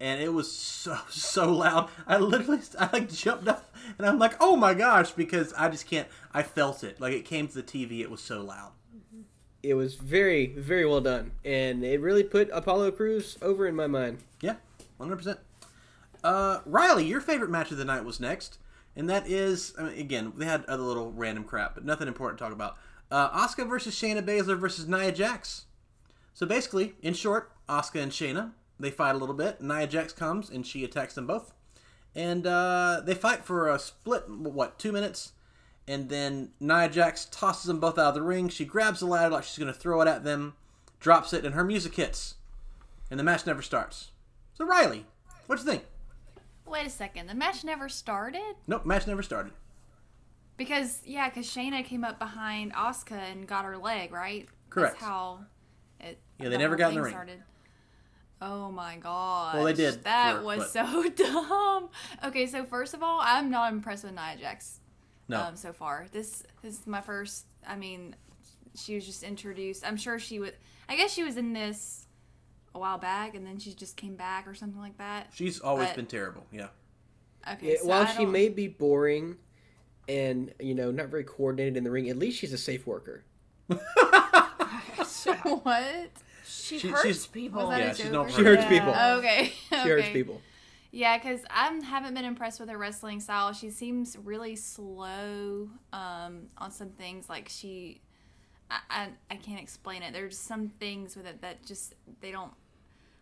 and it was so so loud. I literally I like jumped up and I'm like, oh my gosh, because I just can't. I felt it like it came to the TV. It was so loud. It was very very well done, and it really put Apollo Crews over in my mind. Yeah, one hundred percent. Uh, Riley, your favorite match of the night was next, and that is I mean, again they had other little random crap, but nothing important to talk about. Uh, Asuka versus Shayna Baszler versus Nia Jax. So basically, in short, Asuka and Shayna they fight a little bit. Nia Jax comes and she attacks them both, and uh, they fight for a split what two minutes, and then Nia Jax tosses them both out of the ring. She grabs the ladder like she's going to throw it at them, drops it, and her music hits, and the match never starts. So Riley, what do you think? Wait a second. The match never started. Nope, match never started. Because yeah, because Shayna came up behind Asuka and got her leg right. Correct. That's how it. Yeah, they the never got in the ring. Started. Oh my god. Well, they did. That for, was but... so dumb. Okay, so first of all, I'm not impressed with Nia Jax. No. Um, so far, this, this is my first. I mean, she was just introduced. I'm sure she would. I guess she was in this a while back, and then she just came back or something like that. She's always but, been terrible. Yeah. Okay. Yeah, so while she may be boring, and you know not very coordinated in the ring. At least she's a safe worker. what? She, She- hurts she's- people. Was that Yeah, a she's joke no She hurts people. Okay. She hurts people. Yeah, because I haven't been impressed with her wrestling style. She seems really slow um, on some things. Like she, I, I, I can't explain it. There's some things with it that just they don't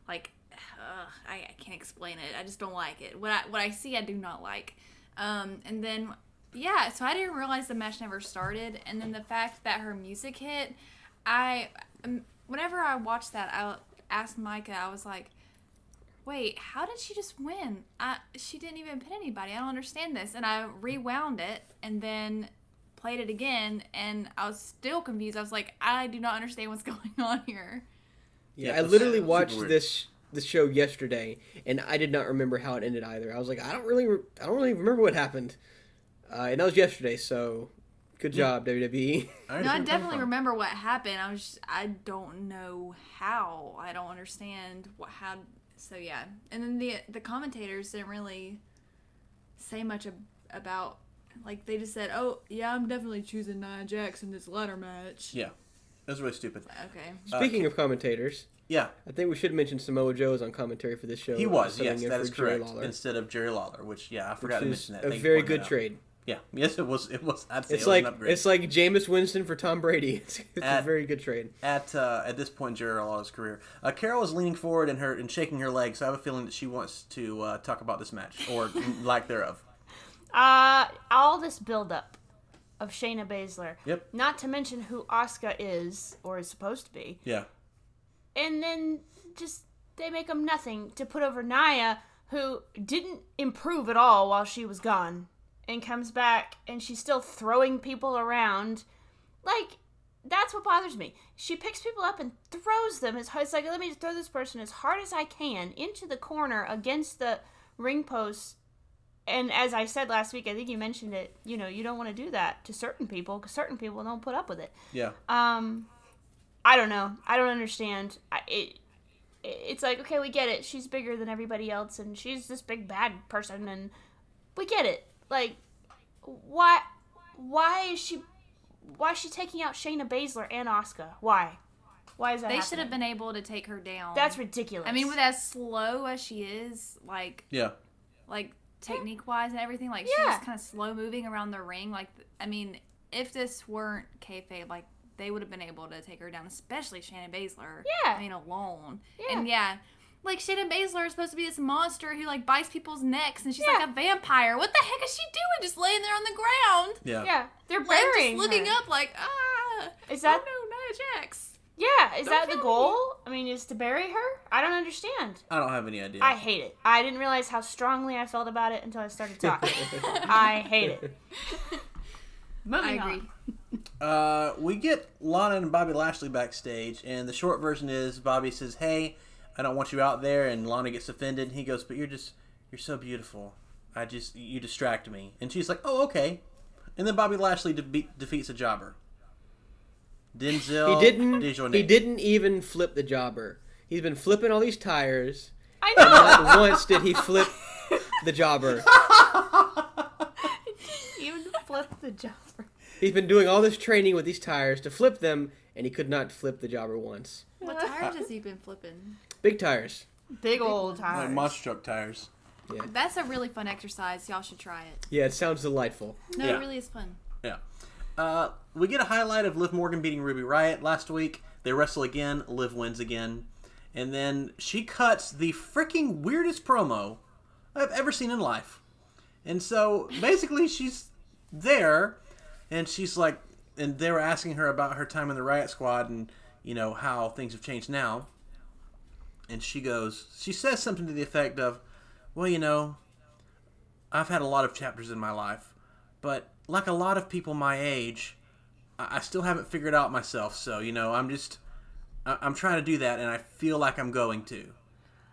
like. Ugh, I, I can't explain it. I just don't like it. What I what I see, I do not like. Um, and then yeah, so I didn't realize the match never started. And then the fact that her music hit, I um, whenever I watched that, I asked Micah. I was like wait, how did she just win? I, she didn't even pin anybody. I don't understand this. And I rewound it and then played it again, and I was still confused. I was like, I do not understand what's going on here. Yeah, Yeah, I literally watched this this show yesterday, and I did not remember how it ended either. I was like, I don't really, re- I don't really remember what happened, uh, and that was yesterday. So, good job, WWE. no, I definitely remember what happened. I was, just, I don't know how. I don't understand what how. So yeah, and then the the commentators didn't really say much ab- about. Like they just said, "Oh yeah, I'm definitely choosing Nia Jax in this ladder match." Yeah, that was really stupid. Okay. Uh, Speaking of commentators, yeah, I think we should mention Samoa Joe is on commentary for this show. He was, subbing yes, in that Jerry correct. Lawler. Instead of Jerry Lawler, which yeah, I forgot Which to is mention that. a Thank very good that out. trade. Yeah, yes, it was. It was. I'd say It's it was like an upgrade. it's like Jameis Winston for Tom Brady. It's, it's a very good trade. at uh, at this point in Jerry Lawler's career. Uh, Carol is leaning forward and her and shaking her legs. So I have a feeling that she wants to uh, talk about this match or lack thereof. Uh, all this buildup of Shayna Baszler. Yep. Not to mention who Asuka is or is supposed to be, Yeah. and then just they make them nothing to put over Nia, who didn't improve at all while she was gone, and comes back and she's still throwing people around, like. That's what bothers me. She picks people up and throws them as hard. It's like let me just throw this person as hard as I can into the corner against the ring post and as I said last week, I think you mentioned it. You know, you don't want to do that to certain people because certain people don't put up with it. Yeah. Um, I don't know. I don't understand. I, it, it's like okay, we get it. She's bigger than everybody else, and she's this big bad person, and we get it. Like, why? Why is she? Why is she taking out Shayna Baszler and Asuka? Why? Why is that? They happening? should have been able to take her down. That's ridiculous. I mean, with as slow as she is, like Yeah. like technique wise and everything, like Yeah. she's kind of slow moving around the ring. Like, I mean, if this weren't kayfabe, like they would have been able to take her down, especially Shayna Baszler. Yeah. I mean, alone. Yeah. And yeah. Like Shayna Baszler is supposed to be this monster who like bites people's necks, and she's Yeah. like a vampire. What the heck is she doing, just laying there on the ground? Yeah. Yeah, they're Like, just burying looking her. up, like ah. Is that- oh no, Nia Jax? Yeah, is Don't that the kill me. goal? I mean, is to bury her? I don't understand. I don't have any idea. I hate it. I didn't realize how strongly I felt about it until I started talking. I hate it. Moving I agree. on. Uh, we get Lana and Bobby Lashley backstage, and the short version is Bobby says, "Hey, I don't want you out there," and Lana gets offended. And he goes, "But you're just, you're so beautiful. I just, you distract me." And she's like, "Oh, okay." And then Bobby Lashley de- defeats a jobber. Denzel. He didn't. Dejournette. He didn't even flip the jobber. He's been flipping all these tires. I And know. not once did he flip the jobber. He Even flip the jobber. He's been doing all this training with these tires to flip them, and he could not flip the jobber once. What tires has he been flipping? Big tires. Big old tires. like tires. monster truck tires. Yeah. That's a really fun exercise. Y'all should try it. Yeah, it sounds delightful. No, Yeah. it really is fun. Yeah. Uh, we get a highlight of Liv Morgan beating Ruby Riott last week. They wrestle again. Liv wins again. And then she cuts the freaking weirdest promo I've ever seen in life. And so basically, she's there and she's like, and they were asking her about her time in the Riott Squad and, you know, how things have changed now. And she goes, she says something to the effect of, well, you know, I've had a lot of chapters in my life, but like a lot of people my age, I, I still haven't figured out myself. So you know, I'm just, I, I'm trying to do that, and I feel like I'm going to.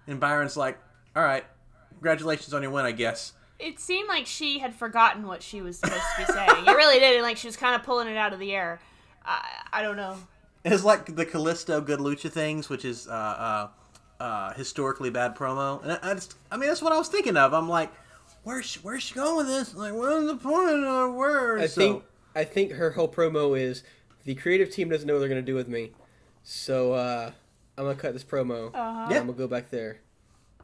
And Byron's like, "All right, congratulations on your win, I guess." It seemed like she had forgotten what she was supposed to be saying. It really did. And like she was kind of pulling it out of the air. I, I don't know. It's like the Kalisto Good Lucha things, which is uh, uh, uh, historically bad promo, and I, I just, I mean, that's what I was thinking of. I'm like, where's she, where's she going with this? Like, what's the point of the word? I So- think I think her whole promo is the creative team doesn't know what they're gonna do with me, so uh, I'm gonna cut this promo. Uh-huh. and Yeah. I'm gonna go back there,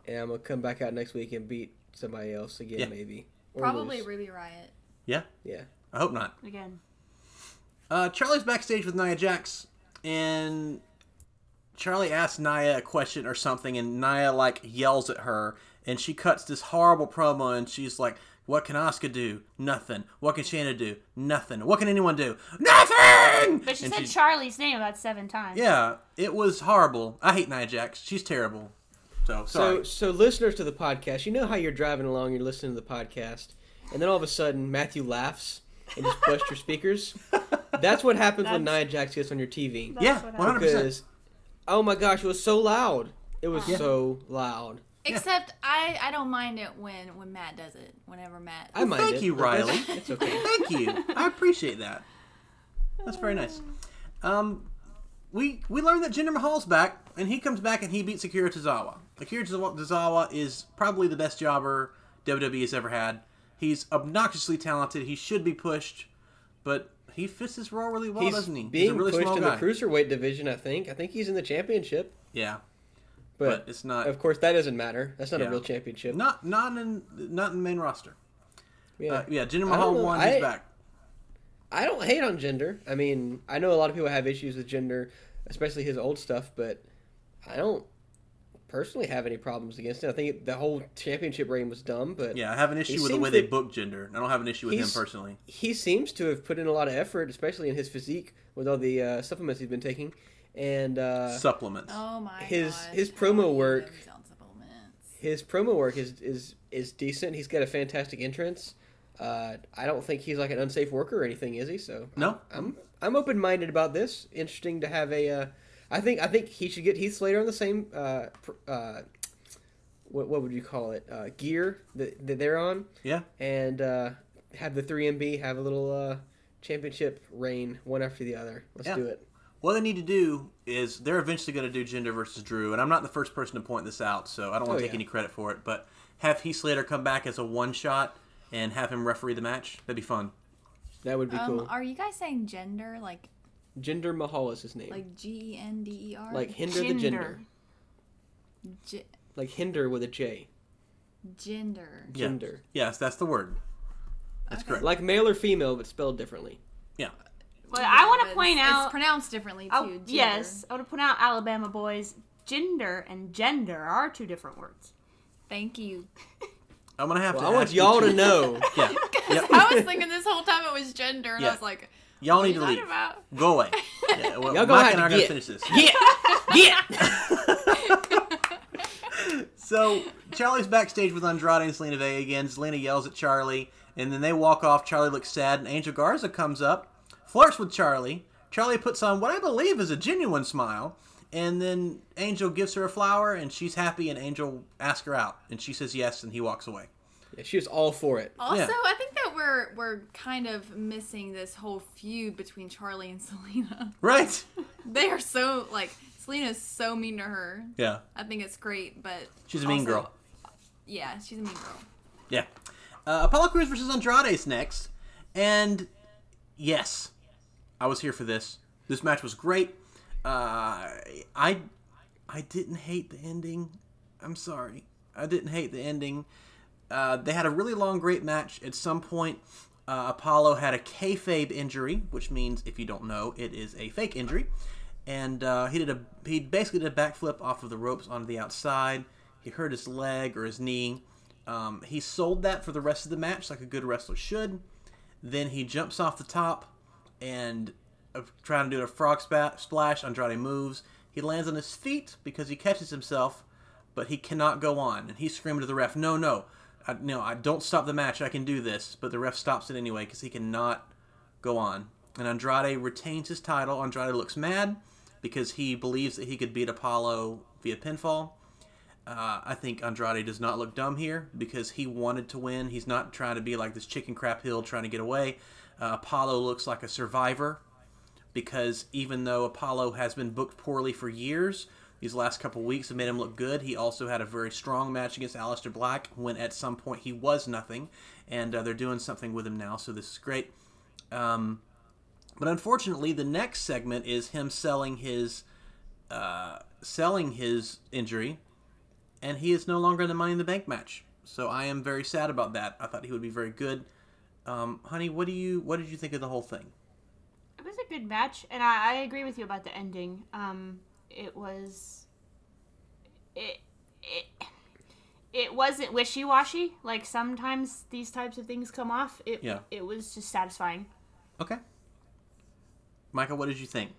and I'm gonna come back out next week and beat somebody else again, Yeah. maybe. Or Probably lose. Ruby Riott. yeah, Yeah. I hope not. Again. Uh, Charlie's backstage with Nia Jax, and Charlie asks Nia a question or something, and Nia like yells at her, and she cuts this horrible promo, and she's like, "What can Asuka do? Nothing. What can Shayna do? Nothing. What can anyone do? Nothing." But she And said she- Charlie's name about seven times. Yeah, it was horrible. I hate Nia Jax. She's terrible. So sorry. So, so listeners to the podcast, you know how you're driving along, you're listening to the podcast, and then all of a sudden Matthew laughs and just busts your speakers. That's what happens when Nia Jax gets on your TV. That's Yeah, 100%. Because, oh my gosh, it was so loud. It was Yeah. so loud. Except I, I don't mind it when when Matt does it. Whenever Matt. I mind Thank it, you, Riley. It's okay. Thank you. I appreciate that. That's very nice. Um, we we learned that Jinder Mahal's back, and he comes back and he beats Akira Tozawa. Akira Tozawa Tozawa is probably the best jobber WWE has ever had. He's obnoxiously talented. He should be pushed, but he fits his role really well, He's doesn't he? being he's a really pushed small in guy. the cruiserweight division. I think. I think he's in the championship. yeah, But, but it's not. Of course, that doesn't matter. That's not Yeah. a real championship. Not not in not in the main roster. Yeah, Uh, yeah. Jinder Mahal won. I- He's back. I don't hate on gender. I mean, I know a lot of people have issues with gender, especially his old stuff, but I don't personally have any problems against it. I think it, the whole championship reign was dumb, but Yeah, I have an issue with the seems way they to- book Jinder. I don't have an issue with him personally. He seems to have put in a lot of effort, especially in his physique with all the uh, supplements he's been taking, and uh, Supplements. Oh my his gosh, his how promo work. of them sound supplements? His promo work is is is decent. He's got a fantastic entrance. Uh, I don't think he's like an unsafe worker or anything, is he? So No. I'm I'm open minded about this. Interesting to have a. I think I think he should get Heath Slater on the same. Uh, uh, what what would you call it? Uh, gear that, that they're on, Yeah. and uh, have the three MB have a little uh, championship reign one after the other. Let's Yeah. do it. What they need to do is they're eventually going to do Jinder versus Drew, and I'm not the first person to point this out, so I don't want Oh, to take yeah. any credit for it. But have Heath Slater come back as a one shot and have him referee the match. That'd be fun. That would be Um, cool. are you guys saying gender like Jinder Mahal is his name. like G E N D E R? Like hinder the gender. G- Like hinder with a J. gender. Yeah. Gender. Yes, that's the word. That's correct. Like male or female, but spelled differently. yeah. Well, I want to it's- point it's out. pronounced differently oh, too. Oh, gender. yes, I want to point out, Alabama boys. Gender and gender are two different words. Thank you. I'm gonna have Well, to. I want ask you y'all to know. Yeah. Yep. I was thinking this whole time it was gender, and Yeah. I was like, Y'all what need to leave. talking about? Go away. Yeah, well, Y'all gonna Mike have and I are get. gonna finish this. Get. So Charlie's backstage with Andrade and Zelina Vega again. Zelina yells at Charlie, and then they walk off. Charlie looks sad, and Angel Garza comes up, flirts with Charlie. Charlie puts on what I believe is a genuine smile, and then Angel gives her a flower, and she's happy. And Angel asks her out, and she says yes, and he walks away. Yeah, she was all for it. Also, Yeah. I think that we're we're kind of missing this whole feud between Charlie and Zelina. Right? They are so like Zelina's so mean to her. Yeah. I think it's great, but She's a mean also- girl. Yeah, she's a mean girl. Yeah. Uh, Apollo Crews versus Andrade is next. And yes, I was here for this. This match was great. Uh, I I didn't hate the ending. I'm sorry. I didn't hate the ending. Uh, they had a really long, great match. At some point, uh, Apollo had a kayfabe injury, which means, if you don't know, it is a fake injury. And uh, he did a he basically did a backflip off of the ropes onto the outside. He hurt his leg or his knee. Um, he sold that for the rest of the match, like a good wrestler should. Then he jumps off the top and uh, trying to do a frog spa- splash. Andrade moves. He lands on his feet because he catches himself, but he cannot go on. And he's screaming to the ref, "No, no, I, no! I don't stop the match. I can do this." But the ref stops it anyway because he cannot go on. And Andrade retains his title. Andrade looks mad because he believes that he could beat Apollo via pinfall. Uh, I think Andrade does not look dumb here because he wanted to win. He's not trying to be like this chicken crap hill trying to get away. Uh, Apollo looks like a survivor because even though Apollo has been booked poorly for years, these last couple weeks have made him look good. He also had a very strong match against Aleister Black when at some point he was nothing, and uh, they're doing something with him now, so this is great. Um, but unfortunately, the next segment is him selling his uh, selling his injury, and he is no longer in the Money in the Bank match. So I am very sad about that. I thought he would be very good. Um, honey, what do you what did you think of the whole thing? It was a good match, and I, I agree with you about the ending. Um, it was it it it wasn't wishy washy. Like sometimes these types of things come off. It Yeah. it was just satisfying. Okay. Michael, what did you think?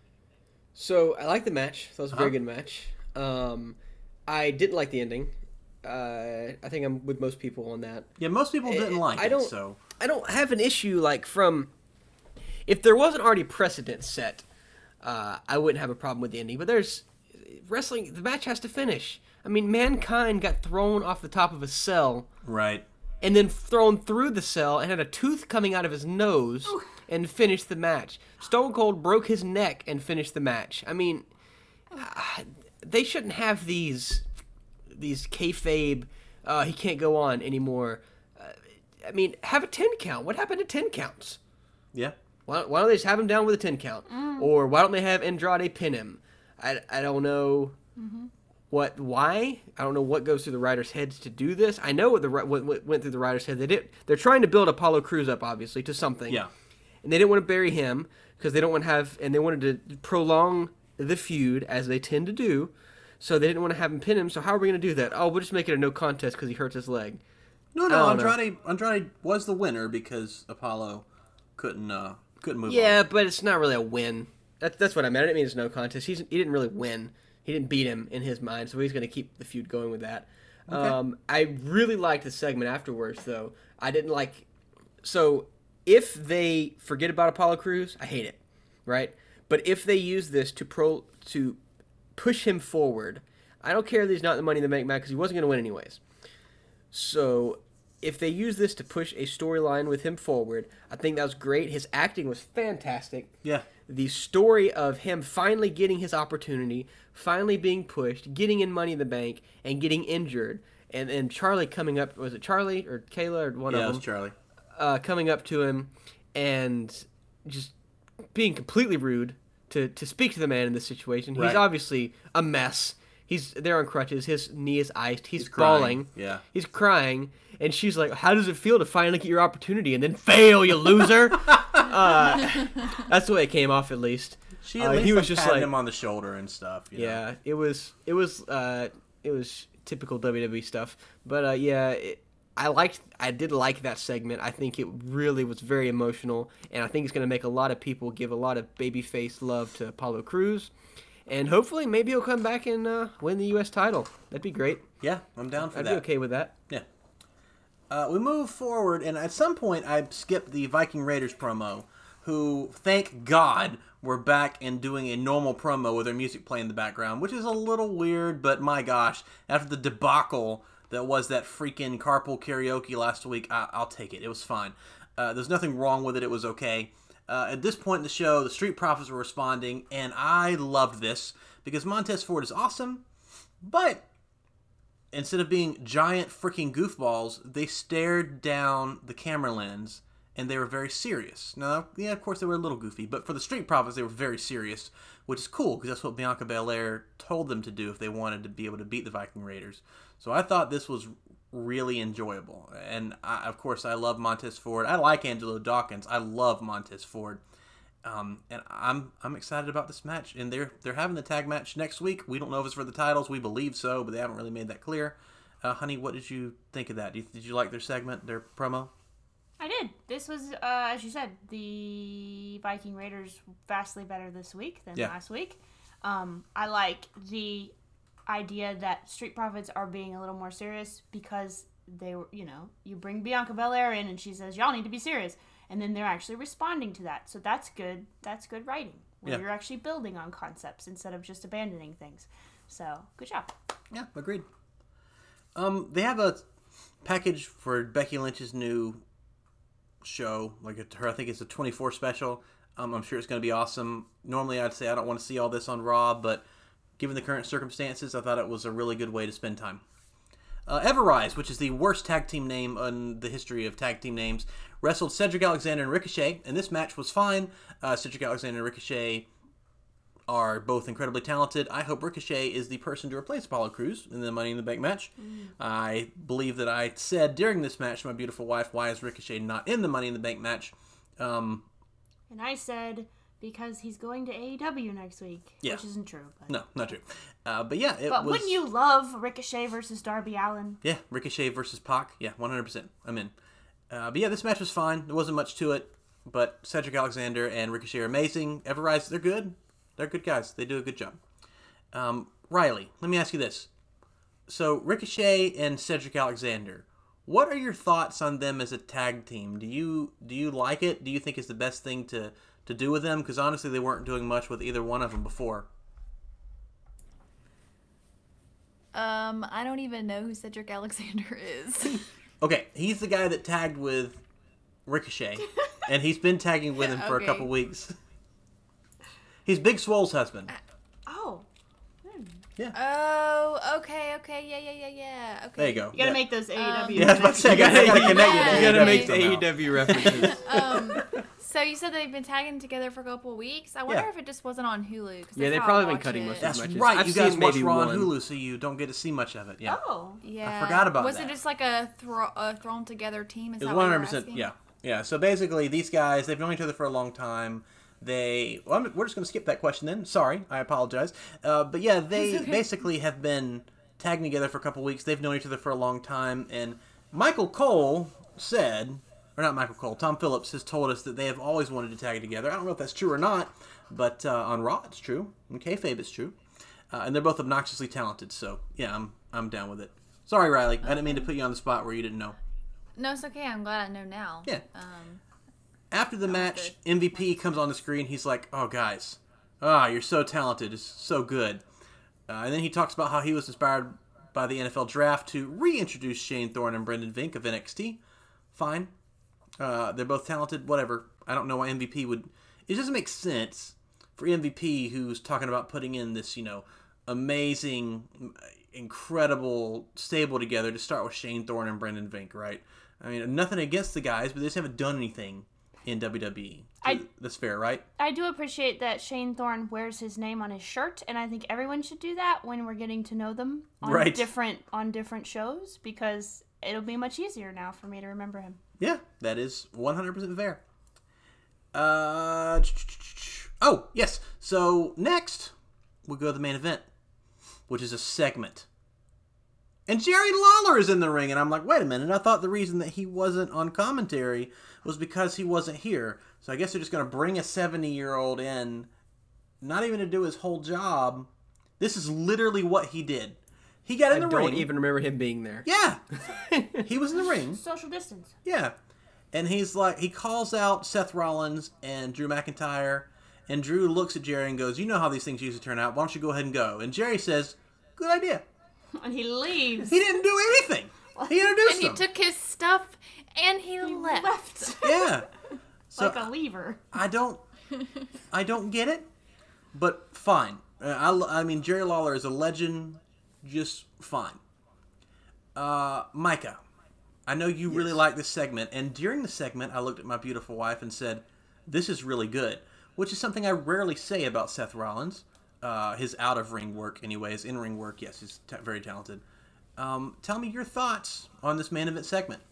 So I like the match. That was a very Uh-huh. good match. Um, I didn't like the ending. Uh, I think I'm with most people on that. Yeah, most people didn't like I it, don't. so I don't have an issue like from. If there wasn't already precedent set, uh, I wouldn't have a problem with the ending. But there's wrestling. The match has to finish. I mean, mankind got thrown off the top of a cell right. and then thrown through the cell and had a tooth coming out of his nose and finished the match. Stone Cold broke his neck and finished the match. I mean, ah, they shouldn't have these these kayfabe. Uh, he can't go on anymore. Uh, I mean, have a ten count. What happened to ten counts? Yeah. Why, why don't they just have him down with a ten count? Or why don't they have Andrade pin him? I, I don't know what why I don't know what goes through the writers' heads to do this. I know what the what, what went through the writers' head. They did. They're trying to build Apollo Crews up, obviously, to something. Yeah. And they didn't want to bury him because they don't want to have, and they wanted to prolong the feud as they tend to do. So they didn't want to have him pin him. So how are we going to do that? Oh, we'll just make it a no contest because he hurts his leg. No, no, don't know. Andrade Andrade was the winner because Apollo couldn't uh couldn't move. Yeah, but it's not really a win. That's that's what I meant. I didn't mean it's no contest. He's he didn't really win. He didn't beat him in his mind, so he's going to keep the feud going with that. Okay. Um, I really liked the segment afterwards, though. I didn't like. So if they forget about Apollo Crews, I hate it, right? But if they use this to pro to push him forward, I don't care that he's not in the Money in the Bank match because he wasn't going to win anyways. So if they use this to push a storyline with him forward, I think that was great. His acting was fantastic. Yeah. The story of him finally getting his opportunity, finally being pushed, getting in Money in the Bank, and getting injured, and and Charlie coming up was it Charlie or Kayla or one Yeah, it of was them? Charlie. Uh, coming up to him and just being completely rude to to speak to the man in this situation. He's obviously a mess. He's there on crutches. His knee is iced. He's, crying, bawling. yeah. He's crying, and she's like, "How does it feel to finally get your opportunity and then fail, you loser?" uh, that's the way it came off, at least. She at Uh, least he was just like, him on the shoulder and stuff. you know? yeah, it was it was uh it was typical WWE stuff. But uh yeah, it, I liked I did like that segment. I think it really was very emotional and I think it's going to make a lot of people give a lot of babyface love to Apollo Crews. And hopefully maybe he'll come back and uh, win the US title. That'd be great. Yeah, I'm down for I'd that. be okay with that. Yeah. Uh, we move forward, and at some point, I skipped the Viking Raiders promo, who, thank God, were back and doing a normal promo with their music playing in the background, which is a little weird, but my gosh, after the debacle that was that freaking carpool karaoke last week, I- I'll take it. It was fine. Uh, there's nothing wrong with it. It was okay. Uh, at this point in the show, the Street Profits were responding, and I loved this because Montez Ford is awesome, but instead of being giant freaking goofballs, they stared down the camera lens and they were very serious. Now, yeah, of course they were a little goofy, but for the Street Profits, they were very serious, which is cool because that's what Bianca Belair told them to do if they wanted to be able to beat the Viking Raiders. So I thought this was really enjoyable, and I, of course I love Montez Ford. I like Angelo Dawkins. I love Montez Ford. Um, and I'm I'm excited about this match. And they're they're having the tag match next week. We don't know if it's for the titles. We believe so, but they haven't really made that clear. Uh, honey, what did you think of that? Did you, did you like their segment, their promo? I did. This was, uh, as you said, the Viking Raiders vastly better this week than Yeah. last week. Um, I like the idea that Street Profits are being a little more serious because they were, you know, you bring Bianca Belair in and she says, y'all need to be serious. And then they're actually responding to that. So that's good. That's good writing. Where Yeah. you're actually building on concepts instead of just abandoning things. So good job. Yeah, agreed. Um, they have a package for Becky Lynch's new show. Like it, her, I think it's a 24 special. Um, I'm sure it's going to be awesome. Normally, I'd say I don't want to see all this on Raw, but given the current circumstances, I thought it was a really good way to spend time. Uh, Ever-Rise, which is the worst tag team name in the history of tag team names, wrestled Cedric Alexander and Ricochet, and this match was fine. Uh, Cedric Alexander and Ricochet are both incredibly talented. I hope Ricochet is the person to replace Apollo Crews in the Money in the Bank match. Mm. I believe that I said during this match to my beautiful wife, why is Ricochet not in the Money in the Bank match? Um, And I said because he's going to AEW next week, Yeah. which isn't true. But, no, not true. Uh, but yeah, it but was. wouldn't you love Ricochet versus Darby Allin? Yeah, Ricochet versus Pac. Yeah, 100%. I'm in. Uh, but yeah, this match was fine. There wasn't much to it. But Cedric Alexander and Ricochet are amazing. Ever-Rise, they're good. They're good guys. They do a good job. Um, Riley, let me ask you this. So, Ricochet and Cedric Alexander, what are your thoughts on them as a tag team? Do you do you like it? Do you think it's the best thing to, to do with them? Because honestly, they weren't doing much with either one of them before. Um, I don't even know who Cedric Alexander is. Okay, he's the guy that tagged with Ricochet, and he's been tagging with him for Okay. a couple weeks. He's Big Swole's husband. Oh, oh, okay, okay, yeah, yeah, yeah, yeah. Okay. There you go. you gotta Yeah. make those AEW. Yeah, I was about to say, I gotta, I gotta connect You gotta make the. AEW references. um, so you said they've been tagging together for a couple of weeks. I wonder Yeah. if it just wasn't on Hulu. 'cause Yeah, they've probably been cutting it. most of That's the matches. right. I've you guys seen watch Raw on. Hulu, so you don't get to see much of it. Yeah. Oh, Yeah, I forgot about was that. Was it just like a, thro- a thrown together team? Is It was that what hundred you're percent. Yeah, yeah. So basically, these guys they've known each other for a long time. They well, I'm, we're just going to skip that question then. Sorry, I apologize. Uh, but yeah, they okay. basically have been tagging together for a couple weeks. They've known each other for a long time, and Michael Cole said, or not Michael Cole, Tom Phillips has told us that they have always wanted to tag together. I don't know if that's true or not, but uh, on Raw it's true. On kayfabe it's true, uh, and they're both obnoxiously talented. So yeah, I'm I'm down with it. Sorry, Riley, I didn't mean to put you on the spot where you didn't know. No, it's okay. I'm glad I know now. Yeah. Um, After the match, MVP comes on the screen. He's like, "Oh, guys, ah, you're so talented. It's so good." Uh, and then he talks about how he was inspired by the NFL draft to reintroduce Shane Thorne and Brendan Vink of NXT. Fine, uh, they're both talented. Whatever. I don't know why MVP would. It doesn't make sense for MVP, who's talking about putting in this, you know, amazing, incredible stable together to start with Shane Thorne and Brendan Vink, right? I mean, nothing against the guys, but they just haven't done anything in WWE. I- That's fair, right? I do appreciate that Shane Thorne wears his name on his shirt, and I think everyone should do that when we're getting to know them on Right. different on different shows because it'll be much easier now for me to remember him. Yeah, that is 100% fair. Uh, oh, yes. So next, we'll go to the main event, which is a segment. And Jerry Lawler is in the ring, and I'm like, wait a minute. I thought the reason that he wasn't on commentary was because he wasn't here. So I guess they're just going to bring a 70 year old in, not even to do his whole job. This is literally what he did. He got I in the ring. I don't even remember him being there. Yeah. he was in the ring. Social distance. Yeah. And he's like, he calls out Seth Rollins and Drew McIntyre. And Drew looks at Jerry and goes, You know how these things usually turn out. Why don't you go ahead and go? And Jerry says, Good idea. And he leaves. He didn't do anything. He introduced and he them. took his stuff and he, left. yeah. So like a lever. I don't, I don't get it, but fine. Uh, I, I mean, Jerry Lawler is a legend, just fine. Uh, Micah, I know you really like this segment, and during the segment, I looked at my beautiful wife and said, "This is really good," which is something I rarely say about Seth Rollins. Uh, his out of ring work, anyways. In ring work, yes, he's ta very talented. Um, tell me your thoughts on this main event segment.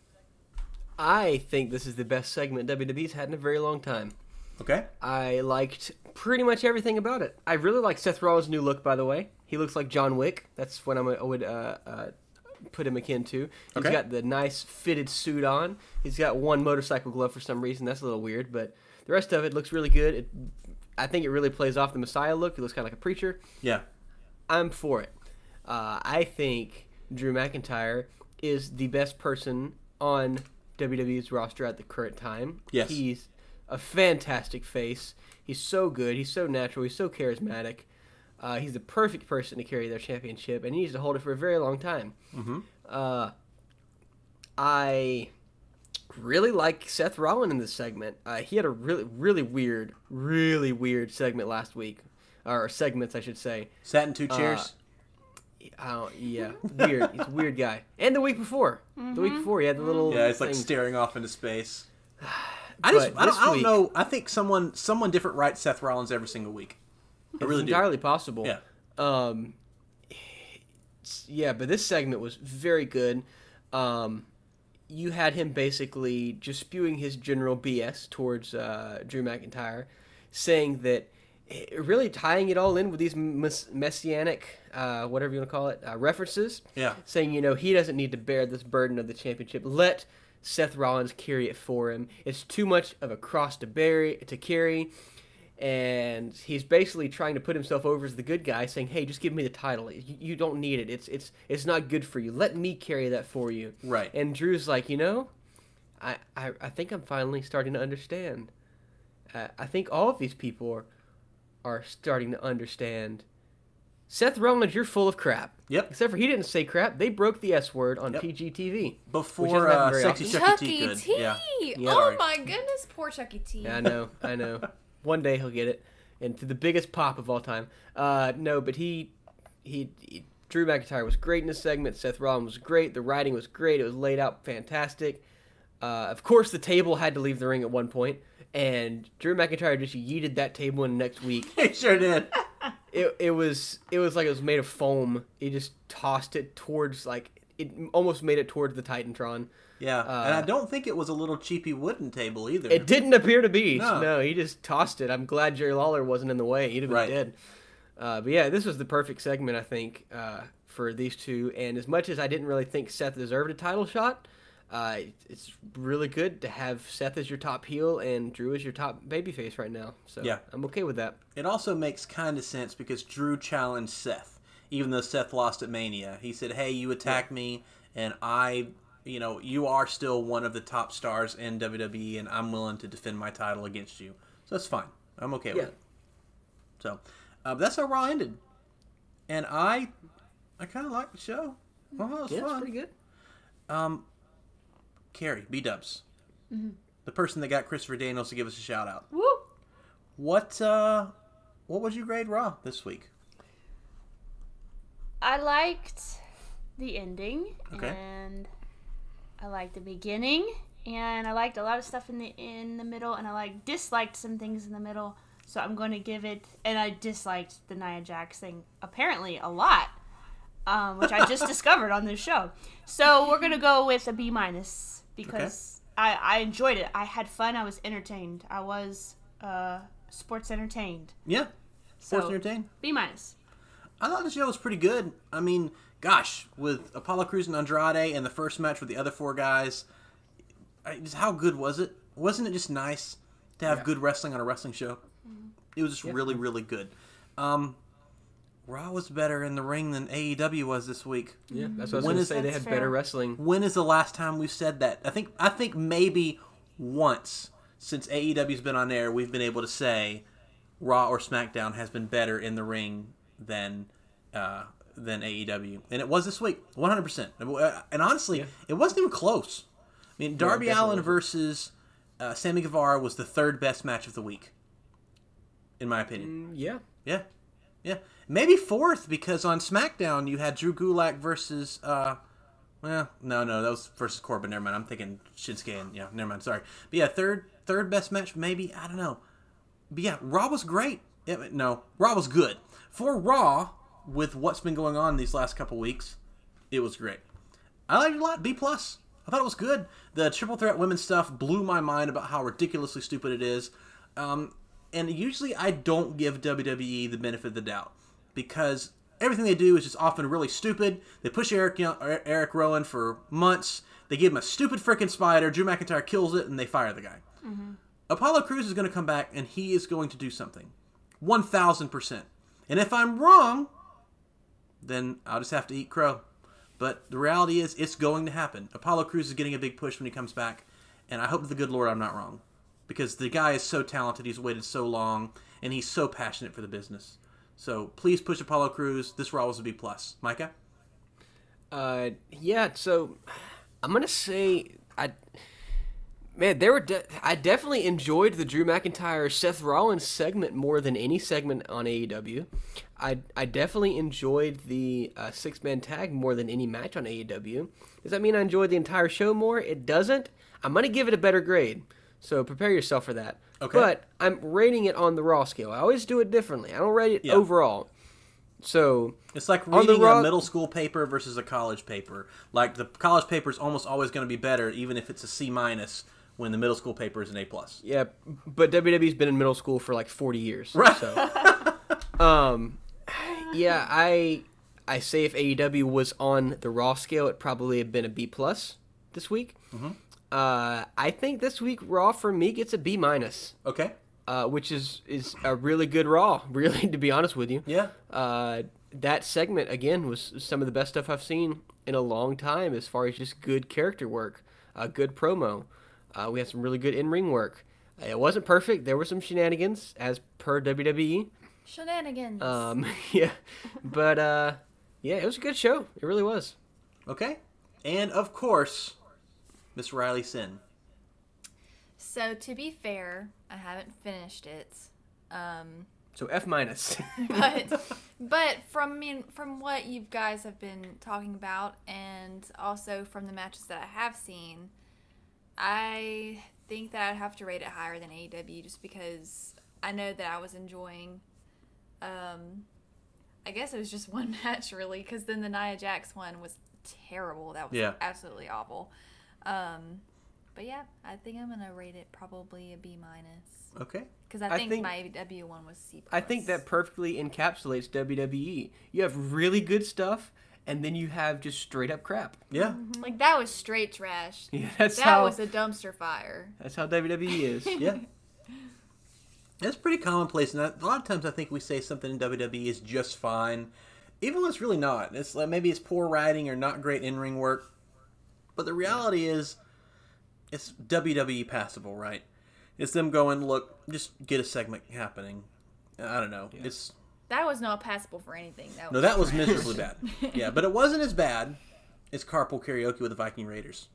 I think this is the best segment WWE's had in a very long time. Okay. I liked pretty much everything about it. I really like Seth Rollins' new look, by the way. He looks like John Wick. That's what I'm, I would uh, uh, put him akin to. He's Okay. got the nice fitted suit on. He's got one motorcycle glove for some reason. That's a little weird, but the rest of it looks really good. It, I think it really plays off the Messiah look. He looks kind of like a preacher. Yeah. I'm for it. Uh, I think Drew McIntyre is the best person on WWE's roster at the current time. Yes. He's a fantastic face. He's so good. He's so natural. He's so charismatic. Uh, he's the perfect person to carry their championship, and he needs to hold it for a very long time. Mm-hmm. Uh, I really like Seth Rollins in this segment. Uh, he had a really, really weird, really weird segment last week or segments, I should say. Sat in two chairs. Uh, yeah, weird. He's a weird guy. And the week before, the week before, he had the little Yeah, it's like staring off into space. I just, I don't, this I don't know. I think someone, someone different writes Seth Rollins every single week. I It's really do. entirely possible. Yeah. Um, yeah, but this segment was very good. Um, you had him basically just spewing his general BS towards uh, Drew McIntyre, saying that eh, really tying it all in with these mess- messianic, uh, whatever you want to call it, uh, references. Yeah. Saying, you know, he doesn't need to bear this burden of the championship. Let Seth Rollins carry it for him. It's too much of a cross to bear to carry and he's basically trying to put himself over as the good guy, saying, "Hey, just give me the title. You, you don't need it. It's it's it's not good for you. Let me carry that for you." Right. And Drew's like, you know, I I, I think I'm finally starting to understand. Uh, I think all of these people are are starting to understand. Seth Rollins, you're full of crap. Yep. Except for he didn't say crap. They broke the S word on Yep. PGTV. Before, which doesn't uh, Sexy often. Chucky Chucky could. T. Yeah. Yeah. oh Sorry. my goodness, poor Chucky T. Yeah, I know, I know. One day he'll get it, and to the biggest pop of all time. Uh, no, but he, he, he, Drew McIntyre was great in this segment. Seth Rollins was great. The writing was great. It was laid out fantastic. Uh, of course, the table had to leave the ring at one point, and Drew McIntyre just yeeted that table in next week. He sure did. It, it was it was like it was made of foam. He just tossed it towards like it almost made it towards the Titantron. Yeah, Uh, and I don't think it was a little cheapy wooden table either. It didn't appear to be. No. No. he just tossed it. I'm glad Jerry Lawler wasn't in the way. He'd have been Right. dead. Uh, but yeah, this was the perfect segment, I think, uh, for these two. And as much as I didn't really think Seth deserved a title shot, uh, it's really good to have Seth as your top heel and Drew as your top babyface right now. So Yeah. I'm okay with that. It also makes kind of sense because Drew challenged Seth, even though Seth lost at Mania. He said, "Hey, you attacked me, and I, you know, you are still one of the top stars in WWE, and I'm willing to defend my title against you." So that's fine. I'm okay with it. So uh, that's how Raw ended, and I, I kind of liked the show. Well, it was Yeah, it's pretty good. Um, Carrie B Dubs, Mhm. the person that got Christopher Daniels to give us a shout out. Woo! What uh, what would you grade Raw this week? I liked the ending Okay. and I liked the beginning and I liked a lot of stuff in the in the middle and I like disliked some things in the middle. So I'm going to give it and I disliked the Nia Jax thing apparently a lot. Um, which I just discovered on this show. So we're gonna go with a B minus because I, I enjoyed it. I had fun. I was entertained. I was uh, sports entertained. Yeah, sports So, entertained. B minus. I thought the show was pretty good. I mean, gosh, with Apollo Crews and Andrade and the first match with the other four guys, I, just how good was it? Wasn't it just nice to have Yeah. good wrestling on a wrestling show? It was just Yeah. really, really good. Um, Raw was better in the ring than AEW was this week. Yeah, that's what I was going to say. They That's had better wrestling. When is the last time we've said that? I think I think maybe once since AEW's been on air, we've been able to say Raw or SmackDown has been better in the ring than uh, than AEW, and it was this week, one hundred percent. And honestly, it wasn't even close. I mean, Darby definitely Allin versus uh, Sammy Guevara was the third best match of the week, in my opinion. Mm, yeah. Yeah, yeah, maybe fourth because on SmackDown you had Drew Gulak versus. Uh, well, no, no, that was versus Corbin. Never mind. I'm thinking Shinsuke and yeah, never mind. Sorry, but yeah, third third best match maybe. I don't know. But yeah, Raw was great. Yeah, but no, Raw was good for Raw with what's been going on these last couple weeks. It was great. I liked it a lot. B plus. I thought it was good. The triple threat women's stuff blew my mind about how ridiculously stupid it is. Um, and usually I don't give WWE the benefit of the doubt because everything they do is just often really stupid. They push Eric Young, Er- Eric Rowan for months. They give him a stupid freaking spider. Drew McIntyre kills it, and they fire the guy. Apollo Crews is going to come back, and he is going to do something, one thousand percent. And if I'm wrong, then I'll just have to eat crow. But the reality is, it's going to happen. Apollo Crews is getting a big push when he comes back, and I hope to the good Lord I'm not wrong, because the guy is so talented. He's waited so long, and he's so passionate for the business. So please push Apollo Crews. This Raw was a B plus. Micah. Uh, yeah. So I'm gonna say I Man, there were. De- I definitely enjoyed the Drew McIntyre Seth Rollins segment more than any segment on AEW. I I definitely enjoyed the uh, six man tag more than any match on AEW. Does that mean I enjoyed the entire show more? It doesn't. I'm gonna give it a better grade. So prepare yourself for that. Okay. But I'm rating it on the Raw scale. I always do it differently. I don't rate it Yeah. overall. So It's like reading Raw- a middle school paper versus a college paper. Like the college paper is almost always going to be better, even if it's a C minus, when the middle school paper is an A plus. Yeah, but WWE's been in middle school for like 40 years. Right. So, um, yeah, I I say if AEW was on the Raw scale, it probably have been a B plus this week. Mhm. Uh, I think this week Raw for me gets a B minus. Okay. Uh, which is is a really good Raw, really to be honest with you. Yeah. Uh, that segment again was some of the best stuff I've seen in a long time, as far as just good character work, uh, good promo. Uh, we had some really good in ring work. Uh, It wasn't perfect. There were some shenanigans, as per WWE. Shenanigans. Um, yeah, but uh, yeah, it was a good show. It really was. Okay. And of course, Miss Riley Sin. so to be fair, I haven't finished it. Um, So F minus. but but from mean from what you guys have been talking about and also from the matches that I have seen, I think that I'd have to rate it higher than AEW just because I know that I was enjoying um I guess it was just one match really cuz then the Nia Jax one was terrible. That was Yeah. absolutely awful. Um but yeah, I think I'm going to rate it probably a B minus. Okay. Cuz I I think, think- my AEW one was C I think that perfectly encapsulates WWE. You have really good stuff, and then you have just straight up crap. Yeah. Mm-hmm. Like that was straight trash. Yeah, that's that how- was a dumpster fire. That's how WWE is. Yeah. That's pretty commonplace, and a lot of times I think we say something in WWE is just fine, even when it's really not. It's like maybe it's poor writing or not great in ring work, but the reality is, it's WWE passable, right? It's them going, look, just get a segment happening. I don't know. It's That was not passable for anything. That was no, that was miserably bad. Yeah, but it wasn't as bad as carpool karaoke with the Viking Raiders.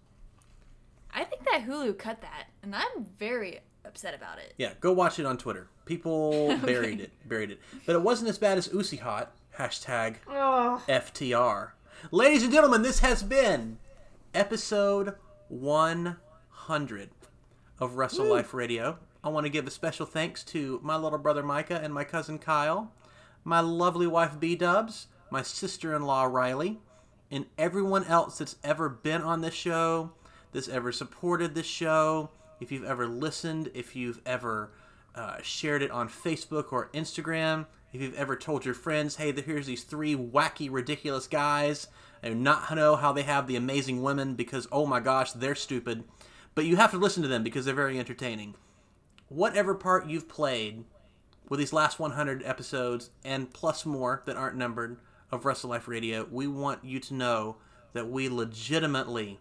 I think that Hulu cut that, and I'm very upset about it. Yeah, go watch it on Twitter. People buried it, buried it. But it wasn't as bad as Usi Hot. Hashtag Ugh. FTR. Ladies and gentlemen, this has been episode 100 of Wrestle Life Radio. I want to give a special thanks to my little brother Micah and my cousin Kyle, my lovely wife B Dubs, my sister in law Riley, and everyone else that's ever been on this show, that's ever supported this show. If you've ever listened, if you've ever uh, shared it on Facebook or Instagram, if you've ever told your friends, hey, here's these three wacky, ridiculous guys, and not know how they have the amazing women because, oh my gosh, they're stupid. But you have to listen to them because they're very entertaining. Whatever part you've played with these last 100 episodes and plus more that aren't numbered of Wrestle Life Radio, we want you to know that we legitimately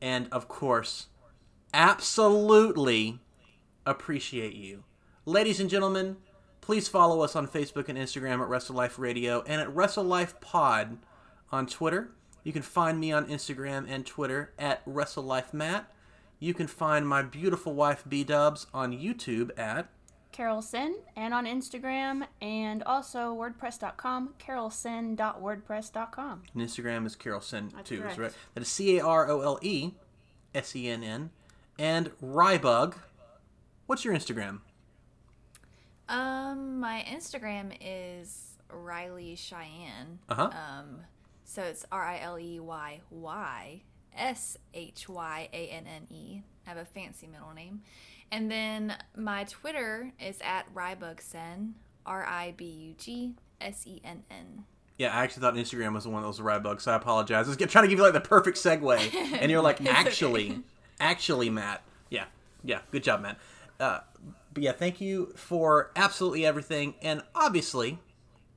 and, of course, absolutely appreciate you. Ladies and gentlemen, please follow us on Facebook and Instagram at Wrestle Life Radio and at Wrestle Life Pod on Twitter. You can find me on Instagram and Twitter at Wrestle Life Matt. You can find my beautiful wife B Dubs on YouTube at Carol Sin, and on Instagram, and also WordPress.com, carolsin.wordpress.com. and Instagram is Carol Sen That's too. Is correct. right? That is C A R O L E S E N N and Rybug. What's your Instagram? Um, my Instagram is Riley Cheyenne. Uh-huh. Um, so it's R I L E Y Y S H Y A N N E. I have a fancy middle name. And then my Twitter is at Rybugsen, R I B U G S E N N. Yeah, I actually thought Instagram was the one that was the Rybug, so I apologize. I was trying to give you like the perfect segue, and you're like, okay. actually, actually, Matt. Yeah, yeah, good job, Matt. Uh, but yeah, thank you for absolutely everything, and obviously,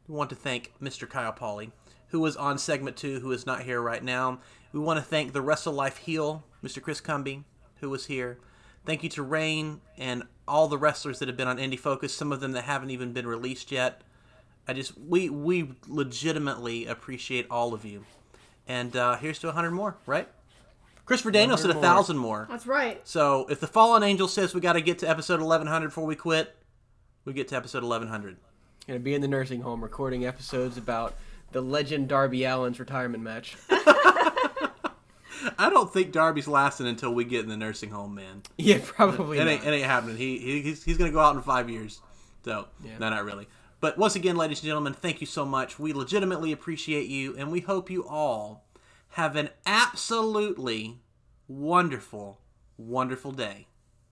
we want to thank Mr. Kyle Pauly, who was on segment two, who is not here right now. We want to thank the Wrestle Life heel, Mr. Chris Cumby, who was here. Thank you to Rain and all the wrestlers that have been on Indie Focus, some of them that haven't even been released yet. I just we we legitimately appreciate all of you. And uh, here's to 100 more, right? Christopher Daniels said a thousand more. That's right. So if the fallen angel says we got to get to episode 1100 before we quit, we get to episode 1100. Gonna be in the nursing home recording episodes about the legend Darby Allin's retirement match. I don't think Darby's lasting until we get in the nursing home, man. Yeah, probably It ain't, not. it ain't happening. He, he he's, he's gonna go out in five years. So Yeah. no, not really. But once again, ladies and gentlemen, thank you so much. We legitimately appreciate you, and we hope you all have an absolutely wonderful, wonderful day.